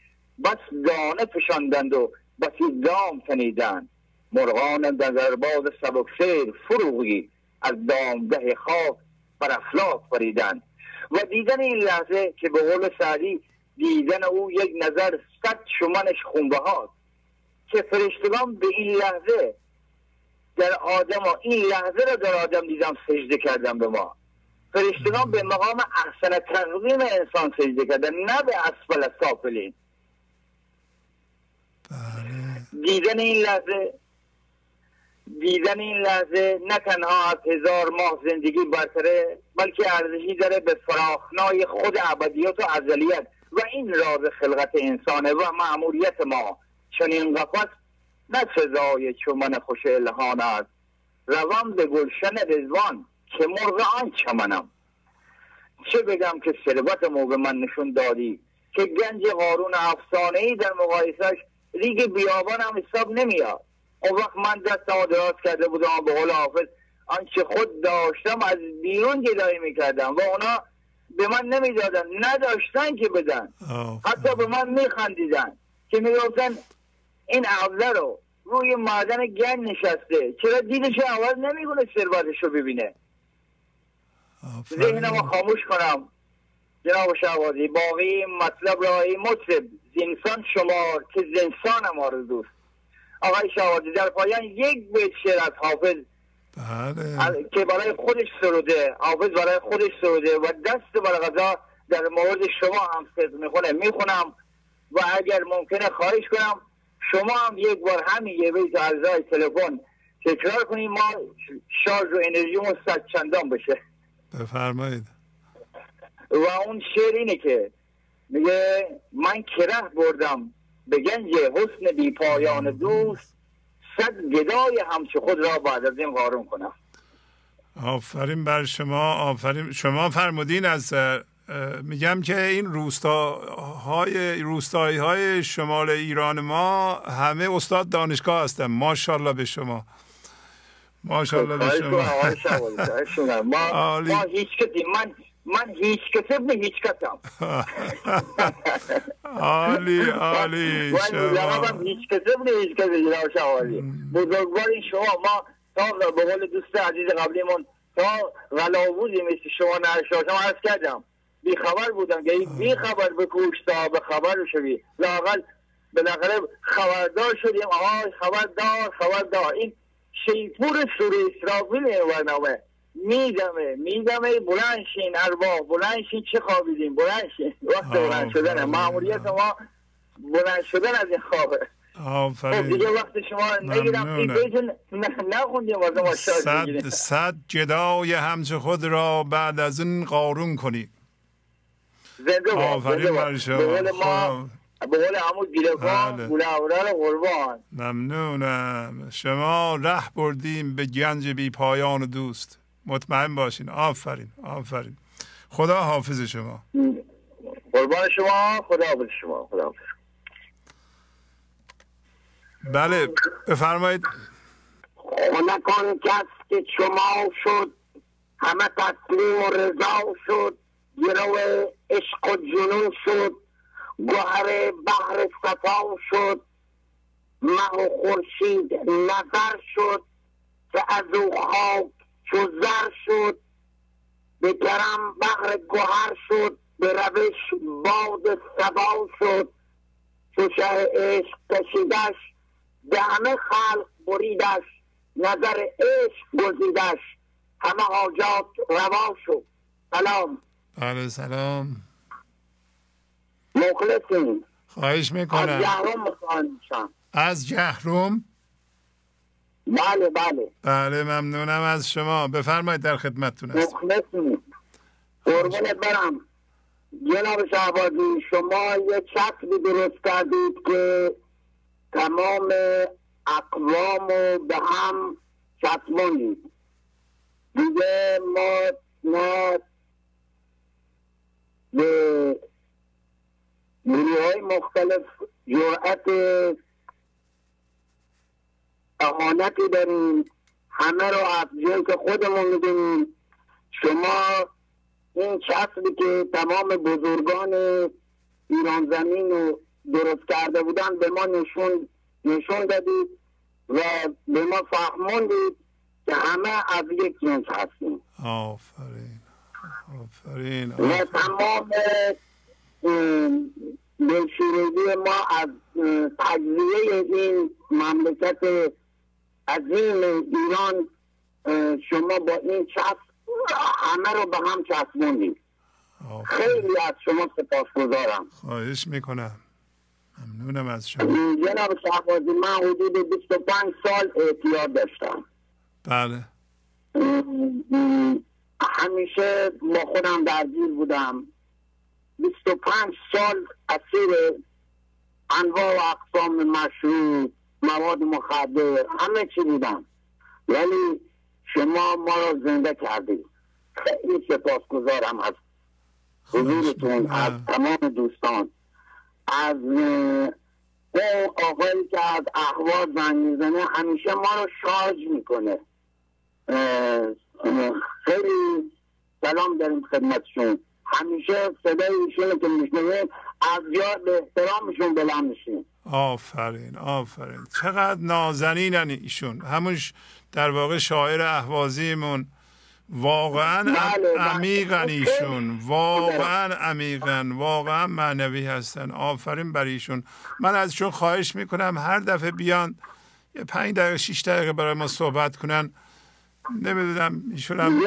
بس دانه فشاندند و بسی دام تنیدند. مرغان نظرباز سبکسیر فروغی از دامده خاک بر افلاک پریدند و دیدن این لحظه که به قول سعدی دیدن او یک نظر صد شمنش هاست که فرشتگان به این لحظه در آدم این لحظه را در آدم دیدم سجده کردم به ما. فرشتگان به مقام احسن تقویم انسان سجده کردن نه به اسفل سافلین بله. دیدن این لحظه دیدن این لحظه نه تنها از هزار ماه زندگی برتره بلکه ارزشی داره به فراخنای خود ابدیت و ازلیت و این راز خلقت انسانه و معمولیت ما. چنین قفص نه سزای چومن خوش الهان است. روم به گلشن رزوان که مرغ آن چمنم؟ چه بگم که ثروت مو به من نشون دادی؟ که گنج قارون افسانه ای در مقایسش ریگ بیابان هم حساب نمیاد اون وقت من دست دراز کرده بودم به قول حافظ آنچه خود داشتم از بیرون گدایی می‌کردم و اونا به من نمی‌دادن نداشتن که بدن. حتی به من میخندیدن که می‌گفتن این عبده رو روی معدن گنج نشسته. چرا دیدش عوض نمی‌کنه ثروتش رو ببینه؟ ذهنم خاموش کنم. جناب شعبازی باقی مطلب را این مطلب زینسان شمار که زنسان ما رو دوست. آقای شعبازی در پایان یک بیت شعر از حافظ. بله. که برای خودش سروده حافظ برای خودش سروده و دست برغذا در مورد شما هم صدق می‌خونه. می‌خونم و اگر ممکنه خواهش کنم شما هم یک بار همین یه بیت از تلفن تکرار کنیم. ما شارژ و انرژیمون صد چندان بشه. بفرمایید. و اون شعر اینه که میگه من کره بردم به گنج حسن بی پایان دوست صد گدای همچه خود را بعد از این قارون کنم. آفرین بر شما آفرین. شما فرمودین از میگم که این روستاهای روستایی های شمال ایران ما همه استاد دانشگاه هستن. ماشاءالله به شما. ماشاءالله به شما. ما, ما هیچ کسی من من هیچ کسی به هیچ کسم عالی عالی من هیچ کسی به هیچ کسی بزرگوار شما ما تا به قول دوست عزیز قبلیمون تا غلاووزی مثل شما نرشاشم عرض کردم. بی خبر بودم که بی خبر بکوش تا به خبر شوی لاقل بالاخره خبردار شدیم. آها خبردار خبردار. این شیپور سوری اسرافیل برنامه میدمه میدمه بلند شین اربا بلند شین چه خوابیدیم بلند شین. وقت بلند شدن. معمولیت ما بلند شدن از این خوابه. آفرین. خب دیگه وقت شما نگیرم. نخوندیم واسه ما صد, صد جدای همچه خود را بعد از این قارون کنی زنده آفرین بر شما. به قول همون گیلکان گوله قربان. ممنونم. شما ره بردیم به گنج بی پایان دوست. مطمئن باشین. آفرین آفرین. خدا حافظ شما. قربان شما خدا حافظ شما خدا حافظ. بله بفرمایید. خونکان کس که شما شد همه تسلیم و رضا شد گرو عشق و جنون شد. گوهر بحر صفا شد. مه و خورشید نظر شد که از او خاک چو زر شد. به کرم بحر گوهر شد به روش باد سبا شد. چو شه عشق کشیدش به همه خلق بریدش نظر عشق گزیدش. همه حاجات روا شد. سلام. بله سلام. مخلصیم. خواهش می‌کنم. از جهروم از جهروم بله بله. بله ممنونم از شما. بفرمایید در خدمتتون هست مخلصیم. قربونت برم. جناب شعبازی شما یه چسبی درست کردید که تمام اقوام رو به هم چسبونید دیگه ما ما به گروه های مختلف جرأت اهانتی داریم. همه رو از که خودمون می‌دونیم. شما این چسبی که تمام بزرگان ایران زمین رو درست کرده بودن به ما نشون نشون دادید و به ما فهموندید که همه از یک جنس هستیم. آفرین. آفرین, و تمام دلشورگی ما از تجزیه این مملکت عظیم ایران شما با این چسب همه رو به هم چسبوندید. خیلی از شما سپاس گذارم خواهش می‌کنم. ممنونم از شما. جناب شهبازی من حدود 25 سال اعتیاد داشتم. بله. همیشه با خودم درگیر بودم. 25 سال اسیر انواع و اقسام مشروع مواد مخدر همه چی بودم ولی شما ما را زنده کردید. خیلی سپاسگزارم از حضورتون از تمام دوستان. از اون آقایی که از احواز زنگ می‌زنه همیشه ما رو شارژ می‌کنه. خیلی سلام داریم خدمتشون. همیشه صدای ایشون که میشنویم از یاد به احترامشون بلند میشیم. آفرین آفرین. چقدر نازنینن ایشون. همونش در واقع شاعر احوازیمون. واقعا بله، بله. عمیقن ایشون. واقعا عمیقن. واقعا معنوی هستن. آفرین بر ایشون. من ازشون خواهش می‌کنم هر دفعه بیان یه پنج دقیقه شیش دقیقه برای ما صحبت کنن. نمی‌دونم ایشون هم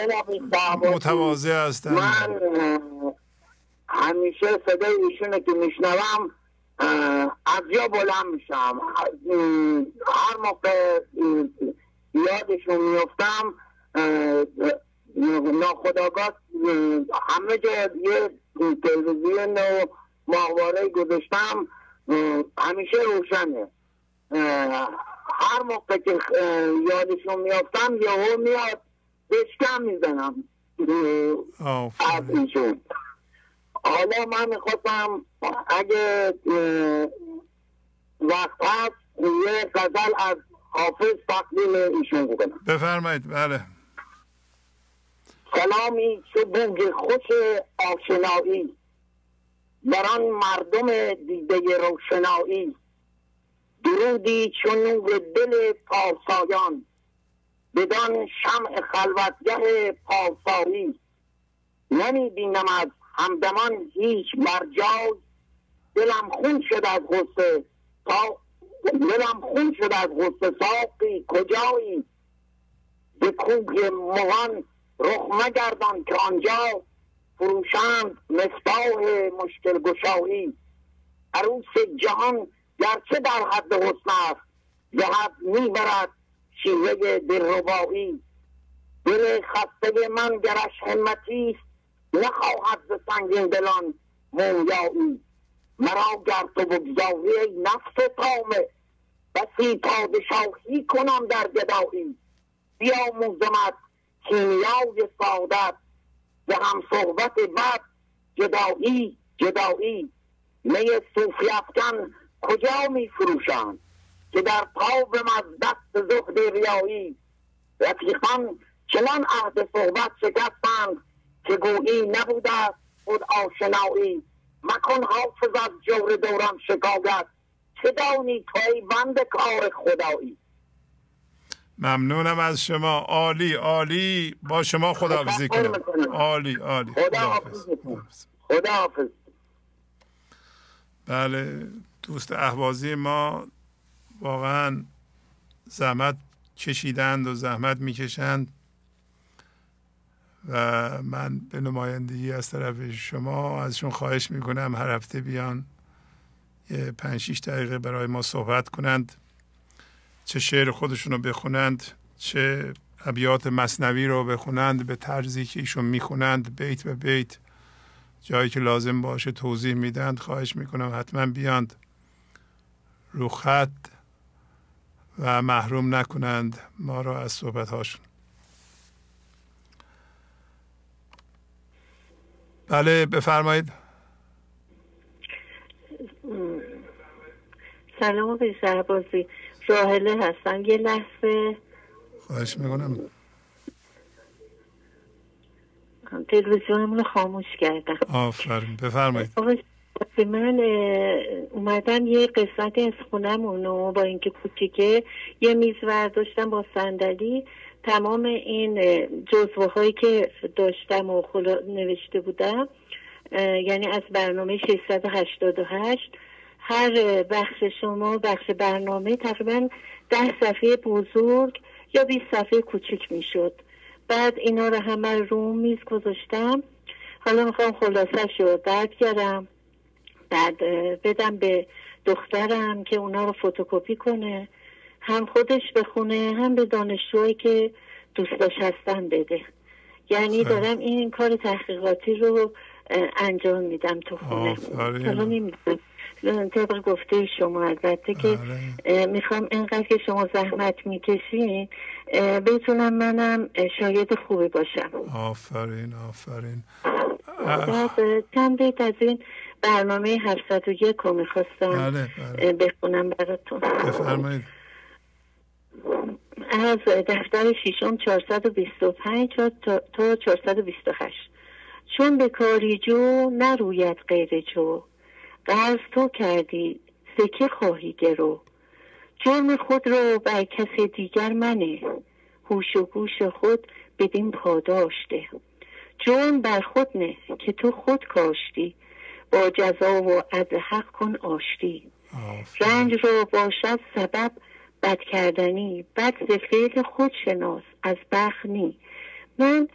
متواضع هستن. من همیشه صدای ایشونه که میشنوم از یا بلند میشم. هر موقع یادشون میفتم ناخداگاه همه جا یه تلویزیون و ماهواره گذاشتم همیشه روشنه. هر موقع که یادشون میافتم یهو میاد بشکم می‌زنم از ایشون حالا من می‌خواستم اگه وقت هست یه غزل از حافظ تقدیم ایشون بکنم بفرمایید بله. سلامی چو بوگ خوش آشنایی. بر آن مردم دیده روشنایی. درودی چون نور دل پاسایان بدان شمع خلوتگه پاسایی نمی بینم از همدمان هیچ برجای دلم خون شد از غصه تا دلم خون شد از غصه. ساقی کجایی؟ به کوی مغان رخ مگردان که آنجا فروشند مفتاح مشکل گشایی عروس جهان گرچه در حد حسن است. جهت می‌برد شیوه دلربایی. دل خسته من گرش همتی است. نخواهد ز سنگین دلان مویایی. مرا گر تو بگذاری نفس تامه بسی پادشاهی کنم در گدایی. بیاموزمت کیمیای سعادت. به هم صحبت بد جدایی جدایی می صوفی افکن کجا می فروشند که در تاب از دست زهد ریایی؟ رفیقان چنان عهد صحبت شکستند که گویی نبوده خود آشنایی. مکن حافظ از جور دوران شکایت. چه دانی توی بند کار خدایی؟ ممنونم از شما. عالی عالی. با شما خداحافظی کنم. عالی عالی. خداحافظ خداحافظ. بله. دوست احوازی ما واقعا زحمت کشیدند و زحمت می‌کشند و من به نمایندگی از طرف شما ازشون خواهش می‌کنم هر هفته بیان یه پنج شیش دقیقه برای ما صحبت کنند چه شعر خودشون رو بخونند چه ابیات مصنوی رو بخونند به طرزی که ایشون می‌خونند بیت به بیت جایی که لازم باشه توضیح میدند خواهش می‌کنم حتما بیاند. رو خط و محروم نکنند ما را از صحبت هاشون بله بفرمایید. سلام آقای شهبازی. راهله هستم. یه لحظه. خواهش می‌کنم. تلویزیونمون رو خاموش کردم. آفرین. بفرمایید. من اومدم یه قسمتی از خونمون رو با اینکه کوچیکه یه میز ورداشتم با صندلی. تمام این جزوه هایی که داشتم و خلا نوشته بودم یعنی از برنامه 688 هر بخش شما بخش برنامه تقریبا ده صفحه بزرگ یا 20 صفحه کوچیک می‌شد. بعد اینا رو همه رو میز گذاشتم. حالا می‌خوام خلاصه شو درد کردم بعد بدم به دخترم که اونا رو فتوکپی کنه. هم خودش بخونه هم به دانشجوهایی که دوستاش هستن بده. یعنی دارم این کار تحقیقاتی رو انجام میدم تو خونه. حالا نمی‌دونم. طبق گفته شما البته که آره. می‌خوام اینقدر که شما زحمت می‌کشین بتونم منم شاید خوبی باشم. آفرین آفرین. چند بیت از این برنامه 701 رو می‌خواستم بله، بله. بخونم براتون. بفرمایید. از دفتر شیشم 425 تا 428 چون به کاری جو نروید غیر جو. قرض تو کردی سکه خواهی گرو. جرم خود رو بر کس دیگر منه. هوش و گوش خود بدین پاداشته جرم بر خود نه که تو خود کاشتی. با جزا و از حق کن آشتی. رنج رو باشد سبب بد کردنی. بد ز خود شناس از بخنی من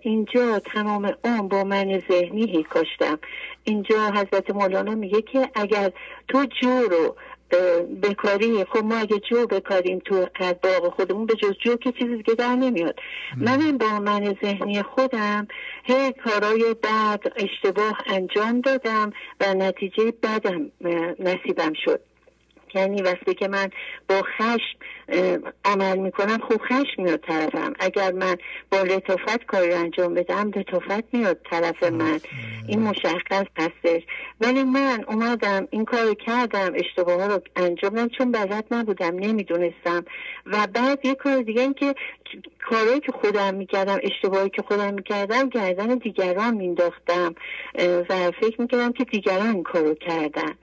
اینجا تمام آن با من ذهنی هی کاشتم. اینجا حضرت مولانا میگه که اگر تو جو رو بکاری خب ما اگه جو بکاریم تو باغ خودمون به جز جو که چیزی دیگه در نمیاد. من با من ذهنی خودم هی کارای بد اشتباه انجام دادم و نتیجه بدم نصیبم شد. یعنی وقتی که من با خشم عمل می‌کنم خوب خشم میاد طرفم. اگر من با لطافت کاری انجام بدم لطافت میاد طرف من. این مشخص هستش. ولی من اومدم این کار کردم اشتباه رو انجام دادم چون بلد نبودم نمی‌دونستم. و بعد یه کار دیگه این که کارهایی که خودم می‌کردم اشتباهی که خودم می‌کردم گردن دیگران مینداختم و فکر می‌کردم که دیگران این کارو کردن.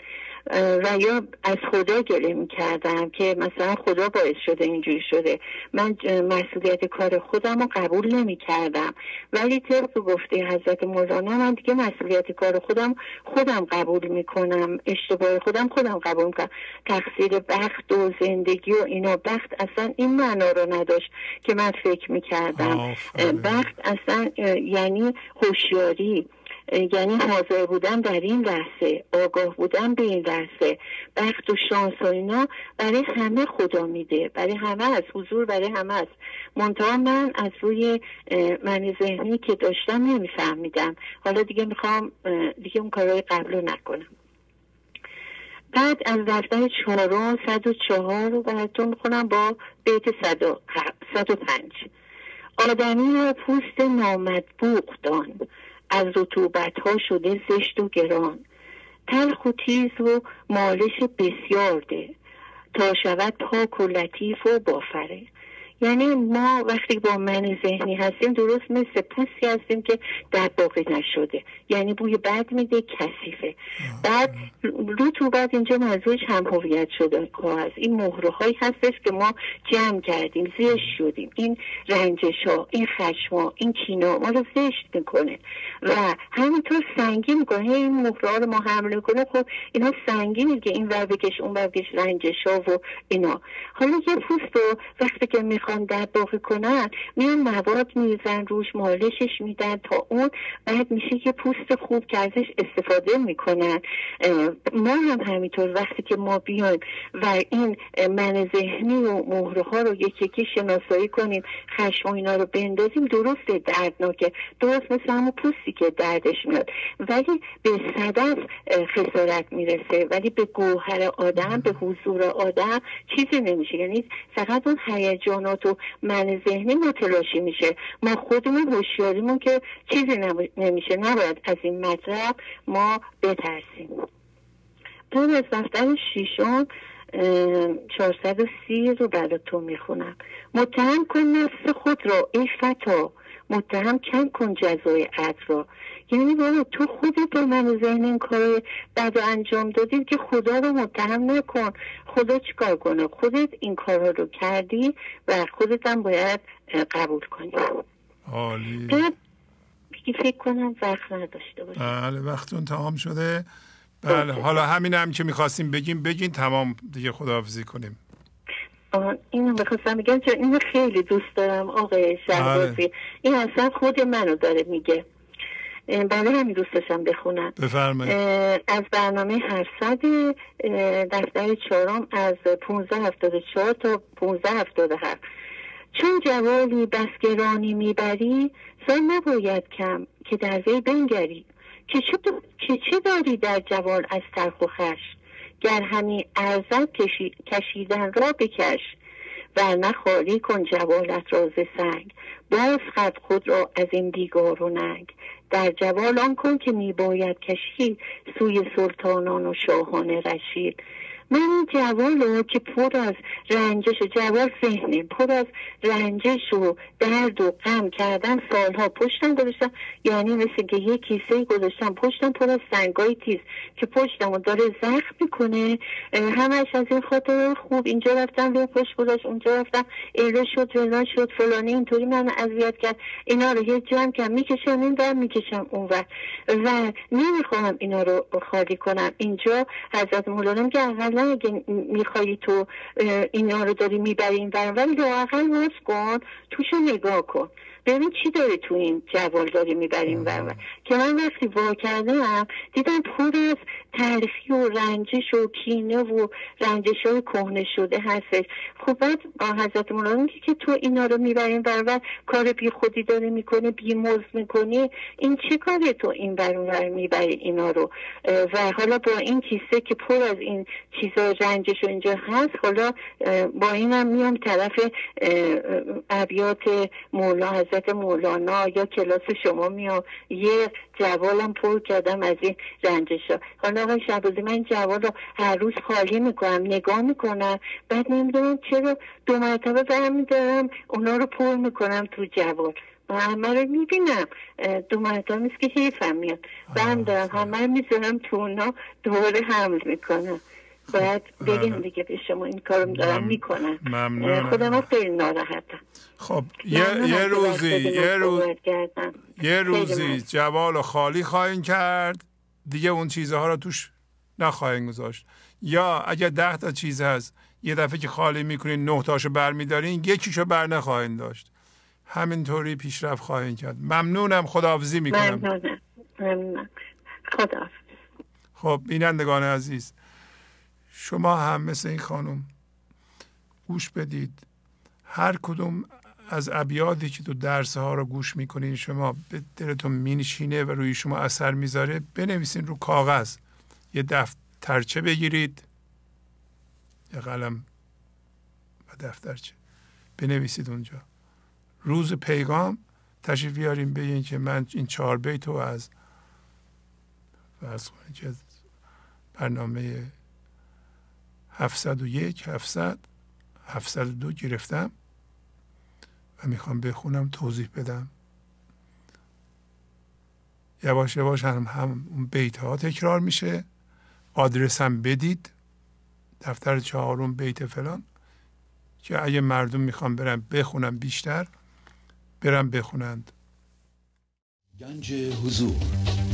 و یا از خدا گله می‌کردم که مثلا خدا باعث شده اینجوری شده. من مسئولیت کار خودم رو قبول نمی‌کردم. ولی طبق گفته حضرت مولانا من دیگه مسئولیت کار خودم خودم قبول می‌کنم. اشتباه خودم خودم قبول می‌کنم. تقصیر بخت و زندگی و اینا. بخت اصلا این معنا رو نداشت که من فکر می‌کردم. بخت اصلا یعنی هوشیاری. یعنی حاضر بودن در این لحظه آگاه بودن به این لحظه. بخت و شانس و اینا برای همه خدا میده برای همه از حضور برای همه است منتها من از روی من ذهنی که داشتم نمیفهمیدم. حالا دیگه می‌خوام دیگه اون کارهای قبل رو نکنم. بعد از دفتر چهارم صد و چهار رو براتون می‌خونم با بیت صد و پنج. آدمی را پوست نامدبوق دان. از رطوبت ها شده زشت و گران. تلخ و تیز و مالش بسیار ده تا شود پاک و لطیف و بافره. یعنی ما وقتی با من ذهنی هستیم درست مثل پوستی هستیم که در باقی نشده. یعنی بوی بد میده کثیفه. بعد رطوبت اینجا منظورش هم هویت شده هست این مهره هایی هستش که ما جمع کردیم زشت شدیم. این رنجش ها این خشما این کینا ما رو زشت می‌کنه. و همینطور سنگین می‌کنه. این مهره رو ما حمله کنه خب اینا سنگینه که این ور بکش اون ور بکش رنجش ها و اینا. حالا یه پوست رو وقتی که می‌خوان در باقی کنن میان مواد میزن روش مالشش میدن تا اون بعد میشه که پوست خوب که ازش استفاده می‌کنن. ما هم همینطور وقتی که ما بیایم و این من ذهنی و مهره ها رو یکی یکی شناسایی کنیم خشم و اینا رو بندازیم درست دردناکه. درست مثل همون پوستی که دردش میاد. ولی به صدف خسارت می‌رسه. ولی به گوهر آدم به حضور آدم چیزی نمیشه. یعنی فقط اون هیجانات و من ذهنی متلاشی میشه. ما خودمون هوشیاریمون که چیزی نمیشه. نباید از این مطلب ما بترسیم. بعد از دفتر شیشم 430 رو براتون می‌خونم. متهم کن نفس خود را ای فتا. متهم کم کن جزای عد را. یعنی بابا تو خودت به من ذهن این کار بد انجام دادی که خدا رو متهم نکن. خدا چیکار کنه؟ خودت این کارها رو کردی و خودت هم باید قبول کنی. عالی. فکر کنم وقت نداشته باشه بله وقتون تمام شده. بله حالا همین هم که می‌خواستیم بگیم بگین تمام دیگه خداحافظی کنیم. اینو می‌خواستم بگم چون اینو خیلی دوست دارم آقای شهبازی. بله. این اصلا خود منو داره میگه. برای همین دوست داشتم بخونم. بفرمایید. از برنامه 700 دفتر چهارم از 1574 تا 1577 چون جوالی بسگرانی می‌بری سال نباید کم که در وی بنگری که چه, داری در جوال از ترخ و خش؟ گر همی ارزد کشیدن را بکش و نخالی کن جوالت را ز سنگ. باز خد خود را از این دیگار و ننگ. در جوال آن کن که میباید کشید سوی سلطانان و شاهان رشید. من جوال که پر از رنجش و جوال ذهنه پر از رنجش و درد و غم کردن سالها پشتم گذاشتم. یعنی مثل که یه کیسه گذاشتم پشتم پر از سنگای تیز که پشتم و داره زخم می‌کنه. همش از این خاطر خوب اینجا رفتم به پشت گذاشت اونجا رفتم. ایره شد ولا شد فلانه اینطوری من اذیت کرد. اینا رو یه جمع کم می‌کشم این بر می‌کشم اون و و نمی‌خوام اینا رو خالی کنم. اینجا حضرت مولانا میگه اگه میخوایی تو اینا رو داری می‌بری این ولی لاقل باز کن توشو نگاه کن. ببین چی داره تو این جوال داری می‌بریم و که من وقتی وا کردم دیدم پر از تلخی و رنجش و کینه و رنجش های کهنه شده هستش. خب بعد حضرت مولانا که تو اینا رو می‌بریم و کار بی خودی داره می‌کنه بی موز می‌کنی. این چه کاره تو این بر می‌بری اینا رو؟ و حالا با این کیسه که پر از این چیزا رنجش اینجا هست حالا با اینم میام طرف ابیات مولا حضرت مولانا یا کلاس شما میام. یه جوالم پر کردم از این رنجش ها حالا آقای شهبازی من جوال رو هر روز خالی می‌کنم نگاه می‌کنم. بعد نمی‌دونم چرا دو مرتبه برمیدارم اونا رو پر می‌کنم تو جوال. و همه رو می‌بینم. دو مرتبه نیست که حیفم میاد. برم دارم همه رو می‌ذارم تو اونا دوباره حمل می‌کنم. باید بگیم آره. دیگه به شما. این کارم دارم می‌کنم. خودم خیلی ناراحتم. خب یه, یه روزی یه روز یه روزی جوال خالی خواهیم کرد. دیگه اون چیزها رو توش نخواهیم گذاشت. یا اگر ده تا چیز هست یه دفعه که خالی می‌کنین نه تاشو برمیدارین یکیشو بر نخواهیم داشت. همینطوری پیشرفت خواهیم کرد. ممنونم خداحافظی می‌کنم. ممنونم. ممنونم. خداحافظ. خب بینندگان عزیز شما هم مثل این خانم گوش بدید. هر کدوم از ابیاتی که تو درس ها رو گوش می‌کنین شما به دلتون مینشینه و روی شما اثر می‌ذاره بنویسین رو کاغذ. یه دفترچه بگیرید. یه قلم و دفترچه. بنویسید اونجا. روز پیغام تشریف بیاریم بگین که من این چهار بیت رو از فرض کنید که برنامه 701 700 702 گرفتم و می‌خوام بخونم توضیح بدم. یواش یواش هم, هم اون بیت ها تکرار میشه. آدرس هم بدید. دفتر چهارم بیت فلان. که اگه مردم می‌خوام برم بخونم بیشتر برم بخونند. گنج حضور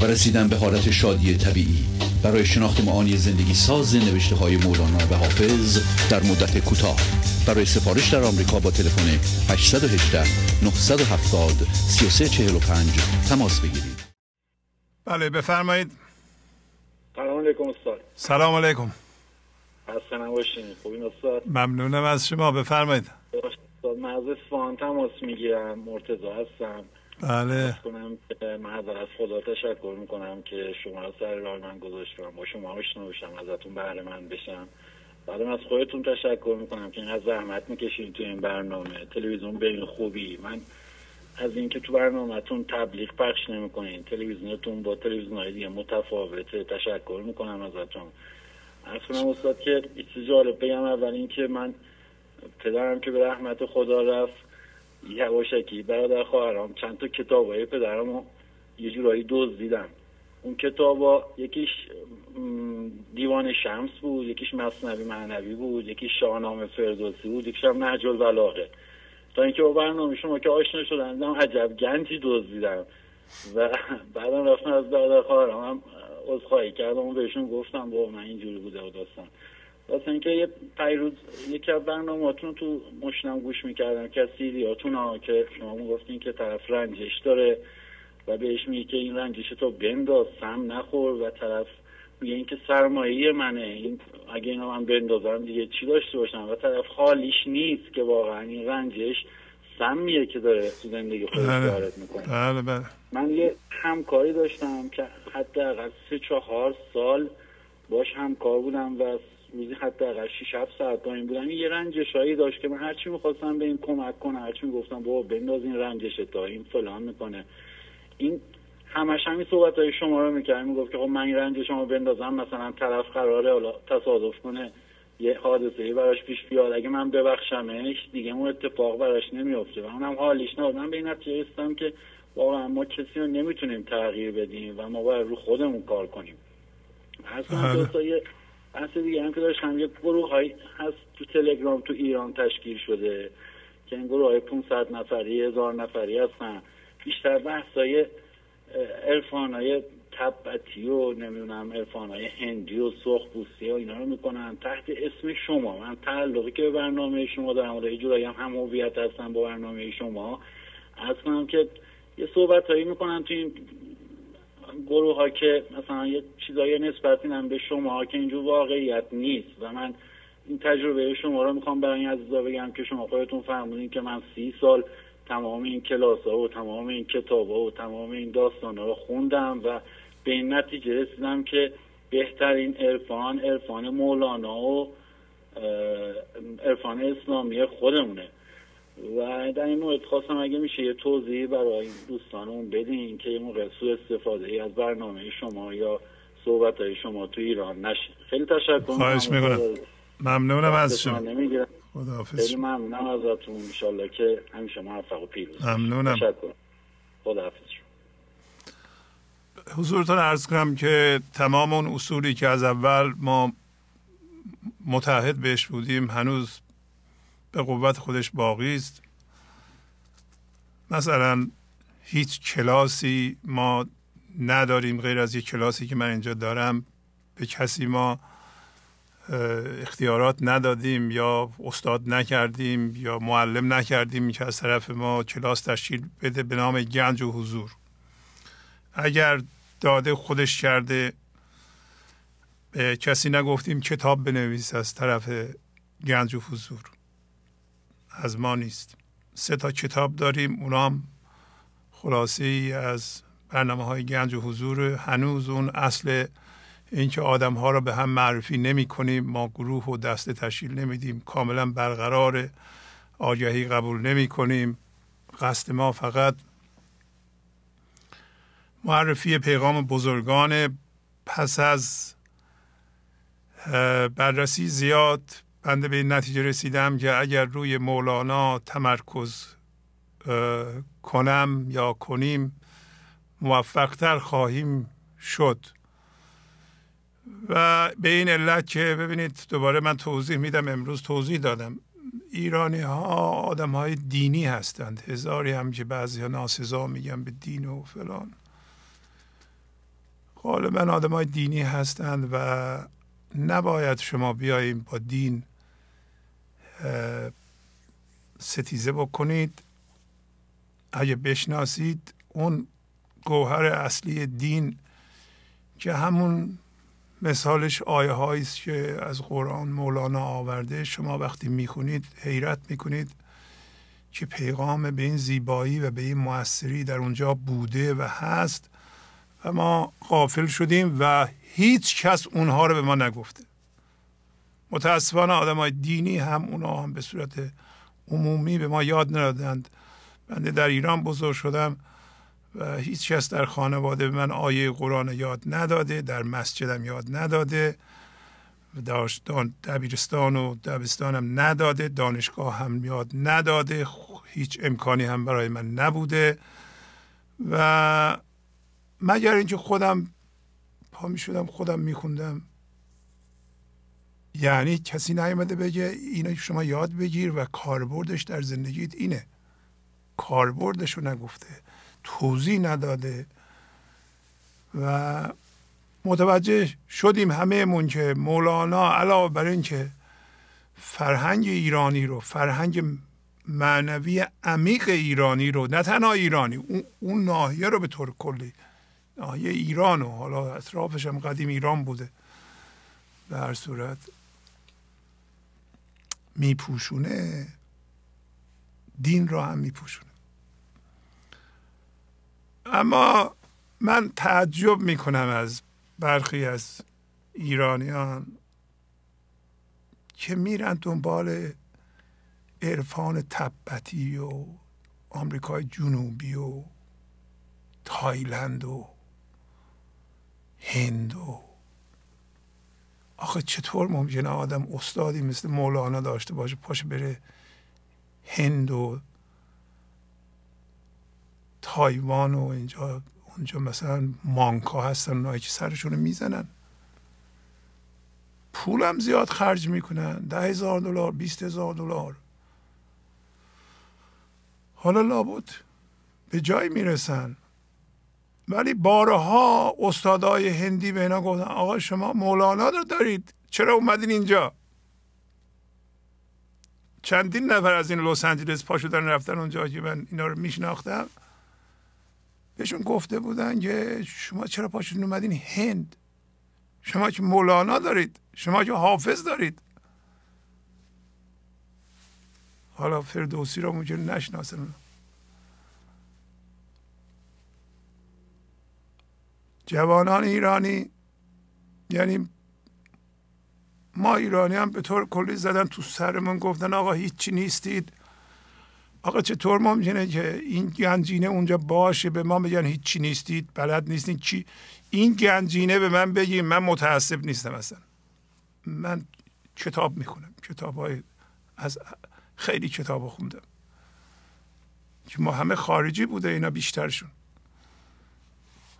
و رسیدن به حالت شادی طبیعی. برای شناخت معانی زندگی ساز نوشته های مولانا و حافظ در مدت کوتاه. برای سفارش در آمریکا با تلفن 818 970 3345 تماس بگیرید. بله بفرمایید. سلام علیکم استاد. سلام علیکم. خسته نباشین. خوبین استاد؟ ممنونم از شما. بفرمایید. استاد من از اصفهان تماس می‌گیرم. مرتضی هستم. بله. کنم من از خدا تشکر می‌کنم که شما را سر راه من گذاشتم با شما آشنا بشم ازتون بهره من بشم. بعدم از خودتون تشکر می‌کنم که اینقدر زحمت می‌کشید تو این برنامه. تلویزیون به این خوبی. من از اینکه تو برنامهتون تبلیغ پخش نمی‌کنین تلویزیونتون با تلویزیون های دیگه متفاوته. تشکر می‌کنم ازتون. از کنم استاد که چیز جالب بگم. اول اینکه من پدرم که به رحمت خدا رفت یواشکی برادر خواهرام چند تا کتاب های پدرم یه جورایی دوز دیدم. اون کتابا یکیش دیوان شمس بود یکیش مصنوی معنوی بود یکیش شاهنامه فردوسی بود یکیش هم نهج البلاغه. تا اینکه با برنامه شما که آشنا شدن عجب گنجی دزدیدم و بعدم رفتم از برادر خواهرم هم عذرخواهی کردم و بهشون گفتم با من اینجوری بوده و داستان. واسه اینکه یه پیروز یکی از برنامهاتون تو مشنم گوش می‌کردم که از سیدیاتون ها که شما گفتین که طرف رنجش داره و بهش میگه که این رنجش تو بنداز سم نخور و طرف میگه اینکه سرمایه منه این اگه اینا من بندازم دیگه چی داشته باشم؟ و طرف خالیش نیست که واقعا این رنجش سمیه که داره تو زندگی خودش بله. وارد می‌کنه. بله بله. من یه همکاری داشتم که حداقل سه چهار سال باش همکار بودم و روزی حداقل 6 7 ساعت با این بودم این یه رنجشایی داشت که من هرچی می‌خواستم به این کمک کنه هرچی می‌گفتم بابا بنداز این رنجش تا این فلان می‌کنه. این همش همین صحبت های شما رو می‌کرد. می‌گفت که خب من این رنج شما بندازم مثلا طرف قراره حالا تصادف کنه یه حادثه براش پیش بیاد. اگه من ببخشمش دیگه اون اتفاق براش نمیفته و اونم حالیش نبود. من به این نتیجه رسیدم که واقعا ما کسی رو نمی‌تونیم تغییر بدیم و ما باید رو خودمون کار کنیم. دوستا یه بحث دیگه هم که داشتم یه گروه های هست تو تلگرام تو ایران تشکیل شده که این گروه های 500 نفری هزار نفری هستن. بیشتر بحث های ارفان های تبتی و نمی‌دونم ارفان های هندی و سرخ و اینا رو می‌کنن. تحت اسم شما. من تعلقی که به برنامه شما دارم. و یه جورایی هم هم هویت هستم با برنامه شما. کنم که یه صحبت هایی می‌کنن تو این گروه ها که مثلا یه چیزایی نسبت هم به شما که اینجور واقعیت نیست و من این تجربه شما رو می‌خوام برای این عزیزا بگم که شما خودتون فرمودین که من سی سال تمام این کلاس ها و تمام این کتاب ها و تمام این داستان ها رو خوندم و به این نتیجه رسیدم که بهترین عرفان عرفان مولانا و عرفان اسلامی خودمونه. و در این مورد خواستم اگه میشه یه توضیح برای دوستانمون بدین که یه موقع استفاده ای از برنامه شما یا صحبت های شما تو ایران نشه. خیلی تشکر. خواهش می‌کنم. ممنونم از شما خداحافظ. خیلی ممنونم ازتون انشالله که همیشه موفق و پیروز ممنونم. تشکر. خداحافظ. حضورتان ارز کنم که تمام اون اصولی که از اول ما متحد بهش بودیم هنوز به قوت خودش باقی است. مثلا هیچ کلاسی ما نداریم غیر از یک کلاسی که من اینجا دارم. به کسی ما اختیارات ندادیم یا استاد نکردیم یا معلم نکردیم که از طرف ما کلاس تشکیل بده به نام گنج و حضور. اگر داده خودش کرده به کسی نگفتیم کتاب بنویس از طرف گنج و حضور. از ما نیست. سه تا کتاب داریم اونام خلاصه ای از برنامه های گنج و حضور. هنوز اون اصل اینکه آدم ها را به هم معرفی نمی کنیم ما گروه و دسته تشکیل نمیدیم کاملا برقرار آگهی قبول نمی کنیم قصد ما فقط معرفی پیغام بزرگان پس از بررسی زیاد بنده به این نتیجه رسیدم که اگر روی مولانا تمرکز کنم یا کنیم موفقتر خواهیم شد. و به این علت که ببینید دوباره من توضیح میدم امروز توضیح دادم. ایرانی ها آدم های دینی هستند. هزاری هم که بعضی ها ناسزا میگن به دین و فلان. غالبا آدم های دینی هستند و نباید شما بیاییم با دین ستیزه بکنید. اگه بشناسید اون گوهر اصلی دین که همون مثالش آیه هایی که از قرآن مولانا آورده شما وقتی می‌خونید حیرت می‌کنید که پیغام به این زیبایی و به این موثری در اونجا بوده و هست و ما غافل شدیم و هیچ کس اونها رو به ما نگفته. متاسفانه آدم های دینی هم اونا هم به صورت عمومی به ما یاد ندادند. بنده در ایران بزرگ شدم و هیچ کس در خانواده به من آیه قرآن یاد نداده در مسجدم یاد نداده دبیرستان و دبستانم نداده دانشگاه هم یاد نداده هیچ امکانی هم برای من نبوده و مگر اینکه خودم پا می شدم خودم می خوندم یعنی کسی نیامده بگه اینو شما یاد بگیر و کاربردش در زندگیت اینه. کاربردش رو نگفته توضیح نداده و متوجه شدیم همهمون که مولانا علاوه بر اینکه فرهنگ ایرانی رو فرهنگ معنوی عمیق ایرانی رو نه تنها ایرانی اون, اون ناحیه رو به طور کلی ناحیه ایران و حالا اطرافش هم قدیم ایران بوده به هر صورت. میپوشونه دین را هم میپوشونه. اما من تعجب می‌کنم از برخی از ایرانیان که میرن دنبال عرفان تبتی و آمریکای جنوبی و تایلند و هند و آخه چطور ممکنه آدم استادی مثل مولانا داشته باشه پاشه بره هند و تایوان و اینجا اونجا مثلا مانکا هستن اونایی که سرشون می‌زنن. پولم زیاد خرج می‌کنن ده هزار دلار بیست هزار دلار. حالا لابد به جای می‌رسن. ولی بارها استادای هندی به اینا گفتن آقا شما مولانا رو دارید چرا اومدین اینجا؟ چندین نفر از این لس آنجلس پا شدن رفتن اونجا که من اینا رو میشناختم. بهشون گفته بودن که شما چرا پا شدین اومدین هند؟ شما که مولانا دارید شما که حافظ دارید. حالا فردوسی رو ممکن نشناسن. جوانان ایرانی یعنی ما ایرانی هم به طور کلی زدن تو سرمون گفتن آقا هیچی نیستید. آقا چطور ممکنه که این گنجینه اونجا باشه به ما بگن هیچی نیستید بلد نیستید چی؟ این گنجینه به من بگیم من متاسب نیستم اصلا. من کتاب می‌خونم. کتاب های از خیلی کتاب خوندم. که ما همه خارجی بوده اینا بیشترشون.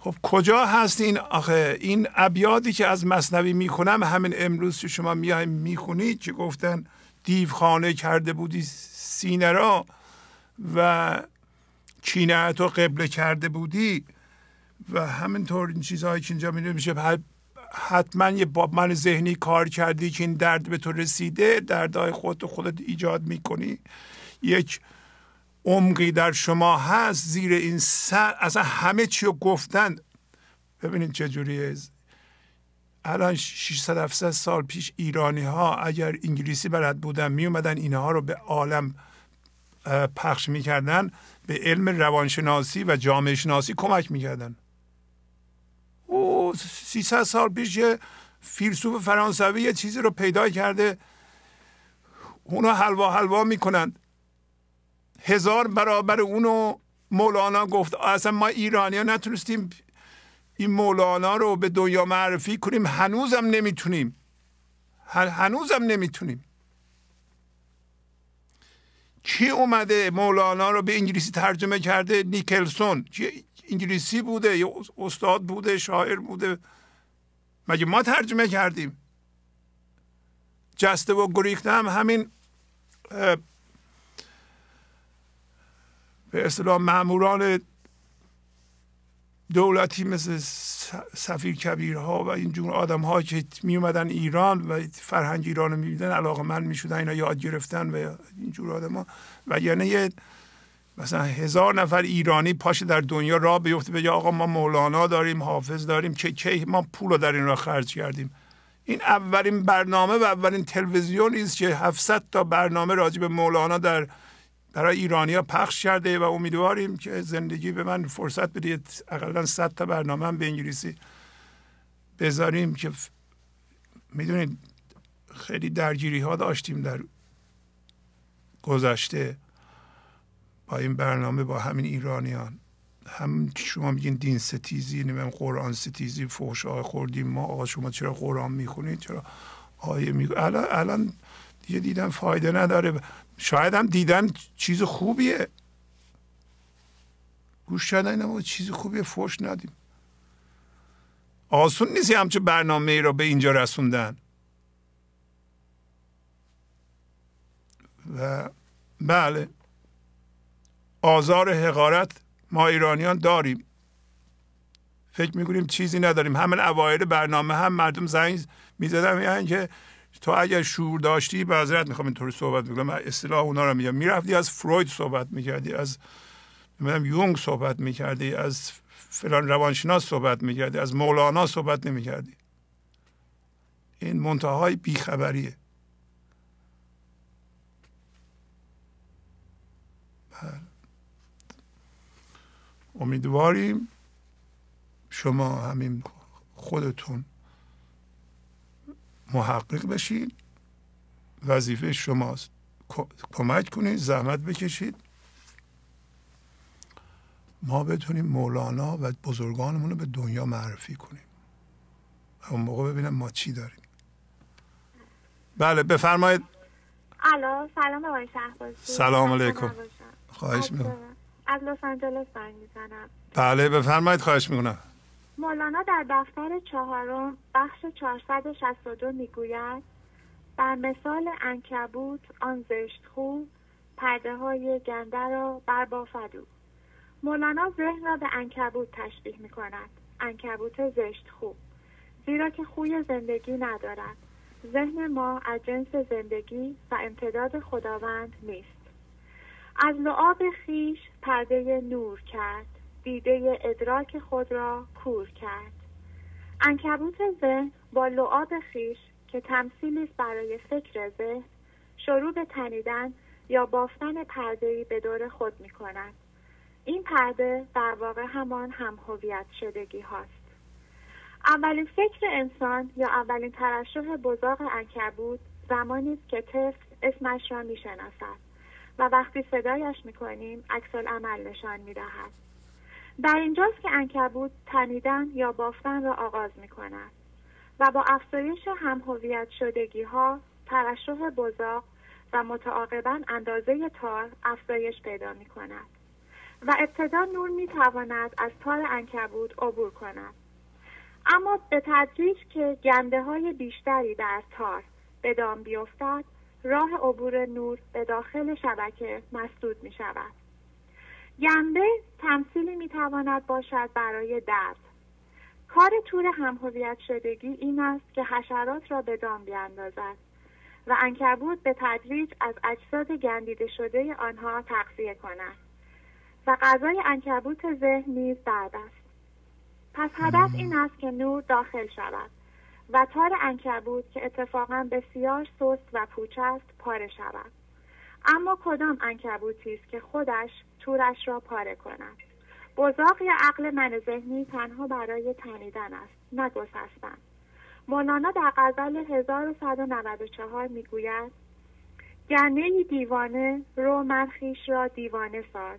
خب کجا هست این؟ آخه این ابیادی که از مصنوی می‌کنم همین امروز که شما میایم می‌خونید که گفتن؟ دیوخانه کرده بودی سینه را و کینه تو قبله کرده بودی و همینطور این چیزهایی که اینجا میده میشه. حتما یه باب من ذهنی کار کردی که این درد به تو رسیده دردهای خودت خودت ایجاد می‌کنی. یک عمقی در شما هست زیر این سر اصلا همه چی رو گفتن. ببینید چجوریه الان 600 700 سال پیش ایرانی ها اگر انگلیسی بلد بودن می اومدن اینها رو به عالم پخش می‌کردن به علم روانشناسی و جامعه شناسی کمک می‌کردن. او 300 سال پیش یه فیلسوف فرانسوی یه چیزی رو پیدا کرده. اونا حلوا حلوا می‌کنند. هزار برابر اونو مولانا گفت. اصلا ما ایرانی ها نتونستیم این مولانا رو به دنیا معرفی کنیم. هنوزم نمی‌تونیم. هنوزم نمی‌تونیم. کی اومده مولانا رو به انگلیسی ترجمه کرده؟ نیکلسون. انگلیسی بوده یا استاد بوده شاعر بوده. مگه ما ترجمه کردیم؟ جسته و گریخته هم همین به اصطلاح ماموران دولتی مثل سفیر کبیرها و اینجور آدم ها که می اومدن ایران و فرهنگ ایران رو می‌دیدن علاقه من می شدن اینا یاد گرفتن و اینجور آدم ها و یعنی یه مثلا هزار نفر ایرانی پاش در دنیا را بیفته بگه آقا ما مولانا داریم حافظ داریم که کی ما پول رو در این را خرج کردیم. این اولین برنامه و اولین تلویزیونی است که 700 تا برنامه راجع به مولانا در برای ایرانیا پخش کرده و امیدواریم که زندگی به من فرصت بدید. اقلا 100 تا برنامه به انگلیسی بذاریم که می‌دونید خیلی درگیری ها داشتیم در گذشته با این برنامه با همین ایرانیان هم شما میگین دین ستیزی نمیم قرآن ستیزی فوش خوردیم ما آقا شما چرا قرآن می‌خونید؟ چرا آیه می الان الان دیگه دیدن فایده نداره. شاید هم دیدن چیز خوبیه. گوش کردن اینم چیز خوبیه فوش ندیم. آسون نیست همچه برنامه ای را به اینجا رسوندن. و بله آزار حقارت ما ایرانیان داریم. فکر می‌کنیم چیزی نداریم. همین اوایل برنامه هم مردم زنگ می‌زدم یعنی که تو اگر شعور داشتی معذرت می‌خوام اینطوری صحبت می‌کنم اصطلاح اونا رو میگم. می‌رفتی از فروید صحبت می‌کردی از یونگ صحبت می‌کردی از فلان روانشناس صحبت می‌کردی از مولانا صحبت نمی‌کردی. این منتهای بیخبریه. بله. امیدواریم شما همین خودتون محقق بشید وظیفه شماست. کمک کنید زحمت بکشید. ما بتونیم مولانا و بزرگانمون رو به دنیا معرفی کنیم. اون موقع ببینم ما چی داریم. بله بفرمایید. الو سلام آقای سلام علیکم. خواهش می‌کنم. از لس آنجلس زنگ می‌زنم بله بفرمایید خواهش می‌کنم. مولانا در دفتر چهارم بخش 462 می‌گوید بر مثال انکبوت آن زشت خوب پرده های گنده را بربافد مولانا ذهن را به انکبوت تشبیه می کند انکبوت زشت خوب زیرا که خوی زندگی ندارد. ذهن ما از جنس زندگی و امتداد خداوند نیست. از لعاب خیش پرده نور کرد. دیده ادراک خود را کور کرد. انکبوت ذهن با لعاب خیش که تمثیلی است برای فکر ذهن شروع به تنیدن یا بافتن پردهای به دور خود می کند این پرده در واقع همان هم هویت شدگی هاست. اولین فکر انسان یا اولین ترشح بزاق انکبوت زمانی است که طفل اسمش را می‌شناسد و وقتی صدایش می‌کنیم عکس عمل نشان می‌دهد. در اینجاست که انکبوت تنیدن یا بافتن را آغاز می کند و با افزایش هم هویت شدگی ها ترشح بزاق و متعاقبا اندازه تار افزایش پیدا می کند و ابتدا نور می تواند از تار انکبوت عبور کند. اما به تدریج که گنده های بیشتری در تار به دام بیفتد راه عبور نور به داخل شبکه مسدود می شود گنده تمثیلی می تواند باشد برای درد کار تور همهویت شدگی این است که حشرات را به دام بیاندازد و انکبوت به تدریج از اجساد گندیده شده آنها تغذیه کند و غذای انکبوت ذهن نیز درد است. پس هدف این است که نور داخل شود و تار انکبوت که اتفاقا بسیار سست و پوچ است پاره شود. اما کدام انکبوتی است که خودش تورش را پاره کند؟ بزاق یا عقل من ذهنی تنها برای تنیدن است نه گسستن. مولانا در غزل 1194 می‌گوید گنه دیوانه رو منخیش را دیوانه ساز.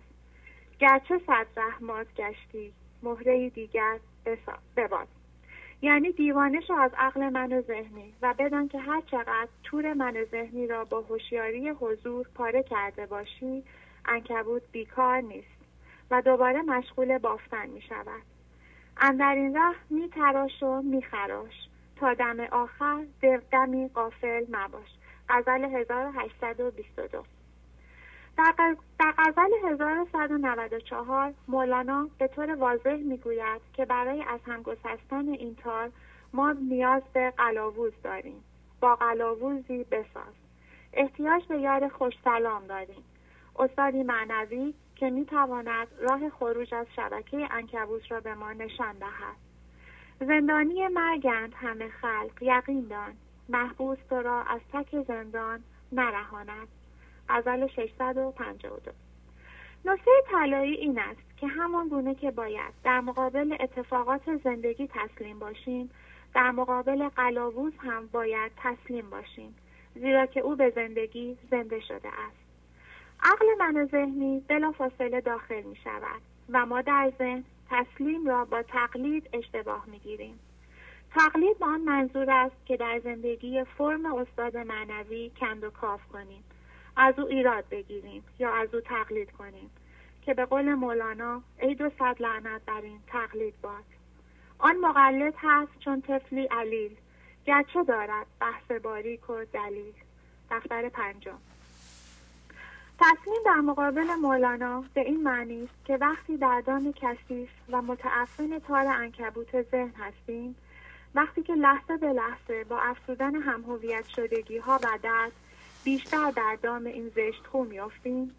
گرچه صد رحمات گشتی مهره دیگر بباد یعنی دیوانش از عقل من و ذهنی و بدان که هر چقدر تور من ذهنی را با هوشیاری حضور پاره کرده باشی انکبوت بیکار نیست و دوباره مشغول بافتن می شود. اندر این راه می تراش و می خراش. تا دم آخر دمی قافل مباش. غزل 1822 در, غزل 1194 مولانا به طور واضح می‌گوید که برای از هم گسستن این تار ما نیاز به قلاووز داریم. با قلاووزی بساز. احتیاج به یار خوش سلام داریم. استادی معنوی که می‌تواند راه خروج از شبکه انکبوت را به ما نشان دهد. زندانی مرگند همه خلق یقین دان. محبوس تو را از تک زندان نرهاند. غزل 652 نکته طلایی این است که همان گونه که باید در مقابل اتفاقات زندگی تسلیم باشیم در مقابل قلاووز هم باید تسلیم باشیم زیرا که او به زندگی زنده شده است. عقل من ذهنی بلا فاصله داخل می شود و ما در ذهن تسلیم را با تقلید اشتباه می گیریم. تقلید با آن منظور است که در زندگی فرم استاد معنوی کند و کاف کنیم. از او ایراد بگیریم یا از او تقلید کنیم. که به قول مولانا ای دو صد لعنت بر این تقلید باد. آن مقلد هست چون طفلی علیل. گرچه دارد بحث باریک و دلیل. دفتر پنجم. تصمیم در مقابل مولانا به این معنی است که وقتی در دام کثیف و متعفن تار انکبوت ذهن هستیم وقتی که لحظه به لحظه با افزودن همهویت شدگی ها و درد بیشتر در دام این زشت خو میافتیم.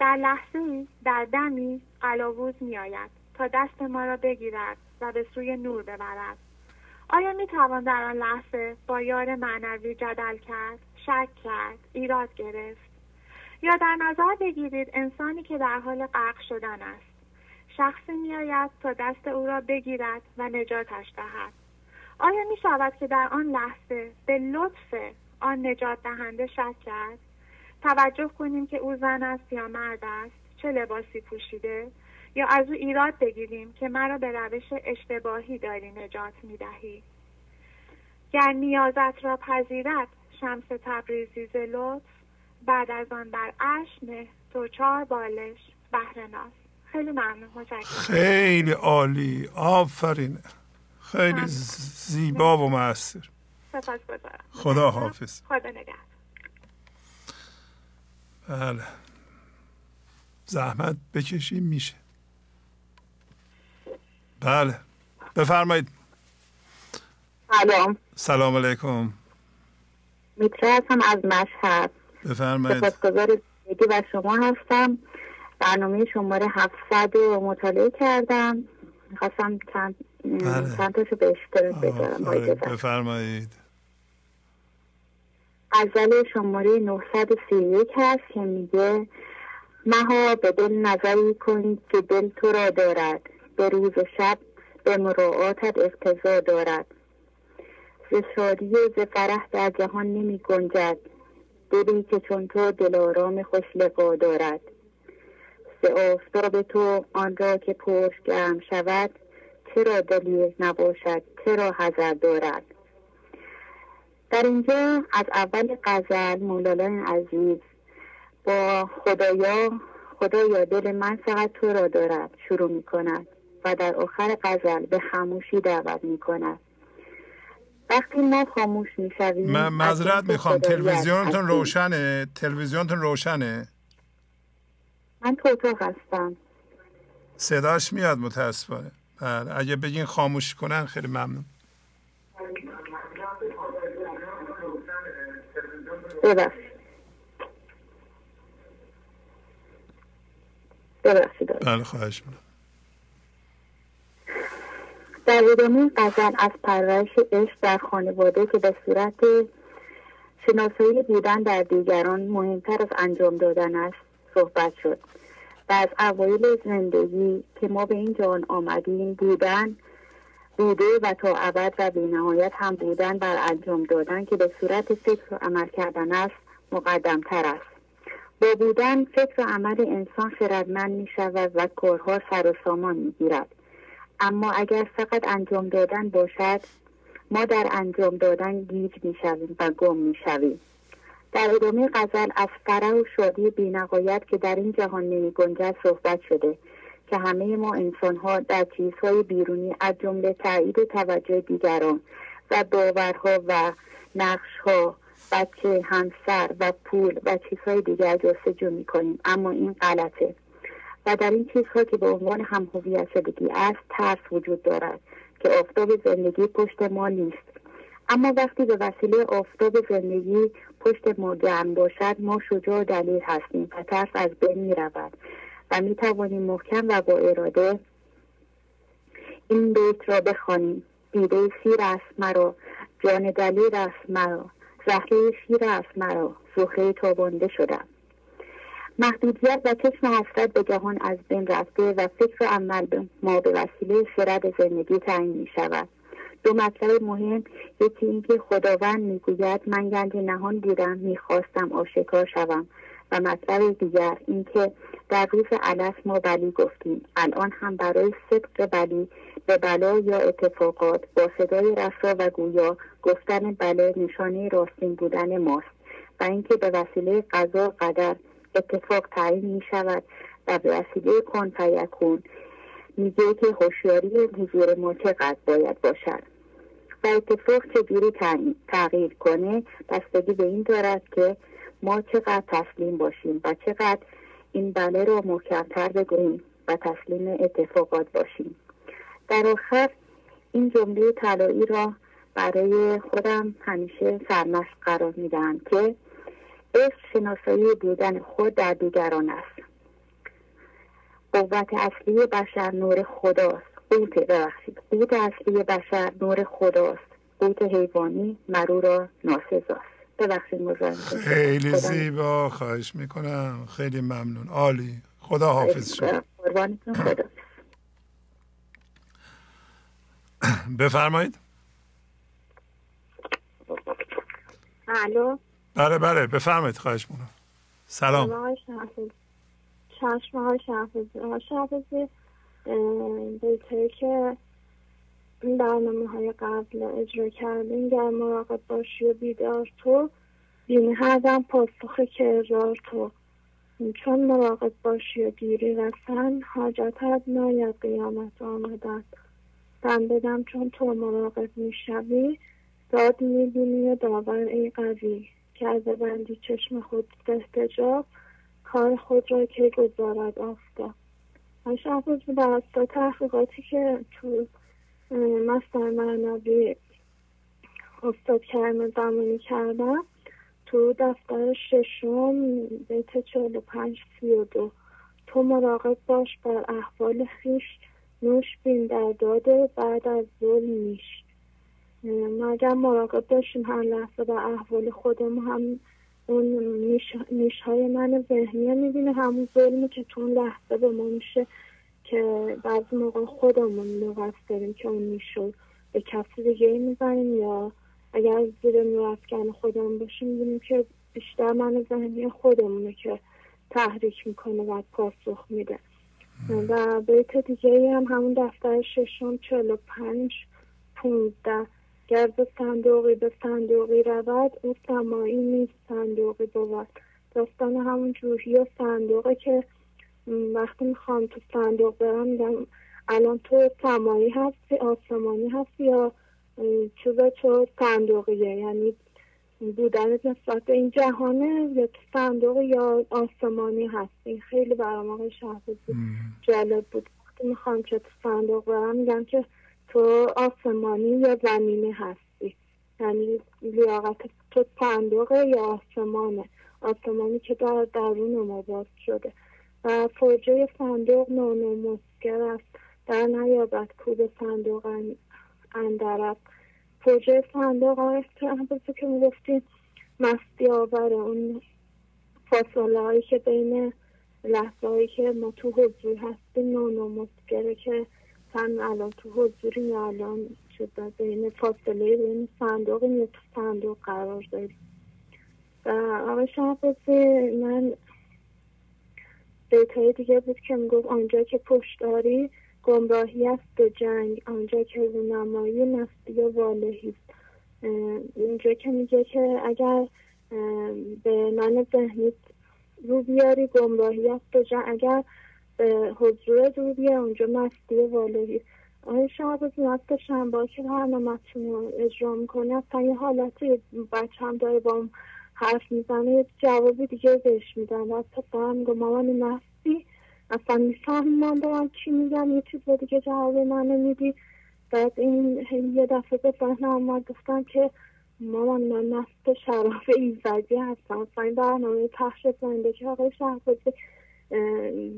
در لحظه در دمی قلاووز میآید تا دست ما را بگیرد و به سوی نور ببرد. آیا می توان در آن لحظه با یار معنوی جدل کرد شک کرد ایراد گرفت؟ یا در نظر بگیرید انسانی که در حال غرق شدن است. شخصی میآید تا دست او را بگیرد و نجاتش دهد. آیا می شود که در آن لحظه به لطف آن نجات دهنده شک کرد. توجه کنیم که او زن است یا مرد است چه لباسی پوشیده؟ یا از او ایراد بگیریم که مرا به روش اشتباهی داری نجات می دهی گر نیازت را پذیرد شمس تبریزی ز لطف بعد از آن بر تو چهار بالش بهر ناز. خیلی ممنون خیلی عالی آفرین. خیلی زیبا و معصر سپاس خدا حافظ. خدا نگهد بله. زحمت بکشیم میشه. بله. بفرمایید. سلام. سلام علیکم. میتره هستم از مشهد. بفرمایید. سپاسگزار و شما هستم. برنامه شماره 700 رو مطالعه کردم. می‌خواستم چند بله. چند تاشو به اشتراک بذارم. بفرمایید. غزل شماره 931 هست که میگه مها به دل نظری کنید که دل تو را دارد به روز شب به مراعاتت اقتضا دارد. ز شادی ز فرح در جهان نمی گنجد دلی که چون تو دلارام خوش لقا دارد. ز آفتاب تو آن را که پرش گرم شود چرا دلیل نباشد چرا حذر دارد. در اینجا از اول غزل مولالای عزیز با خدایا خدایا دل من فقط تو را دارد شروع می کند و در آخر غزل به خاموشی دعوت می کند وقتی ما خاموش می شویم من معذرت می‌خوام. تلویزیونتون روشنه؟ تلویزیونتون روشنه؟ من تو اتاق هستم. صداش میاد متاسفانه. بله اگه بگین خاموش کنن خیلی ممنون. ببخشید. ببخشید بله خواهش می‌کنم. در ادامه غزل از پرورش عشق در خانواده که به صورت شناسایی بودن در دیگران مهمتر از انجام دادن است صحبت شد. و از اوایل زندگی که ما به این جان آمدیم بودن بوده و تا ابد و بینهایت هم بودن بر انجام دادن که به صورت فکر و عمل کردن است مقدم تر است. با بودن فکر و عمل انسان خردمند می شود و کارها سر و سامان می گیرد اما اگر فقط انجام دادن باشد ما در انجام دادن گیج می شویم و گم می شویم در ادامه غزل از فرح و شادی بینقایت که در این جهان نمی گنجد صحبت شده. که همه ما انسان ها در چیزهای بیرونی از جمله تایید توجه دیگران و باورها و نقشها بچه همسر و پول و چیزهای دیگر جستجو می کنیم اما این غلطه. و در این چیزها که به عنوان هم هویت شدگی است ترس وجود دارد که آفتاب زندگی پشت ما نیست. اما وقتی به وسیله آفتاب زندگی پشت ما گرم باشد ما شجاع دلیل هستیم و ترس از بین می رود و می توانیم محکم و با اراده این بیت را بخوانیم. دیده سیر است مرا جان دلیل است مرا زهره شیر است مرا زهره تابانده شدم. محدودیت و چشم حسرت به جهان از بین رفته و فکر عمل ما به وسیله خرد زندگی تعیین می شود دو مطلب مهم یکی اینکه خداوند می‌گوید من گنج نهان بودم می‌خواستم آشکار شوم. و مطلب دیگر اینکه در روز علف ما بلی گفتیم. الان هم برای صدق بلی به بلا یا اتفاقات با صدای رسا و گویا گفتن بله نشانه راستین بودن ماست و اینکه به وسیله قضا قدر اتفاق تعیین می شود و به وسیله کن فیکون میگه که هوشیاری حضور ما چقدر باید باشد. و اتفاق چجوری تغییر کنه؟ بستگی به این دارد که ما چقدر تسلیم باشیم و چقدر این بله رو محکمتر بگوییم و تسلیم اتفاقات باشیم. در آخر این جمله طلایی را برای خودم همیشه سرمشق قرار می‌دهم که عشق شناسایی بودن خود در دیگران است. قوت اصلی بشر نور خداست. قوت ببخشید قوت اصلی بشر نور خداست. قوت حیوانی مرو را ناسزاست. ببخشید خیلی زیبا خواهش می‌کنم. خیلی ممنون. عالی. خدا حافظ شما. خدا بفرمایید. الو. بله بله. بفرمایید خواهش می‌کنم. سلام. چشم های شهفزی شهفزی بهتره که برنامه های قبل اجرا کردین گر مراقب باشی و بیدار تو. بینی هردم پاسخ که ارار تو. چون مراقب باشی و دیری رسن حاجتت ناید قیامت آمدن. دم بدم چون تو مراقب می‌شوی داد می‌بینی و داور ای قوی. کرده بندی چشم خود احتجاب کار خود را که گذارد آفتاب. من شهباز بر تحقیقاتی که تو مستر معنوی استاد کرم زمانی کردم تو دفتر ششم بیت چهل و پنج سی و دو. تو مراقب باش بر احوال خیش نوش بین در داده بعد از ظلم نیش. ما اگر مراقب باشیم هر لحظه بر احوال خودمون؟ هم اون نیش, های من ذهنی می‌بینه همون ظلمی که تو اون لحظه به ما میشه که بعضی موقع خودمون داریم که اون رو به کسی دیگه می‌زنیم یا اگر زیر نورافکن خودمون باشیم می‌بینیم که بیشتر من ذهنی خودمونه که تحریک می‌کنه و پاسخ میده. و بیت دیگه هم همون دفتر ششم چلو پنج پونزده. گر به صندوقی به صندوقی رود او سمایی نیست صندوقی بود داستان همون جوهی و صندوقه که وقتی می‌خوام تو صندوق برم میگم الان تو سمایی هستی آسمانی هستی یا چیزا تو صندوقیه؟ یعنی بودن نسبت به این جهانه یا تو صندوق یا آسمانی هستی؟ خیلی برام آقای شهبازی جالب بود. وقتی می‌خوام که تو صندوق برم میگم که تو آسمانی یا زمینی هستی؟ یعنی لیاقت تو صندوق یا آسمانه؟ آسمانی که در درون ما باز شده. و فرجه صندوق نونو مسکر است. در نیابد کوب صندوق اندرد فرجه صندوق آقای که می‌گفتیم مستی آور اون فاصله هایی که بین لحظه هایی که ما تو حضور هستیم نونو مسکره که تن الان تو حضوری یا الان شده بین فاصله بین صندوق یا تو صندوق قرار داریم. و آقای شهبازی من بیتای دیگه بود که می‌گفت آنجا که پشتاری گمراهی است و جنگ. آنجا که رونمایی مستی و والهی است. اینجا که میگه که اگر به من ذهنی رو بیاری گمراهی است و جنگ. اگر به حضور رو بیاری اونجا مستی و والهی آیا شما بزنید شنبه که برنامهتون رو اجرا می‌کنه اصلا یه حالتی بچه هم داره با حرف می‌زنه یه جوابی دیگه بهش میدن. و حتی دارم میگم مامان مستی اصلا می‌فهمی من دارم چی میگم یه چیز دیگه جواب منو میدی. بعد این یه دفعه به ذهن آمد گفتم که مامان من مست شراب ایزدی هستم. اصلا این برنامه پخش که آقای شهبازی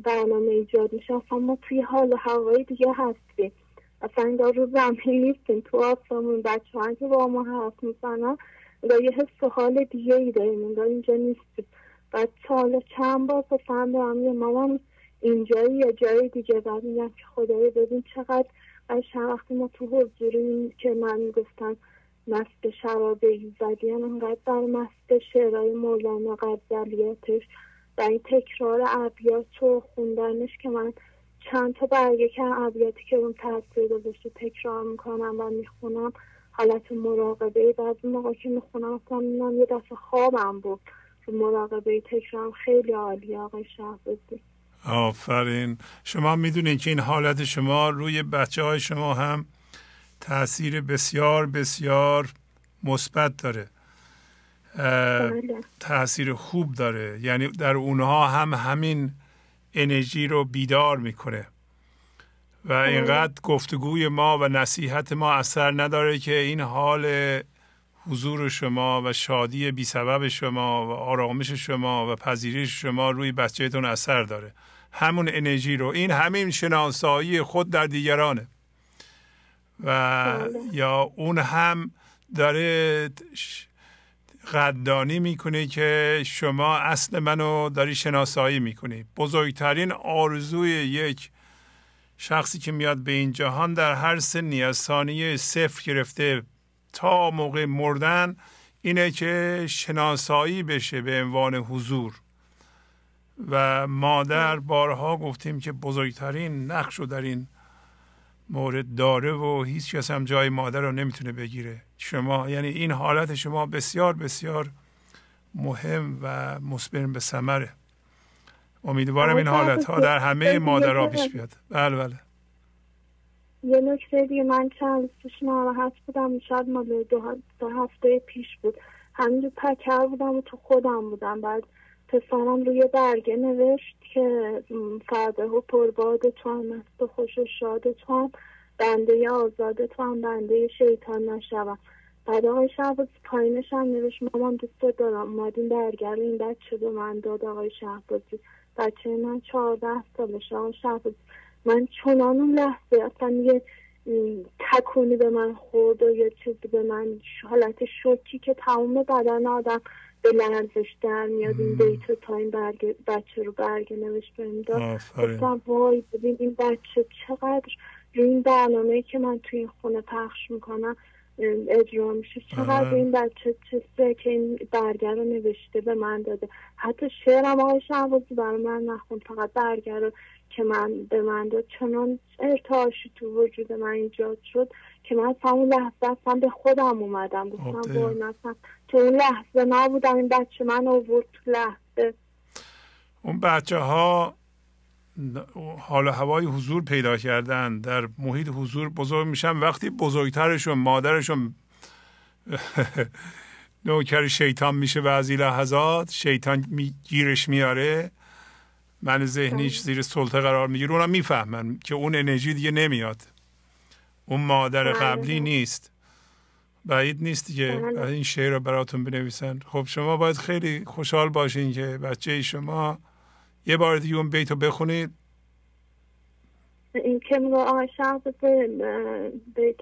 برنامه ایجاد میشه. اصلا ما توی حال و هوای دیگه هستیم. اصلا انگار رو زمین نیستیم. تو آسمون بچه که با ما حرف می‌زنن یه حس حال دیگه ای داریم انگار اینجا نیستیم بعد سال چند بار پسند دارم مامان اینجایی یا جای دیگه بعد میگم که خدایی ببین چقدر چند وقتی ما تو حضوری که من گفتم مست شراب ایزدی هم انقدر در مست شعرهای مولانا غزلیاتش و این تکرار ابیات و خوندنش که من چند تا برگه که ابیاتی که اون تاثیر گذاشته تکرار می‌کنم و می‌خونم. حالت مراقبه بعد موقع که می‌خونم اصلا یه دفعه خوابم بود. مراقبه تکرارم خیلی عالی آقای شهبازی. آفرین. شما می‌دونید که این حالت شما روی بچه های شما هم تاثیر بسیار بسیار مثبت داره. بله. تاثیر خوب داره. یعنی در اونها هم همین انرژی رو بیدار می‌کنه. و. اینقدر گفتگوی ما و نصیحت ما اثر نداره که این حال حضور شما و شادی بی سبب شما و آرامش شما و پذیرش شما روی بچهتون اثر داره همون انرژی رو این همین شناسایی خود در دیگرانه و بله. یا اون هم داره قدردانی می‌کنه که شما اصل منو داری شناسایی می‌کنی بزرگترین آرزوی یک شخصی که میاد به این جهان در هر سنی از ثانیه صفر گرفته تا موقع مردن اینه که شناسایی بشه به عنوان حضور. و مادر بارها گفتیم که بزرگترین نقش رو در این مورد داره و هیچ کس هم جای مادر رو نمی‌تونه بگیره. شما یعنی این حالت شما بسیار بسیار مهم و مثمر به ثمره. امیدوارم این حالت ها در همه مادرها پیش بیاد. بله بله. یه نکته دیگه من چند پیش ناراحت بودم. شاید مال دو, هفته پیش بود. همینجور پکر بودم و تو خودم بودم. بعد پسرم روی برگه نوشت که فرده و پرباد تو هم است و خوش و شاد تو هم بنده آزاد تو هم بنده شیطان نشوم. بعد آقای شهباز پایینش هم نوشت مامان دوست دارم. اومدین برگر این بچه به من داد آقای شهبازی. بچه من چهارده سالش آقای شهبازی من چنان اون لحظه اصلا یه تکونی به من خورد و یه چیزی به من حالت شوکی که تمام بدن آدم به لرزش در میاد. این دیتا تا این برگ بچه رو برگ نوشت بهم داد. گفتم وای ببین این بچه چقدر روی این برنامه که من توی این خونه پخش می‌کنم اجرا میشه. چقدر این بچه چیزه که این برگر رو نوشته به من داده. حتی شعرم آقای شعبازی برای من نخون. فقط برگر رو که من به من داد. چنان ارتعاشی تو وجود من ایجاد شد که من همون لحظه اصلا به خودم اومدم. گفتم وای مثلا تو اون لحظه نبودم. این بچه من آورد تو لحظه. اون بچه ها حال هوای حضور پیدا کردن. در محیط حضور بزرگ میشن. وقتی بزرگترشون مادرشون نوکر شیطان میشه بعضی لحظات شیطان می گیرش میاره. من ذهنیش بله. زیر سلطه قرار می‌گیره. اونا می‌فهمن که اون انرژی دیگه نمیاد. اون مادر بله. قبلی نیست. بعید نیست که بله. این شعر رو براتون بنویسن. خب شما باید خیلی خوشحال باشین که بچه شما یه بار دیگه اون بیتو بخونید. این که آقای بیت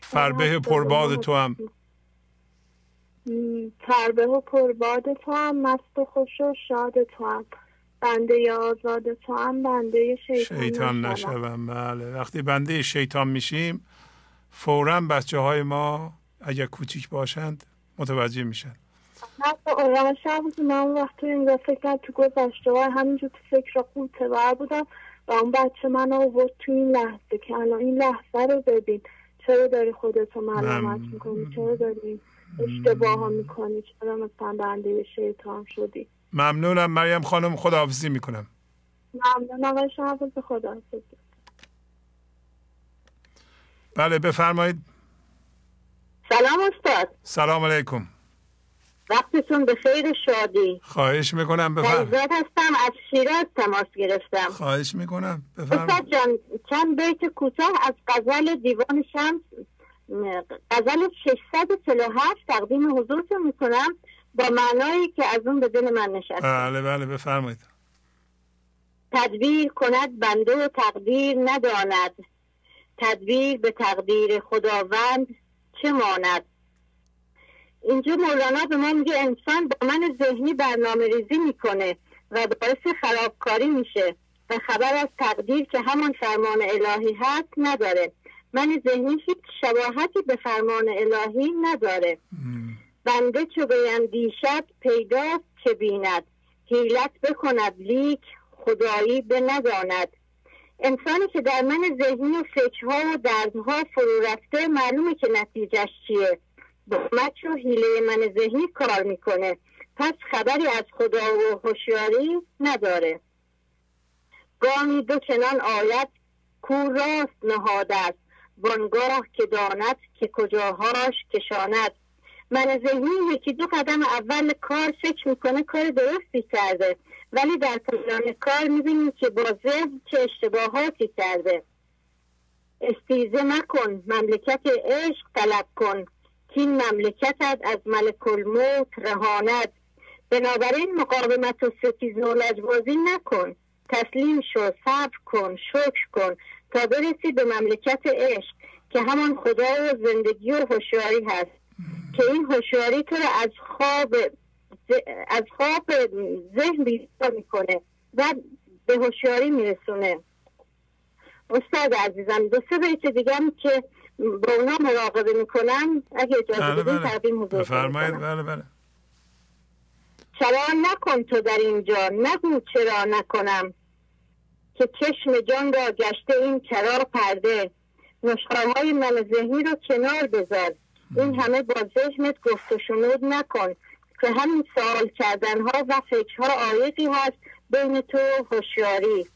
فربه پرباد تو هم. فربه و پرباد تو هم مست و خوش و شاد تو هم. بنده آزاد تو هم بنده شیطان, شیطان نشوم. بله. وقتی بنده شیطان میشیم فورا بچه های ما اگر کوچیک باشند متوجه میشن. شب من وقت این فکر تو گذشته و همینجور تو فکر قوطه بر بودم و اون بچه من آورد تو این لحظه که الان این لحظه رو ببین. چرا داری خودتو ملامت می‌کنی؟ چرا داری اشتباه ها می‌کنی؟ چرا مثلا بنده شیطان شدی؟ ممنونم مریم خانم خداحافظی می‌کنم. ممنون آقای شهباز خداحافظی بله بفرمایید. سلام استاد. سلام علیکم. وقتتون به خیر شادی. خواهش می‌کنم بفرمایید هستم از شیراز تماس گرفتم. خواهش می‌کنم استاد جان چند بیت کوتاه از غزل دیوان شمس غزل 647 تقدیم حضورتون می‌کنم با معنایی که از اون به دل من نشسته. بله بله بفرمایید. تدبیر کند بنده و تقدیر نداند. تدبیر به تقدیر خداوند چه ماند؟ اینجا مولانا به ما میگه انسان با من ذهنی برنامه ریزی می‌کنه و باعث خرابکاری میشه و خبر از تقدیر که همان فرمان الهی هست نداره. من ذهنی هیچ شباهتی به فرمان الهی نداره. بنده چو دیشب پیداست که بیند؟ حیلت بکند لیک خدایی به نداند انسانی که در من ذهنی و فکرها و دردها فرو رفته معلومه که نتیجهش چیه. دخمت و حیله من ذهنی کار می‌کنه. پس خبری از خدا و هوشیاری نداره. گامی دو چنان آید کو راست نهاد است. وانگاه که داند که کجاهاش کشاند. من ذهنی یکی دو قدم اول کار فکر می‌کنه کار درستی کرده ولی در پایان کار می‌بینیم که با ذهن چه اشتباهاتی کرده. استیزه مکن مملکت عشق طلب کن. این مملکتت از ملک الموت رهاند. بنابراین مقاومت و ستیز و لجبازی نکن. تسلیم شو صبر کن شکر کن تا برسی به مملکت عشق که همان خدا و زندگی و هوشیاری هست. که این هوشیاری تو رو از خواب از خواب ذهن بیدار می‌کنه و به هوشیاری میرسونه. استاد عزیزم دو سه بیت دیگم که با اونا مراقبه می‌کنم اگه اجازه بله بدین بله. تقدیم حضور بفرمایید. بله بله. چرا نکن تو در اینجا. نگو چرا نکنم. که چشم جان را گشته این کرا پرده. نشخارهای من ذهنی رو کنار بذار. این همه با ذهنت گفت و شنود نکن. که همین سوال کردن ها و فکرها آیقی هست بین تو هوشیاری.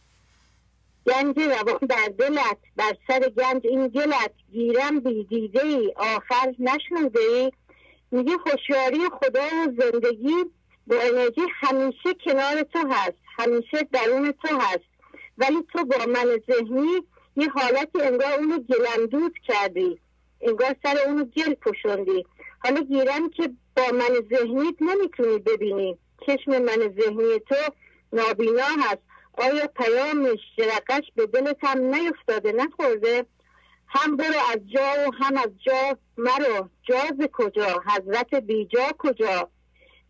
گنج روان در دلت بر سر گنج این گلت گیرم بی دیده ای آخر نشنوده ای. میگه هوشیاری خدا و زندگی با انرژی همیشه کنار تو هست همیشه درون تو هست. ولی تو با من ذهنی یه حالتی انگار اونو گلندود کردی انگار سر اونو گل پوشوندی. حالا گیرم که با من ذهنیت نمی‌تونی ببینی. چشم من ذهنی تو نابینا هست. آیا پیامش جرقش به دلت هم نیفتاده نخورده؟ هم برو از جا و هم از جا مرو. جاز کجا؟ حضرت بیجا کجا؟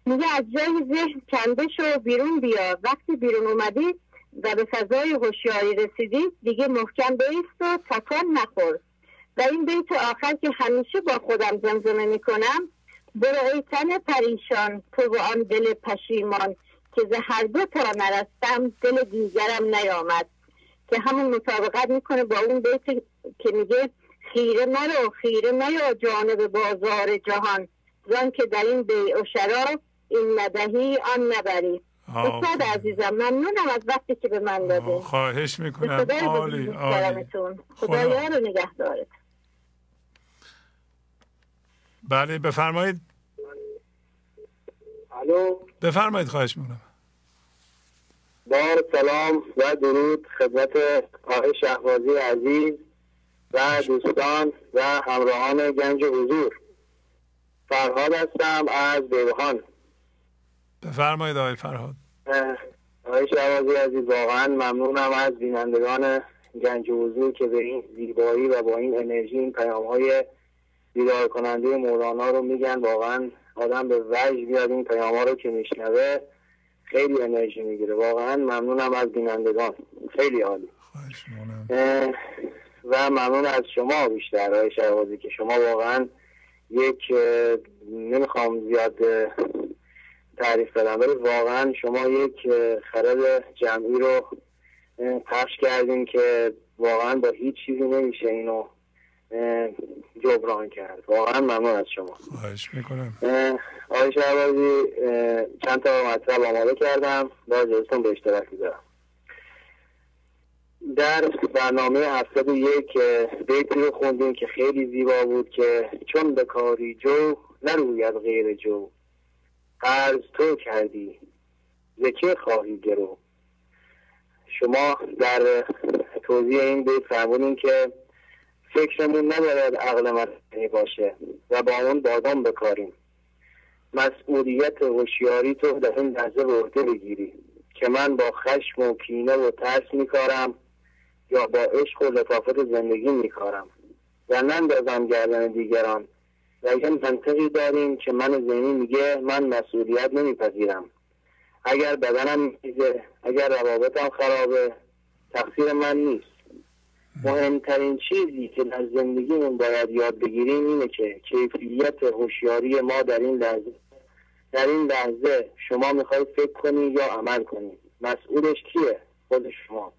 میگه از جای ذهن کنده شو بیرون بیا. وقتی بیرون اومدی و به فضای هوشیاری رسیدی دیگه محکم بیست و تکان نخور. و این بیت آخر که همیشه با خودم زمزمه می‌کنم برو ای تن پریشان تو و آن دل پشیمان. که ز هر دو تا نرستم دل دیگرم نیامد که همون مطابقت می‌کنه با اون بیت که میگه خیره مرو خیره مرو جانب بازار جهان زان که در این بیع و شرا این ندهی آن نبری. استاد عزیزم ممنونم از وقتی که به من داده خواهش می‌کنم عالی عالی. خدا خدا. یار و نگهدارت بله بفرمایید الو بفرمایید خواهش می‌کنم. بار سلام و درود خدمت آقای شهبازی عزیز و دوستان و همراهان گنج حضور. فرهاد هستم از بیوهان بفرمایید آقای فرهاد. آقای شهبازی عزیز واقعا ممنونم از بینندگان گنج حضور که به این زیبایی و با این انرژی این پیام های بیدار کننده مولانا رو میگن. واقعا آدم به وجد بیاد این پیام ها رو که میشنوه خیلی انرژی می‌گیره. واقعا ممنونم از بینندگان. خیلی عالی. و ممنون از شما بیشتر آقای شهبازی که شما واقعا یک نمی‌خوام زیاد تعریف بدم ولی واقعا شما یک خرد جمعی رو پخش کردین که واقعا با هیچ چیزی نمیشه اینو جبران کرد. واقعا ممنون از شما. خواهش می‌کنم. آقای شهبازی چند تا مطلب آماده کردم. با اجازهتون به اشتراک می‌ذارم در برنامه 71 اه، بیتی رو خوندیم که خیلی زیبا بود که چون به کاری جو نروید غیر جو. قرض تو کردی زکه خواهی گرو؟ شما در توضیح این بیت فرمودین که فکرمون نباید عقل مصنوعی باشه و با اون بادام بکاریم مسئولیت هوشیاری تو در این لحظه به بگیری که من با خشم و کینه و ترس میکارم یا با عشق و لطافت زندگی میکارم. و نندازم گردن دیگران. و یه منطقی داریم که من ذهنی میگه من مسئولیت نمیپذیرم. اگر بدنم میزه اگر روابطم خرابه تقصیر من نیست. مهمترین چیزی که در زندگیمون باید یاد بگیریم اینه که کیفیت هوشیاری ما در این لحظه در این لحظه شما می‌خواید فکر کنی یا عمل کنی. مسئولش کیه؟ خود شما.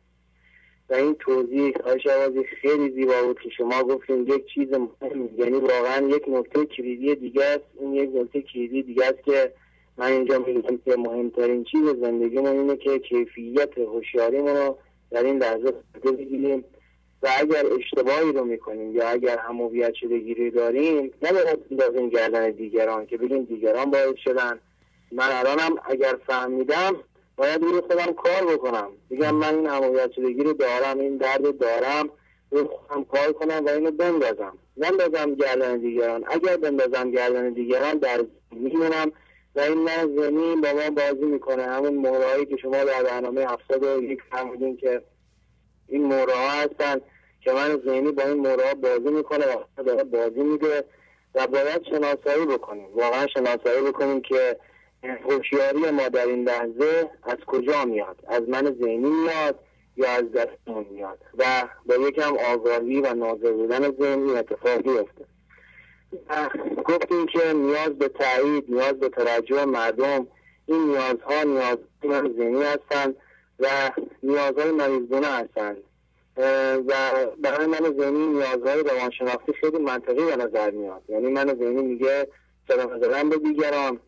و این توضیح آقای شوازی خیلی زیبا بود که شما گفتین یک چیز مهم یعنی واقعا یک نکته کلیدی دیگه است. این یک نکته کلیدی دیگه است که من اینجا میگم که مهمترین چیز زندگیمون اینه که کیفیت هوشیاریمون رو در این لحظه بگیریم. و اگر اشتباهی رو می‌کنیم یا اگر هم هویت شدگیری داریم نباید بندازیم گردن دیگران که بگیم دیگران باید شدن. من الانم اگر فهمیدم باید روی خودم کار بکنم. بگم من این هویت شدگی رو دارم این درد دارم روی خودم کار کنم و اینو بندازم. نندازم گردن دیگران. اگر بندازم گردن دیگران در میمونم و این نه زمین با ما بازی می‌کنه. همون مورایی که شما در برنامه هفتاد و یک که این موره ها هستن که من ذهنی با این موره بازی می‌کنه و داره بازی میده و باید شناسایی بکنیم. واقعا شناسایی بکنیم که هوشیاری ما در این لحظه از کجا میاد؟ از من ذهنی میاد یا از دستمون میاد؟ و با یکم آگاهی و ناظر بودن ذهنی اتفاق بیفته گفتیم که نیاز به تایید نیاز به توجه مردم این نیازها نیاز ذهنی هستند و نیازهای مریضگونه هستند و برای من ذهنی نیازهای روانشناختی خیلی منطقی به نظر میاد. یعنی من ذهنی میگه صدا زدن به دیگران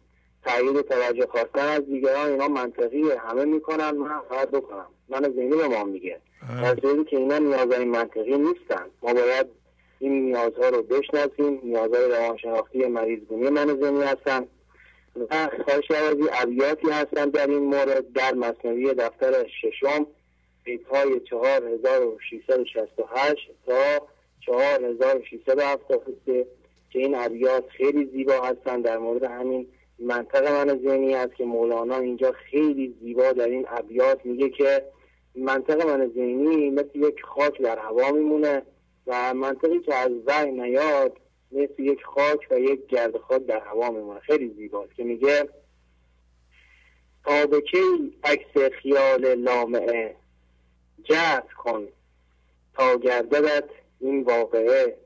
تایید توجه خواستن از دیگران اینا منطقیه. همه می‌کنن من باید بکنم. من ذهنی به ما میگه. در که اینا نیازهای منطقی نیستن. ما باید این نیازها رو بشناسیم. نیازهای روانشناختی مریضگونی من ذهنی هستن. و خواهش عوضی ابیاتی هستن در این مورد در مصنوی دفتر ششم بیت های 4668 تا 4673 که این ابیات خیلی زیبا هستن. در مورد همین منطقه من ذهنی است که مولانا اینجا خیلی زیبا در این ابیات میگه که منطقه من ذهنی مثل یک خاک در هوا میمونه و منطقی که از وحی نیاد مثل یک خاک و یک گرد خاک در هوا میمونه. خیلی زیباست که میگه تا به کی عکس خیال لامعه جهد کن تا گرددت این واقعه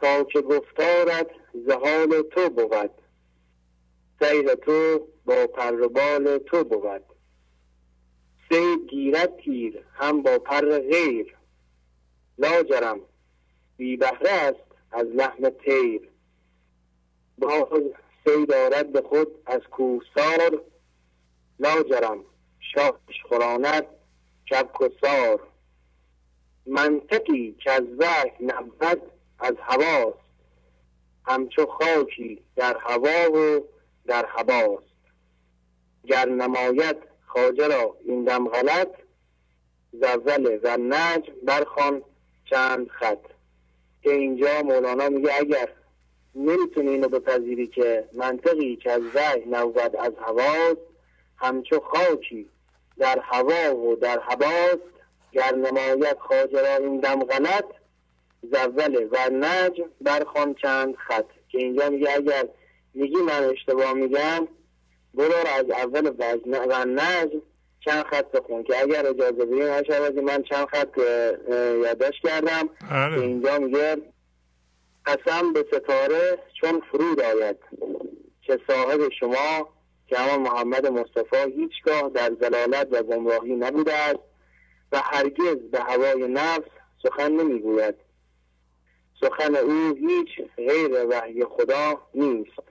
تا که گفتارت زهال تو بود سیر تو با پربال تو بود. سید گیرد تیر هم با پر غیر. لاجرم بی بهره است از لحم تیر. باز سید دارد به خود از کوسار لاجرم شاهش خوراند و سار منطقی که از وحی نبود از هواست همچو خاکی در هوا و در هواست گر نماید خاجه را این دم غلط زلزله و نجم برخوان چند خط. که اینجا مولانا میگه اگر نمی‌تونی اینو بپذیری که منطقی که از وحی نبود از هواست همچو خاکی در هوا و در هواست گر نماید خاجرا این دم غلط زوله و نجم برخوان چند خط. که اینجا میگه اگر میگی من اشتباه میگم برو از اول و نجم چند خط بخون که اگر اجازه بدین من چند خط یادداشت کردم بله. اینجا میگه قسم به ستاره چون فرود آید که صاحب شما که اما محمد مصطفی هیچگاه در زلالت و گمراهی نبوده است و هرگز به هوای نفس سخن نمی‌گوید سخن او هیچ غیر وحی خدا نیست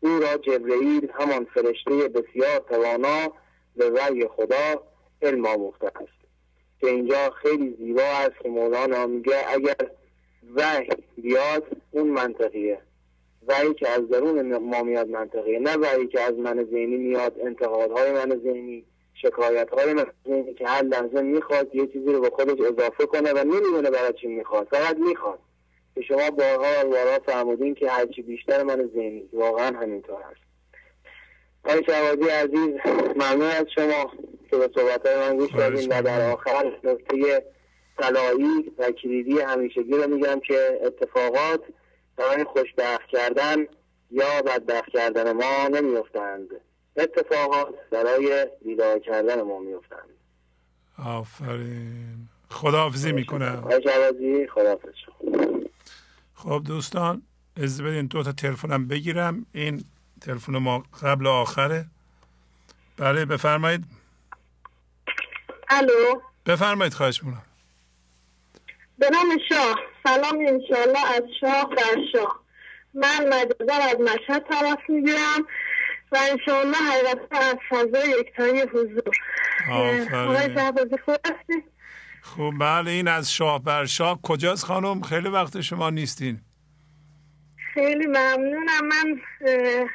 او را جبرئیل همان فرشته بسیار توانا به وحی خدا علم آموخته است. که اینجا خیلی زیبا است که مولانا میگه اگر وحی بیاد اون منطقیه. وحی که از درون ما میاد منطقیه. نه وحی که از من ذهنی میاد انتقادهای من ذهنی شکایت های ذهنی که هر لحظه می‌خواد یه چیزی رو به خودش اضافه کنه و نمی‌دونه برای چی می‌خواد. فقط می‌خواد. که شما بارها و بارها فرمودین که هرچی بیشتر من ذهنی. واقعا همینطور هست. آقای شوادی عزیز ممنون از شما که به صحبت من گوش دادین. و در آخر نکته طلایی و کلیدی همیشگی رو میگم که اتفاقات برای خوشبخت کردن یا بدبخت کردن ما نمیفتند اتفاقات برای بیدار کردن ما میفتند آفرین. خداحافظی می‌کنم. خداحافظ خب دوستان از بدین دو تا تلفنم بگیرم. این تلفن ما قبل آخره. بله بفرمایید. الو. بفرمایید خواهش می‌کنم. به نام شاه. سلام انشالله از شاه در شاه. من مجازم از مشهد طرف می‌گیرم و انشاءالله حقیقتا از فضای یکتایی حضور. خوب خوب بله این از شاه بر شاه. کجاست خانم؟ خیلی وقت شما نیستین. خیلی ممنونم. من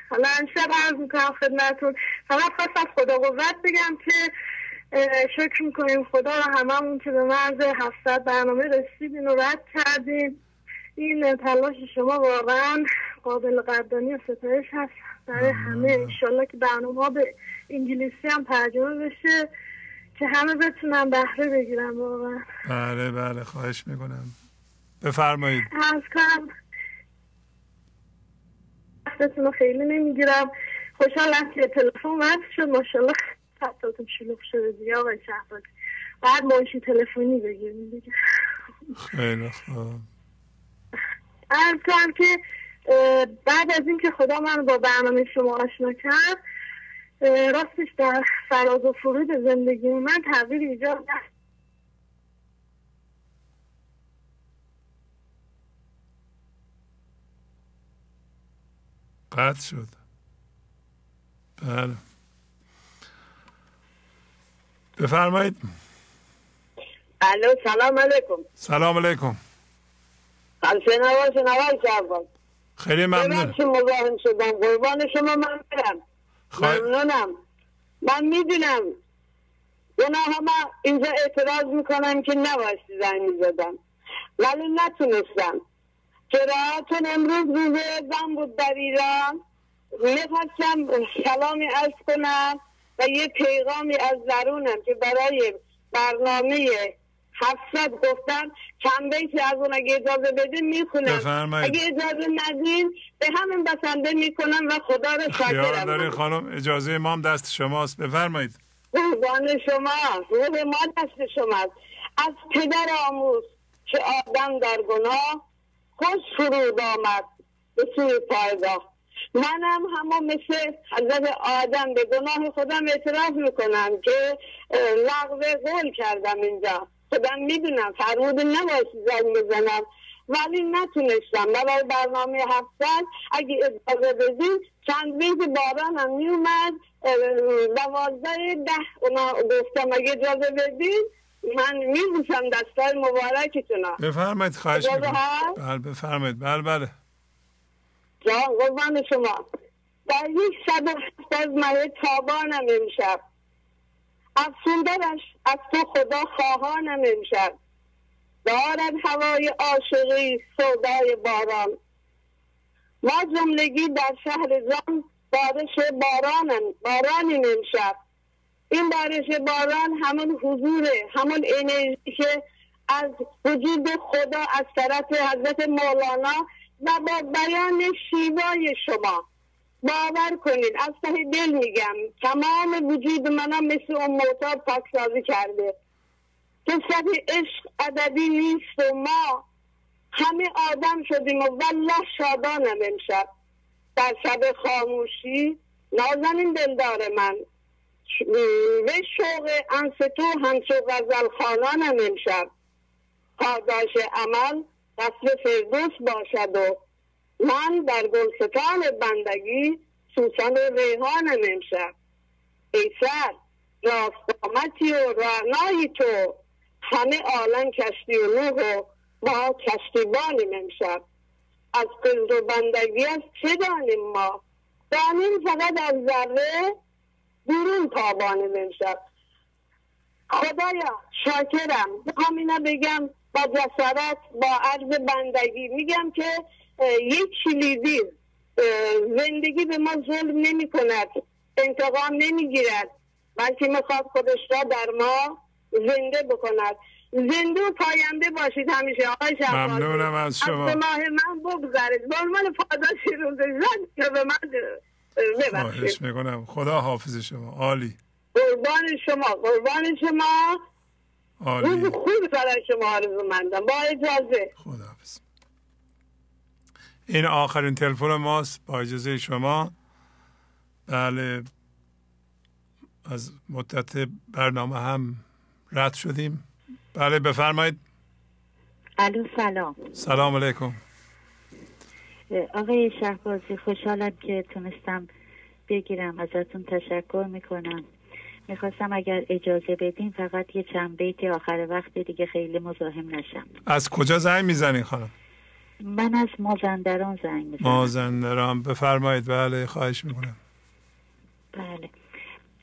حالا انشب عرض می‌کنم خدمتون فقط خواستم خدا قوت بگم که شکر می‌کنیم. خدا رو هممون که به مرز 700 برنامه رسیدین و رد کردین. این تلاش شما واقعا قابل قدردانی و ستایش هست. برای همه. انشالله که برنامه ها به انگلیسی هم ترجمه بشه که همه بتونن بهره بگیرن واقعا. بله بله. خواهش می‌کنم. بفرمایید. از کنم وقتتون خیلی نمی‌گیرم. خوشحالم که تلفن وقت شد. ماشالله خطاتون شلوغ شده. دیگه آقای شهبازی. بعد منشی تلفنی بگیریم دیگه. خیلی خوب. ارز کنم که بعد از اینکه خدا من با برنامه شما آشنا کرد راستش در فراز و فرود زندگی من تغییر ایجاد قطع شد. بله. بفرمایید. الو سلام علیکم. سلام علیکم. شنوا شنوا شهباز خیلی ممنون. مزاحم شدم. قربان شما من برم. ممنونم. من می‌دونم. گناه من اینجا اعتراض می‌کنم که نبایستی زنگ می‌زدم ولی نتونستم. چرا امروز روز زن بود در ایران. می‌خواستم کلامی از کنم و یه پیغامی از درونم که برای برنامه هفتصد گفتم چند بیتی از اون اگه اجازه بده می‌خونم. اگه اجازه ندین به همین بسنده می‌کنم و خدا رو شاکرم داری خانم اجازه ما هم دست شماست. بفرمایید. قربان شما روح ما دست شماست. از پدر آموز که آدم در گناه خوش فرود آمد. به سوی پایگاه. منم همون مثل حضرت آدم به گناه خودم اعتراف می‌کنم که لغو قول کردم اینجا. خودم می‌دونم فرمود نباید زنگ بزنم. ولی نتونستم. برای برنامه هفتاد اگه اجازه بدین چند بیت باران هم میومد دوازده ده اونا گفتم اگه اجازه بدین من میبوسم دستای مبارکتون بفرمایید خواهش می‌کنم. بله بفرمایید. بله بله. جان قربان شما. در یک صد هفتاد ماه تابانم امشب. افسوندنش از تو خدا خواهانم امشب. دارد هوای عاشقی سودای باران. ما جملگی در شهر جان بارش بارانم بارانی امشب. این بارش باران همون حضوره همون انرژی که از وجود خدا از طرف حضرت مولانا و با بیان شیوای شما. باور کنید از ته دل میگم تمام وجود منم مثل اون معتاد پاکسازی کرده. قصت عشق ادبی نیست و ما همه آدم شدیم و والله شادانم امشب. در شب خاموشی نازنین دلدار من. به شوق انستو همچو غزل خانانم امشب. پاداش عمل قصر فردوس باشد و من در گلستان بندگی سوسن ریحانم امشب. ای سر راستامتی و رعنایی تو. همه عالم کشتی و نوح و ما کشتیبانیم امشب. از قلد و بندگی از چه دانیم ما؟ دانیم فقط از ذره بیرون تابانیم امشب. خدایا شاکرم. می‌خوام اینا بگم با جسارت با عرض بندگی. میگم که یک کلیدی زندگی به ما ظلم نمی کند انتقام نمی گیرد بلکه می‌خواد خودش را در ما زنده بکند. زنده و پاینده باشید همیشه آقای شهبازی ممنونم از شما. از ماه من بگذارید به عنوان پاداشی روز زن که به من ببخشید. می‌کنم. خدا حافظ شما. عالی. قربان شما. قربان شما. عالی. روز خوب برای شما آرزو مندم با اجازه. خدا حافظ. این آخرین تلفن ماست. با اجازه شما. بله. از مدت برنامه هم رد شدیم. بله بفرمایید. الو سلام. سلام علیکم. آقای شهبازی خوشحالم که تونستم بگیرم. ازتون تشکر می‌کنم. می‌خواستم اگر اجازه بدین فقط یه چند بیت آخر وقت دیگه خیلی مزاحم نشم. از کجا زنگ می‌زنین خانم؟ من از مازندران زنگ می‌زنم. مازندران. بفرمایید. بله خواهش می‌کنم. بله.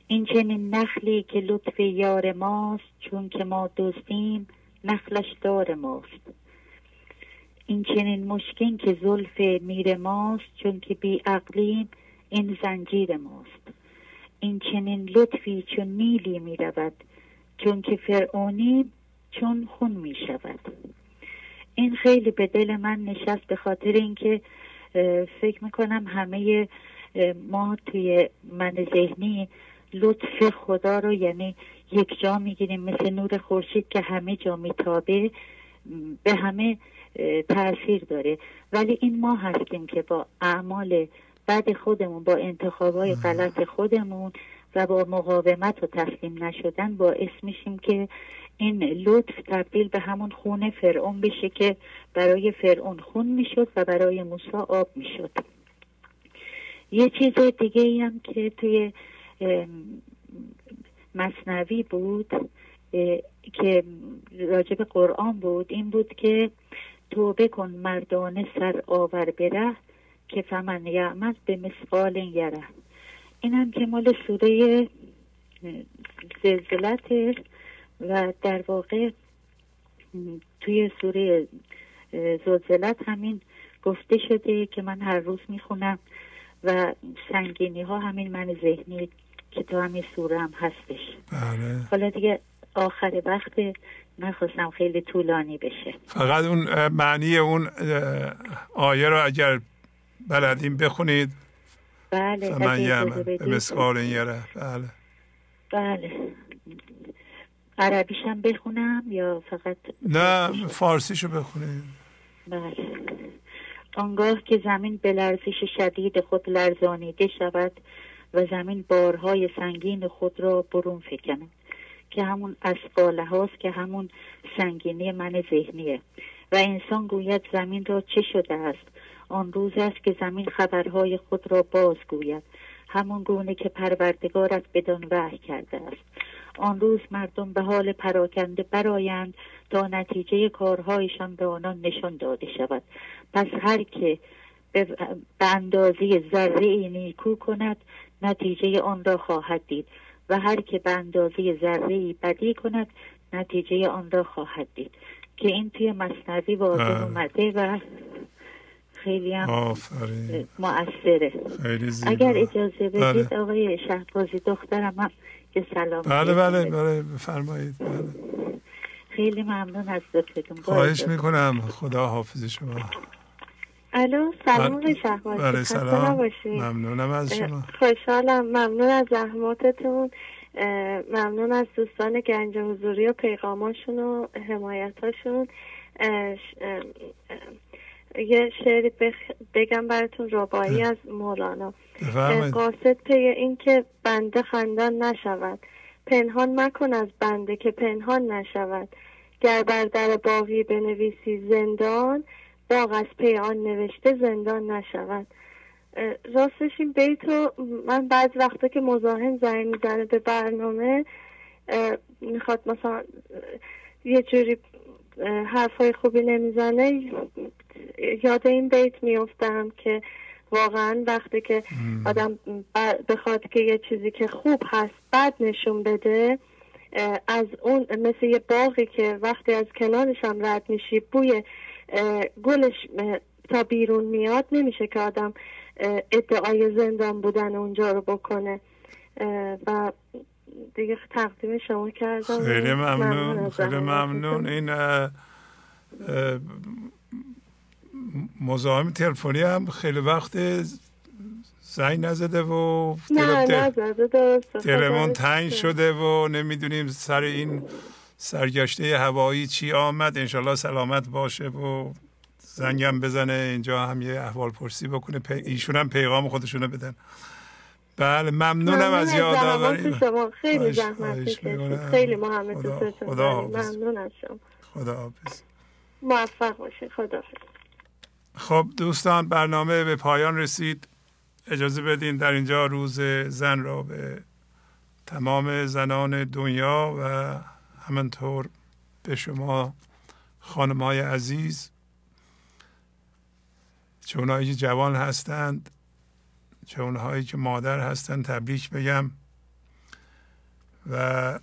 این چنین نخلی که لطف یار ماست چون که ما دزدیم نخلش دار ماست. این چنین مشکین که زلف میر ماست چون که بی عقلیم این زنجیر ماست. این چنین لطفی چون نیلی می رود چون که فرعونی چون خون می شود. این خیلی به دل من نشست به خاطر اینکه فکر می‌کنم همه ما توی من ذهنی لطف خدا رو یعنی یک جا می‌گیریم مثل نور خورشید که همه جا میتابه به همه تاثیر داره. ولی این ما هستیم که با اعمال بعد خودمون با انتخابای غلط خودمون و با مقاومت و تسلیم نشدن باعث میشیم که این لطف تبدیل به همون خون فرعون بشه که برای فرعون خون می‌شد و برای موسی آب می‌شد. یه چیز دیگه ای هم که توی مصنوی بود که راجب قرآن بود این بود که توبه کن مردانه سر آور بره که فمن یعمد به مثقال یره این هم که مال سوره زلزلت و در واقع توی سوره زلزلت همین گفته شده که من هر روز می‌خونم و سنگینی ها همین من ذهنی که تو همین سوره هم هستش بله. حالا دیگه آخر وقت نخواستم خیلی طولانی بشه. فقط اون معنی اون آیه رو اگر بلدیم بخونید. بله من یمن به مسقال یره. بله. بله. عربیشم بخونم یا فقط نه فارسیشو بخونید. بله. آنگاه که زمین به لرزش شدید خود لرزانیده شود و زمین بارهای سنگین خود را برون فکند. که همون اسقاله هاست که همون سنگینی من ذهنیه. و انسان گوید زمین را چه شده است؟ آن روز است که زمین خبرهای خود را باز گوید. همون گونه که پروردگارت بدان وحی کرده است. آن روز مردم به حال پراکنده برایند تا نتیجه کارهایشان به آنان نشان داده شود. پس هر که به اندازه ذره نیکو کند نتیجه آن را خواهد دید. و هر که به اندازه ذره بدی کند نتیجه آن را خواهد دید. که این توی مصنوی واضح اومده و خیلی هم مؤثره. اگر اجازه بدید بله. آقای شهبازی دخترم هم یه سلام بله بله بله بفرمایید. بله. خیلی ممنون از لطفتون. خواهش می‌کنم. خدا حافظ شما. الو سلام شهبازی بله سلام. ممنونم از شما. خوشحالم. ممنون از زحماتتون. ممنون از دوستان گنج حضوری و پیغاماشون و حمایتاشون. یه شعری بگم براتون ربایی از مولانا. قاصد پی این که بنده خندان نشود. پنهان مکن از بنده که پنهان نشود. گر بر در باقی بنویسی زندان باغ از پی آن نوشته زندان نشود. راستش این بیتو من بعض وقتا که مزاحم زنگ می‌زنه به برنامه می‌خواد مثلا یه جوری حرفای خوبی نمی‌زنه یاد این بیت میفتم که واقعا وقتی که آدم بخواد که یه چیزی که خوب هست بد نشون بده از اون مثل یه باقی که وقتی از کنارش هم رد میشی بوی گلش تا بیرون میاد نمیشه که آدم ادعای زندان بودن اونجا رو بکنه. و دیگه تقدیم شما کردم. خیلی ممنون خیلی ممنون. این مزاحم تلفنی هم خیلی وقت زنگ نزده و نه تلفن تنگ شده و نمی‌دونیم سر این سرگشته هوایی چی آمد؟ انشالله سلامت باشه و زنگم بزنه اینجا هم یه احوال پرسی بکنه. ایشون هم پیغام خودشونو بدن. بله ممنونم از یادآوری. شما خیلی زحمت خیلی محمد خدا ممنون از شما. خدا حافظ. موفق باشید خدا خب دوستان برنامه به پایان رسید. اجازه بدین در اینجا روز زن را به تمام زنان دنیا و همینطور به شما خانمای عزیز چه اونهایی که جوان هستند چه اونهایی که مادر هستند تبریک بگم و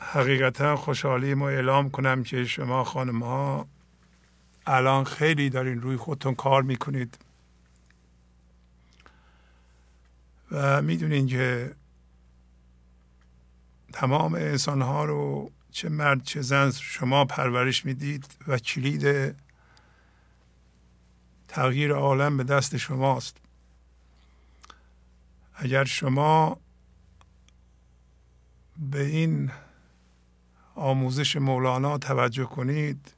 حقیقتا خوشحالی ما اعلام کنم که شما خانم ها الان خیلی دارین روی خودتون کار می‌کنید. و می‌دونین که تمام انسان ها رو چه مرد چه زن شما پرورش می‌دید و کلید تغییر عالم به دست شماست. اگر شما به این آموزش مولانا توجه کنید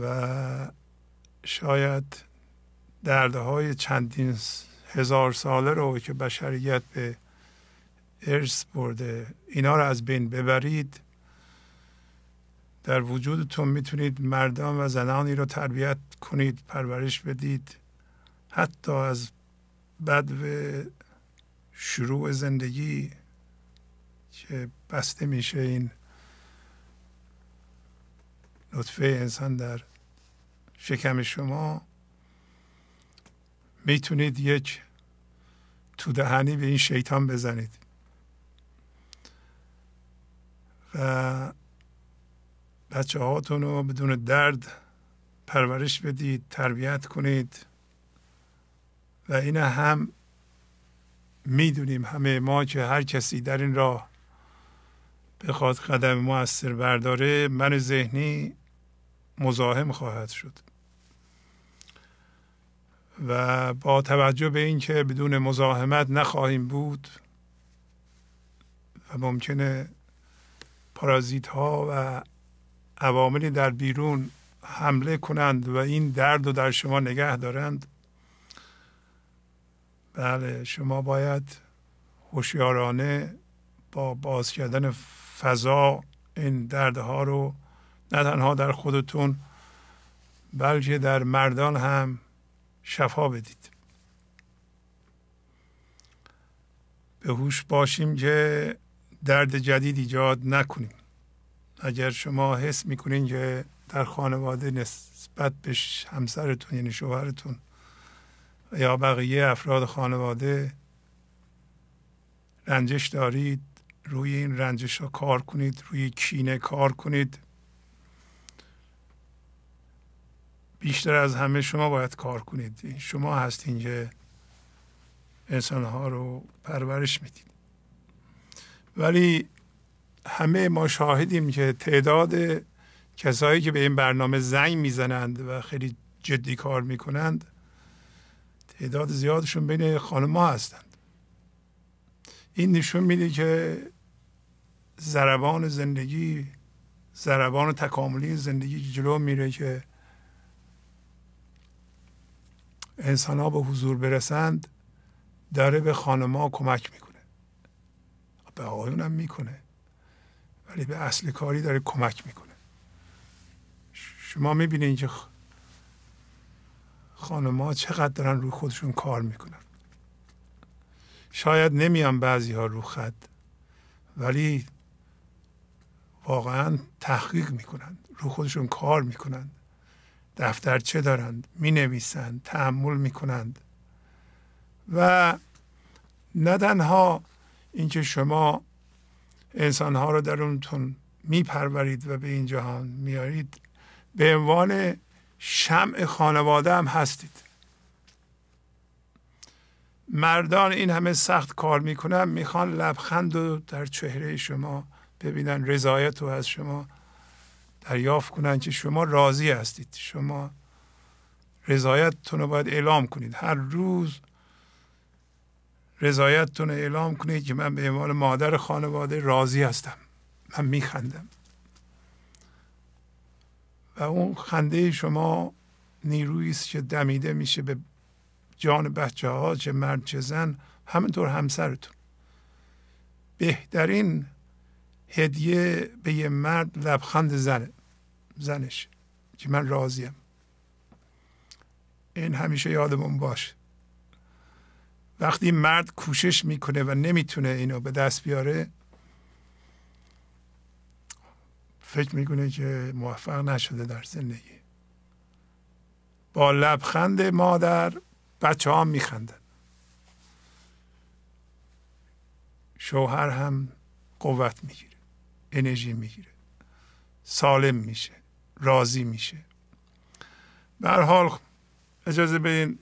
و شاید دردهای چندین هزار ساله رو که بشریت به ارث برده. اینا رو از بین ببرید. در وجودتون می‌تونید مردان و زنانی رو تربیت کنید پرورش بدید. حتی از بد و شروع زندگی که بسته میشه این نطفه انسان در شکم شما می‌تونید یک تو دهنی به این شیطان بزنید. و بچه هاتون رو بدون درد پرورش بدید تربیت کنید. و این هم می‌دونیم همه ما که هر کسی در این راه بخواد قدم موثر برداره من ذهنی مزاحم خواهد شد. و با توجه به اینکه بدون مزاحمت نخواهیم بود و ممکنه پارازیت ها و عواملی در بیرون حمله کنند و این درد رو در شما نگه دارند؟ بله شما باید هوشیارانه با باز کردن فضا این دردها رو نه تنها در خودتون بلکه در مردان هم شفا بدید. به هوش باشیم که درد جدید ایجاد نکنیم. اگر شما حس می‌کنین که در خانواده نسبت به همسرتون یعنی شوهرتون یا بقیه افراد خانواده رنجش دارید روی این رنجش ها کار کنید روی کینه کار کنید بیشتر از همه شما باید کار کنید. شما هستین که انسان ها رو پرورش می‌دید ولی همه ما شاهدیم که تعداد کسایی که به این برنامه زنگ می‌زنند و خیلی جدی کار می‌کنند تعداد زیادشون بین خانم ها هستند. این نشون میده که زربان زندگی زربان تکاملی زندگی جلو میره که انسان ها به حضور برسند داره به خانما کمک می‌کنه. به آقایون هم می‌کنه. ولی به اصل کاری داره کمک می‌کنه. شما می‌بینید که خانما چقدر دارن روی خودشون کار می‌کنن. شاید نمیان بعضی ها رو خط ولی واقعا تحقیق می‌کنن رو خودشون کار می‌کنن. دفترچه دارند می نویسند تحمل می کنند و نه تنها اینکه شما انسانها رو درونتون می پرورید و به این جهان میارید به عنوان شمع خانواده هم هستید. مردان این همه سخت کار می‌کنن می‌خوان لبخند رو در چهره شما ببینن رضایت رو از شما دریافت کنن که شما راضی هستید. شما رضایتتون رو باید اعلام کنید. هر روز رضایتتون رو اعلام کنید که من به عنوان مادر خانواده راضی هستم. من میخندم. و اون خنده شما نیرویی است که دمیده میشه به جان بچه ها چه مرد چه زن همینطور همسرتون. بهترین هدیه به یه مرد لبخند زنه زنش که من راضیم. این همیشه یادمون باشه. وقتی مرد کوشش می‌کنه و نمی‌تونه اینو به دست بیاره فکر می‌کنه که موفق نشده در زندگی. با لبخند مادر بچه ها میخندن. شوهر هم قوت می‌گیره انرژی می‌گیره سالم میشه راضی میشه. به حال اجازه بدین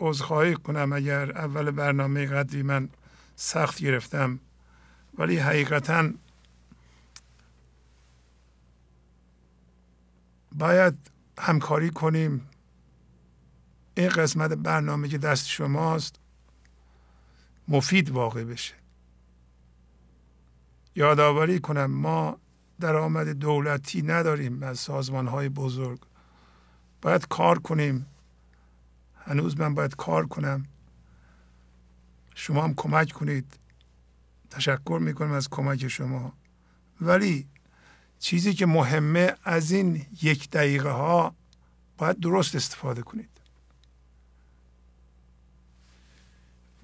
عذرخواهی کنم اگر اول برنامه قدری من سخت گرفتم. ولی حقیقتا باید همکاری کنیم. این قسمت برنامه که دست شماست مفید واقع بشه. یادآوری کنم ما درآمد دولتی نداریم از سازمان های بزرگ. باید کار کنیم. هنوز من باید کار کنم. شما هم کمک کنید. تشکر می‌کنم از کمک شما. ولی چیزی که مهمه از این یک دقیقه ها باید درست استفاده کنید.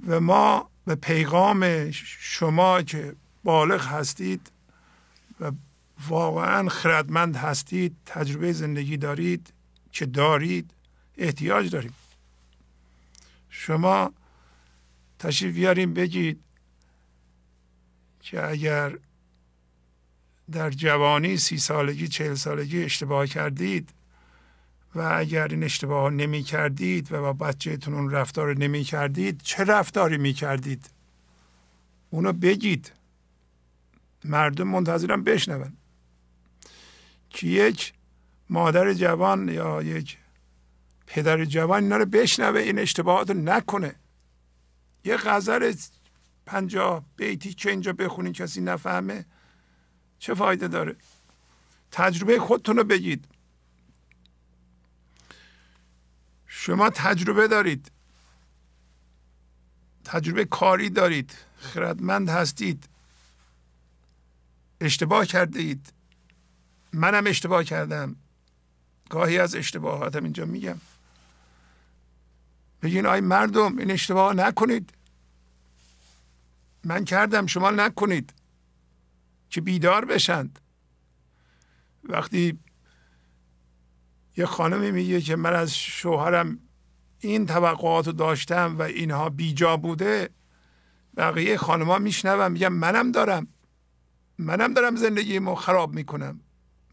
و ما به پیغام شما که بالغ هستید و واقعا خردمند هستید تجربه زندگی دارید که دارید احتیاج داریم. شما تشریف بگید که اگر در جوانی سی سالگی چهل سالگی اشتباه کردید و اگر این اشتباه نمی کردید و با بچهتون اون رفتار نمی کردید چه رفتاری می کردید اونو بگید. مردم منتظرم بشنون. که یک مادر جوان یا یک پدر جوان اینا رو بشنوه این اشتباهات رو نکنه. یه غزل پنجاه بیتی که اینجا بخونین کسی نفهمه؟ چه فایده داره؟ تجربه خودتون رو بگید. شما تجربه دارید. تجربه کاری دارید. خردمند هستید. اشتباه کرده اید. منم اشتباه کردم. گاهی از اشتباهاتم اینجا میگم. بگین آی مردم این اشتباه نکنید. من کردم شما نکنید که بیدار بشند. وقتی یه خانمی میگه که من از شوهرم این توقعات رو داشتم و اینها بیجا بوده بقیه خانما میشنوم میگم منم دارم. منم دارم زندگیمو خراب می‌کنم.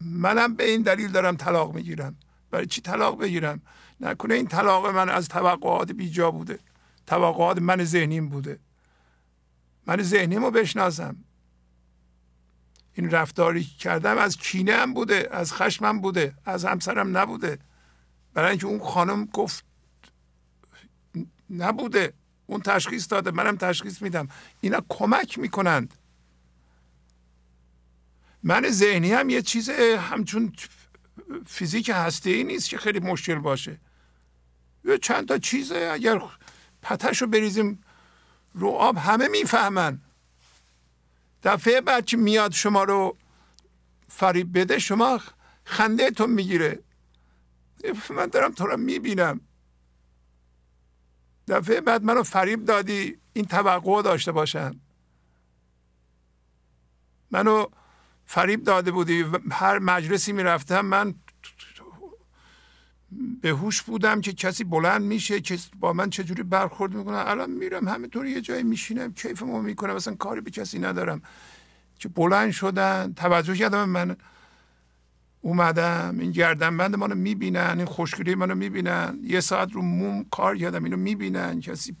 منم به این دلیل دارم طلاق می‌گیرم. برای چی طلاق بگیرم؟ نکنه این طلاق من از توقعات بیجا بوده. توقعات من ذهنیم بوده. من ذهنیمو بشناسم. این رفتاری کردم از کینه هم بوده از خشمم بوده از همسرم نبوده. برای اینکه اون خانم گفت نبوده. اون تشخیص داده. منم تشخیص میدم. اینا کمک می‌کنند. من ذهنی هم یه چیز همچون فیزیک هسته ای نیست که خیلی مشکل باشه. یه چند تا چیزه اگر پتش رو بریزیم رو آب همه می‌فهمن. دفعه بعد که میاد شما رو فریب بده شما خنده تو می‌گیره. من دارم تو رو می‌بینم. دفعه بعد منو فریب دادی این توقع داشته باشن. منو فریب داده بودی هر مجلسی می‌رفتم من به هوش بودم که کسی بلند میشه که با من چجوری برخورد می‌کنه. الان میرم همینطور یه جایی میشینم کیفمو می‌کنم مثلا کاری به کسی ندارم. که بلند شدن توجه کردم من اومدم این گردنبند منو می‌بینن این خوشگلی منو می‌بینن. یه ساعت رو موم کار کردم اینو می‌بینن. کسی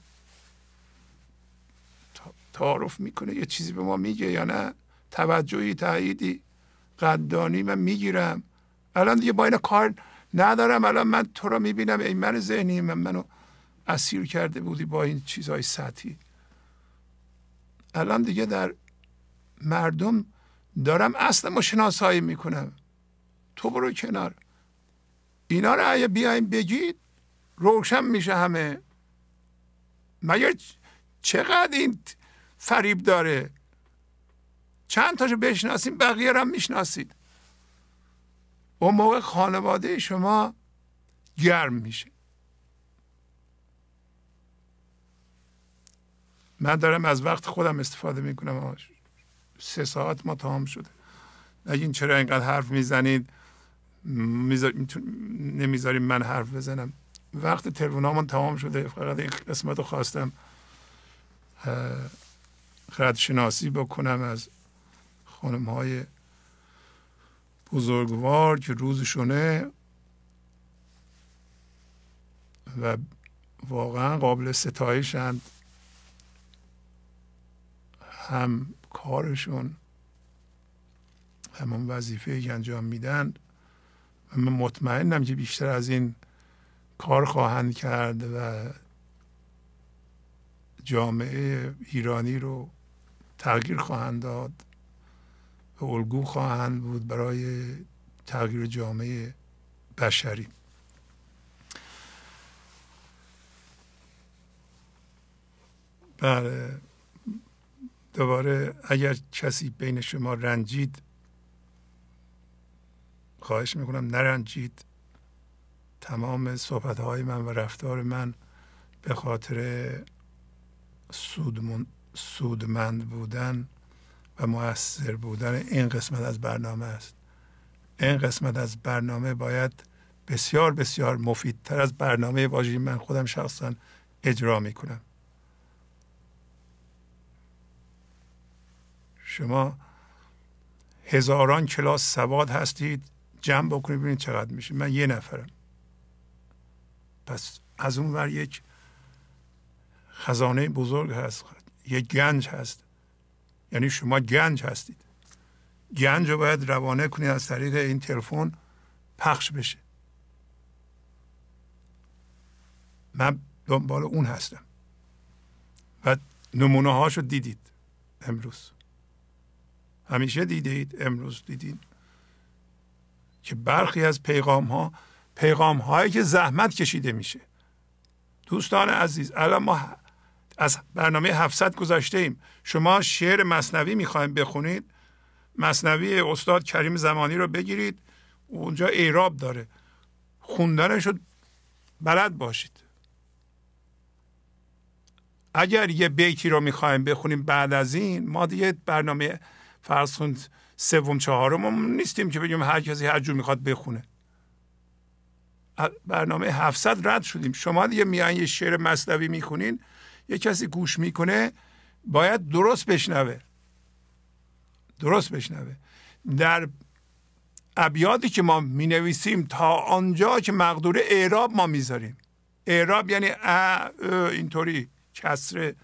تعارف می‌کنه یه چیزی به ما میگه یا نه؟ توجهی تاییدی قدردانی من می‌گیرم. الان دیگه با این کار ندارم. الان من تو رو می‌بینم. ای من ذهنی من منو اسیر کرده بودی با این چیزهای سطحی. الان دیگه در مردم دارم اصلا شناسایی می‌کنم. تو برو کنار. اینا رو اگه بیایم بگید روشن میشه همه. مگر چقدر این فریب داره؟ چند تاشو بشناسیم بقیه رو هم می‌شناسید. اون موقع خانواده شما گرم میشه. من دارم از وقت خودم استفاده می‌کنم سه ساعت ما تمام شده. نگین چرا اینقدر حرف می‌زنید؟ نمی‌ذاریم من حرف بزنم. وقت تلفن تمام شده. فقط این قسمت رو خواستم خرد شناسی بکنم از خانم های بزرگوار که روزشونه و واقعا قابل ستایشند هم کارشون همون وظیفه که انجام میدن. و من مطمئنم که بیشتر از این کار خواهند کرد و جامعه ایرانی رو تغییر خواهند داد. الگو خواهند بود برای تغییر جامعه بشری. بله. دوباره اگر کسی بین شما رنجید خواهش می‌کنم نرنجید. تمام صحبت های من و رفتار من به خاطر سودمند بودن و موثر بودن این قسمت از برنامه است. این قسمت از برنامه باید بسیار بسیار مفیدتر از برنامه واژگی من خودم شخصا اجرا می‌کنم. شما هزاران کلاس سواد هستید جمع بکنید ببینید چقدر میشه. من یه نفرم. پس از اون ور یک خزانه بزرگ هست یک گنج هست. یعنی شما گنج هستید. گنج رو باید روانه کنید از طریق این تلفن پخش بشه. من دنبال اون هستم. و نمونه هاشو دیدید امروز. همیشه دیدید امروز دیدید که برخی از پیغام ها پیغام هایی که زحمت کشیده میشه. دوستان عزیز الان ما از برنامه 700 گذاشته ایم. شما شعر مصنوی می‌خوایم بخونید مصنوی استاد کریم زمانی رو بگیرید اونجا ایراب داره. خوندنش رو بلد باشید. اگر یه بیتی رو می‌خوایم بخونیم بعد از این ما دیگه برنامه فرض سوم چهارم نیستیم که بگیم هر کسی هر جور می‌خواد بخونه. برنامه 700 رد شدیم. شما دیگه میان یه شعر مصنوی می‌خونین یه کسی گوش می‌کنه باید درست بشنوه. درست بشنوه. در ابیاتی که ما می نویسیم تا آنجا که مقدور اعراب ما می‌ذاریم. اعراب یعنی اینطوری کسره.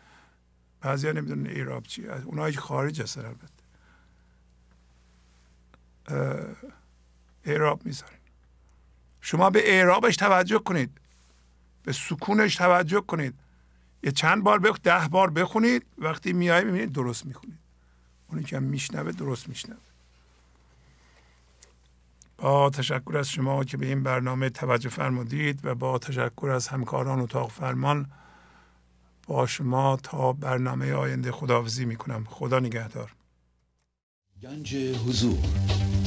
بعضی نمی‌دونن اعراب چیه. اونایی که خارج هستن البته. اعراب می‌ذاریم شما به اعرابش توجه کنید. به سکونش توجه کنید. یه چند بار بخ ده بار بخونید وقتی میای می‌بینید درست می‌خونید. اونی که میشنوه درست میشنوه. با تشکر از شما که به این برنامه توجه فرمودید و با تشکر از همکاران اتاق فرمان با شما تا برنامه آینده خداحافظی می‌کنم. خدا نگهدار. گنج حضور.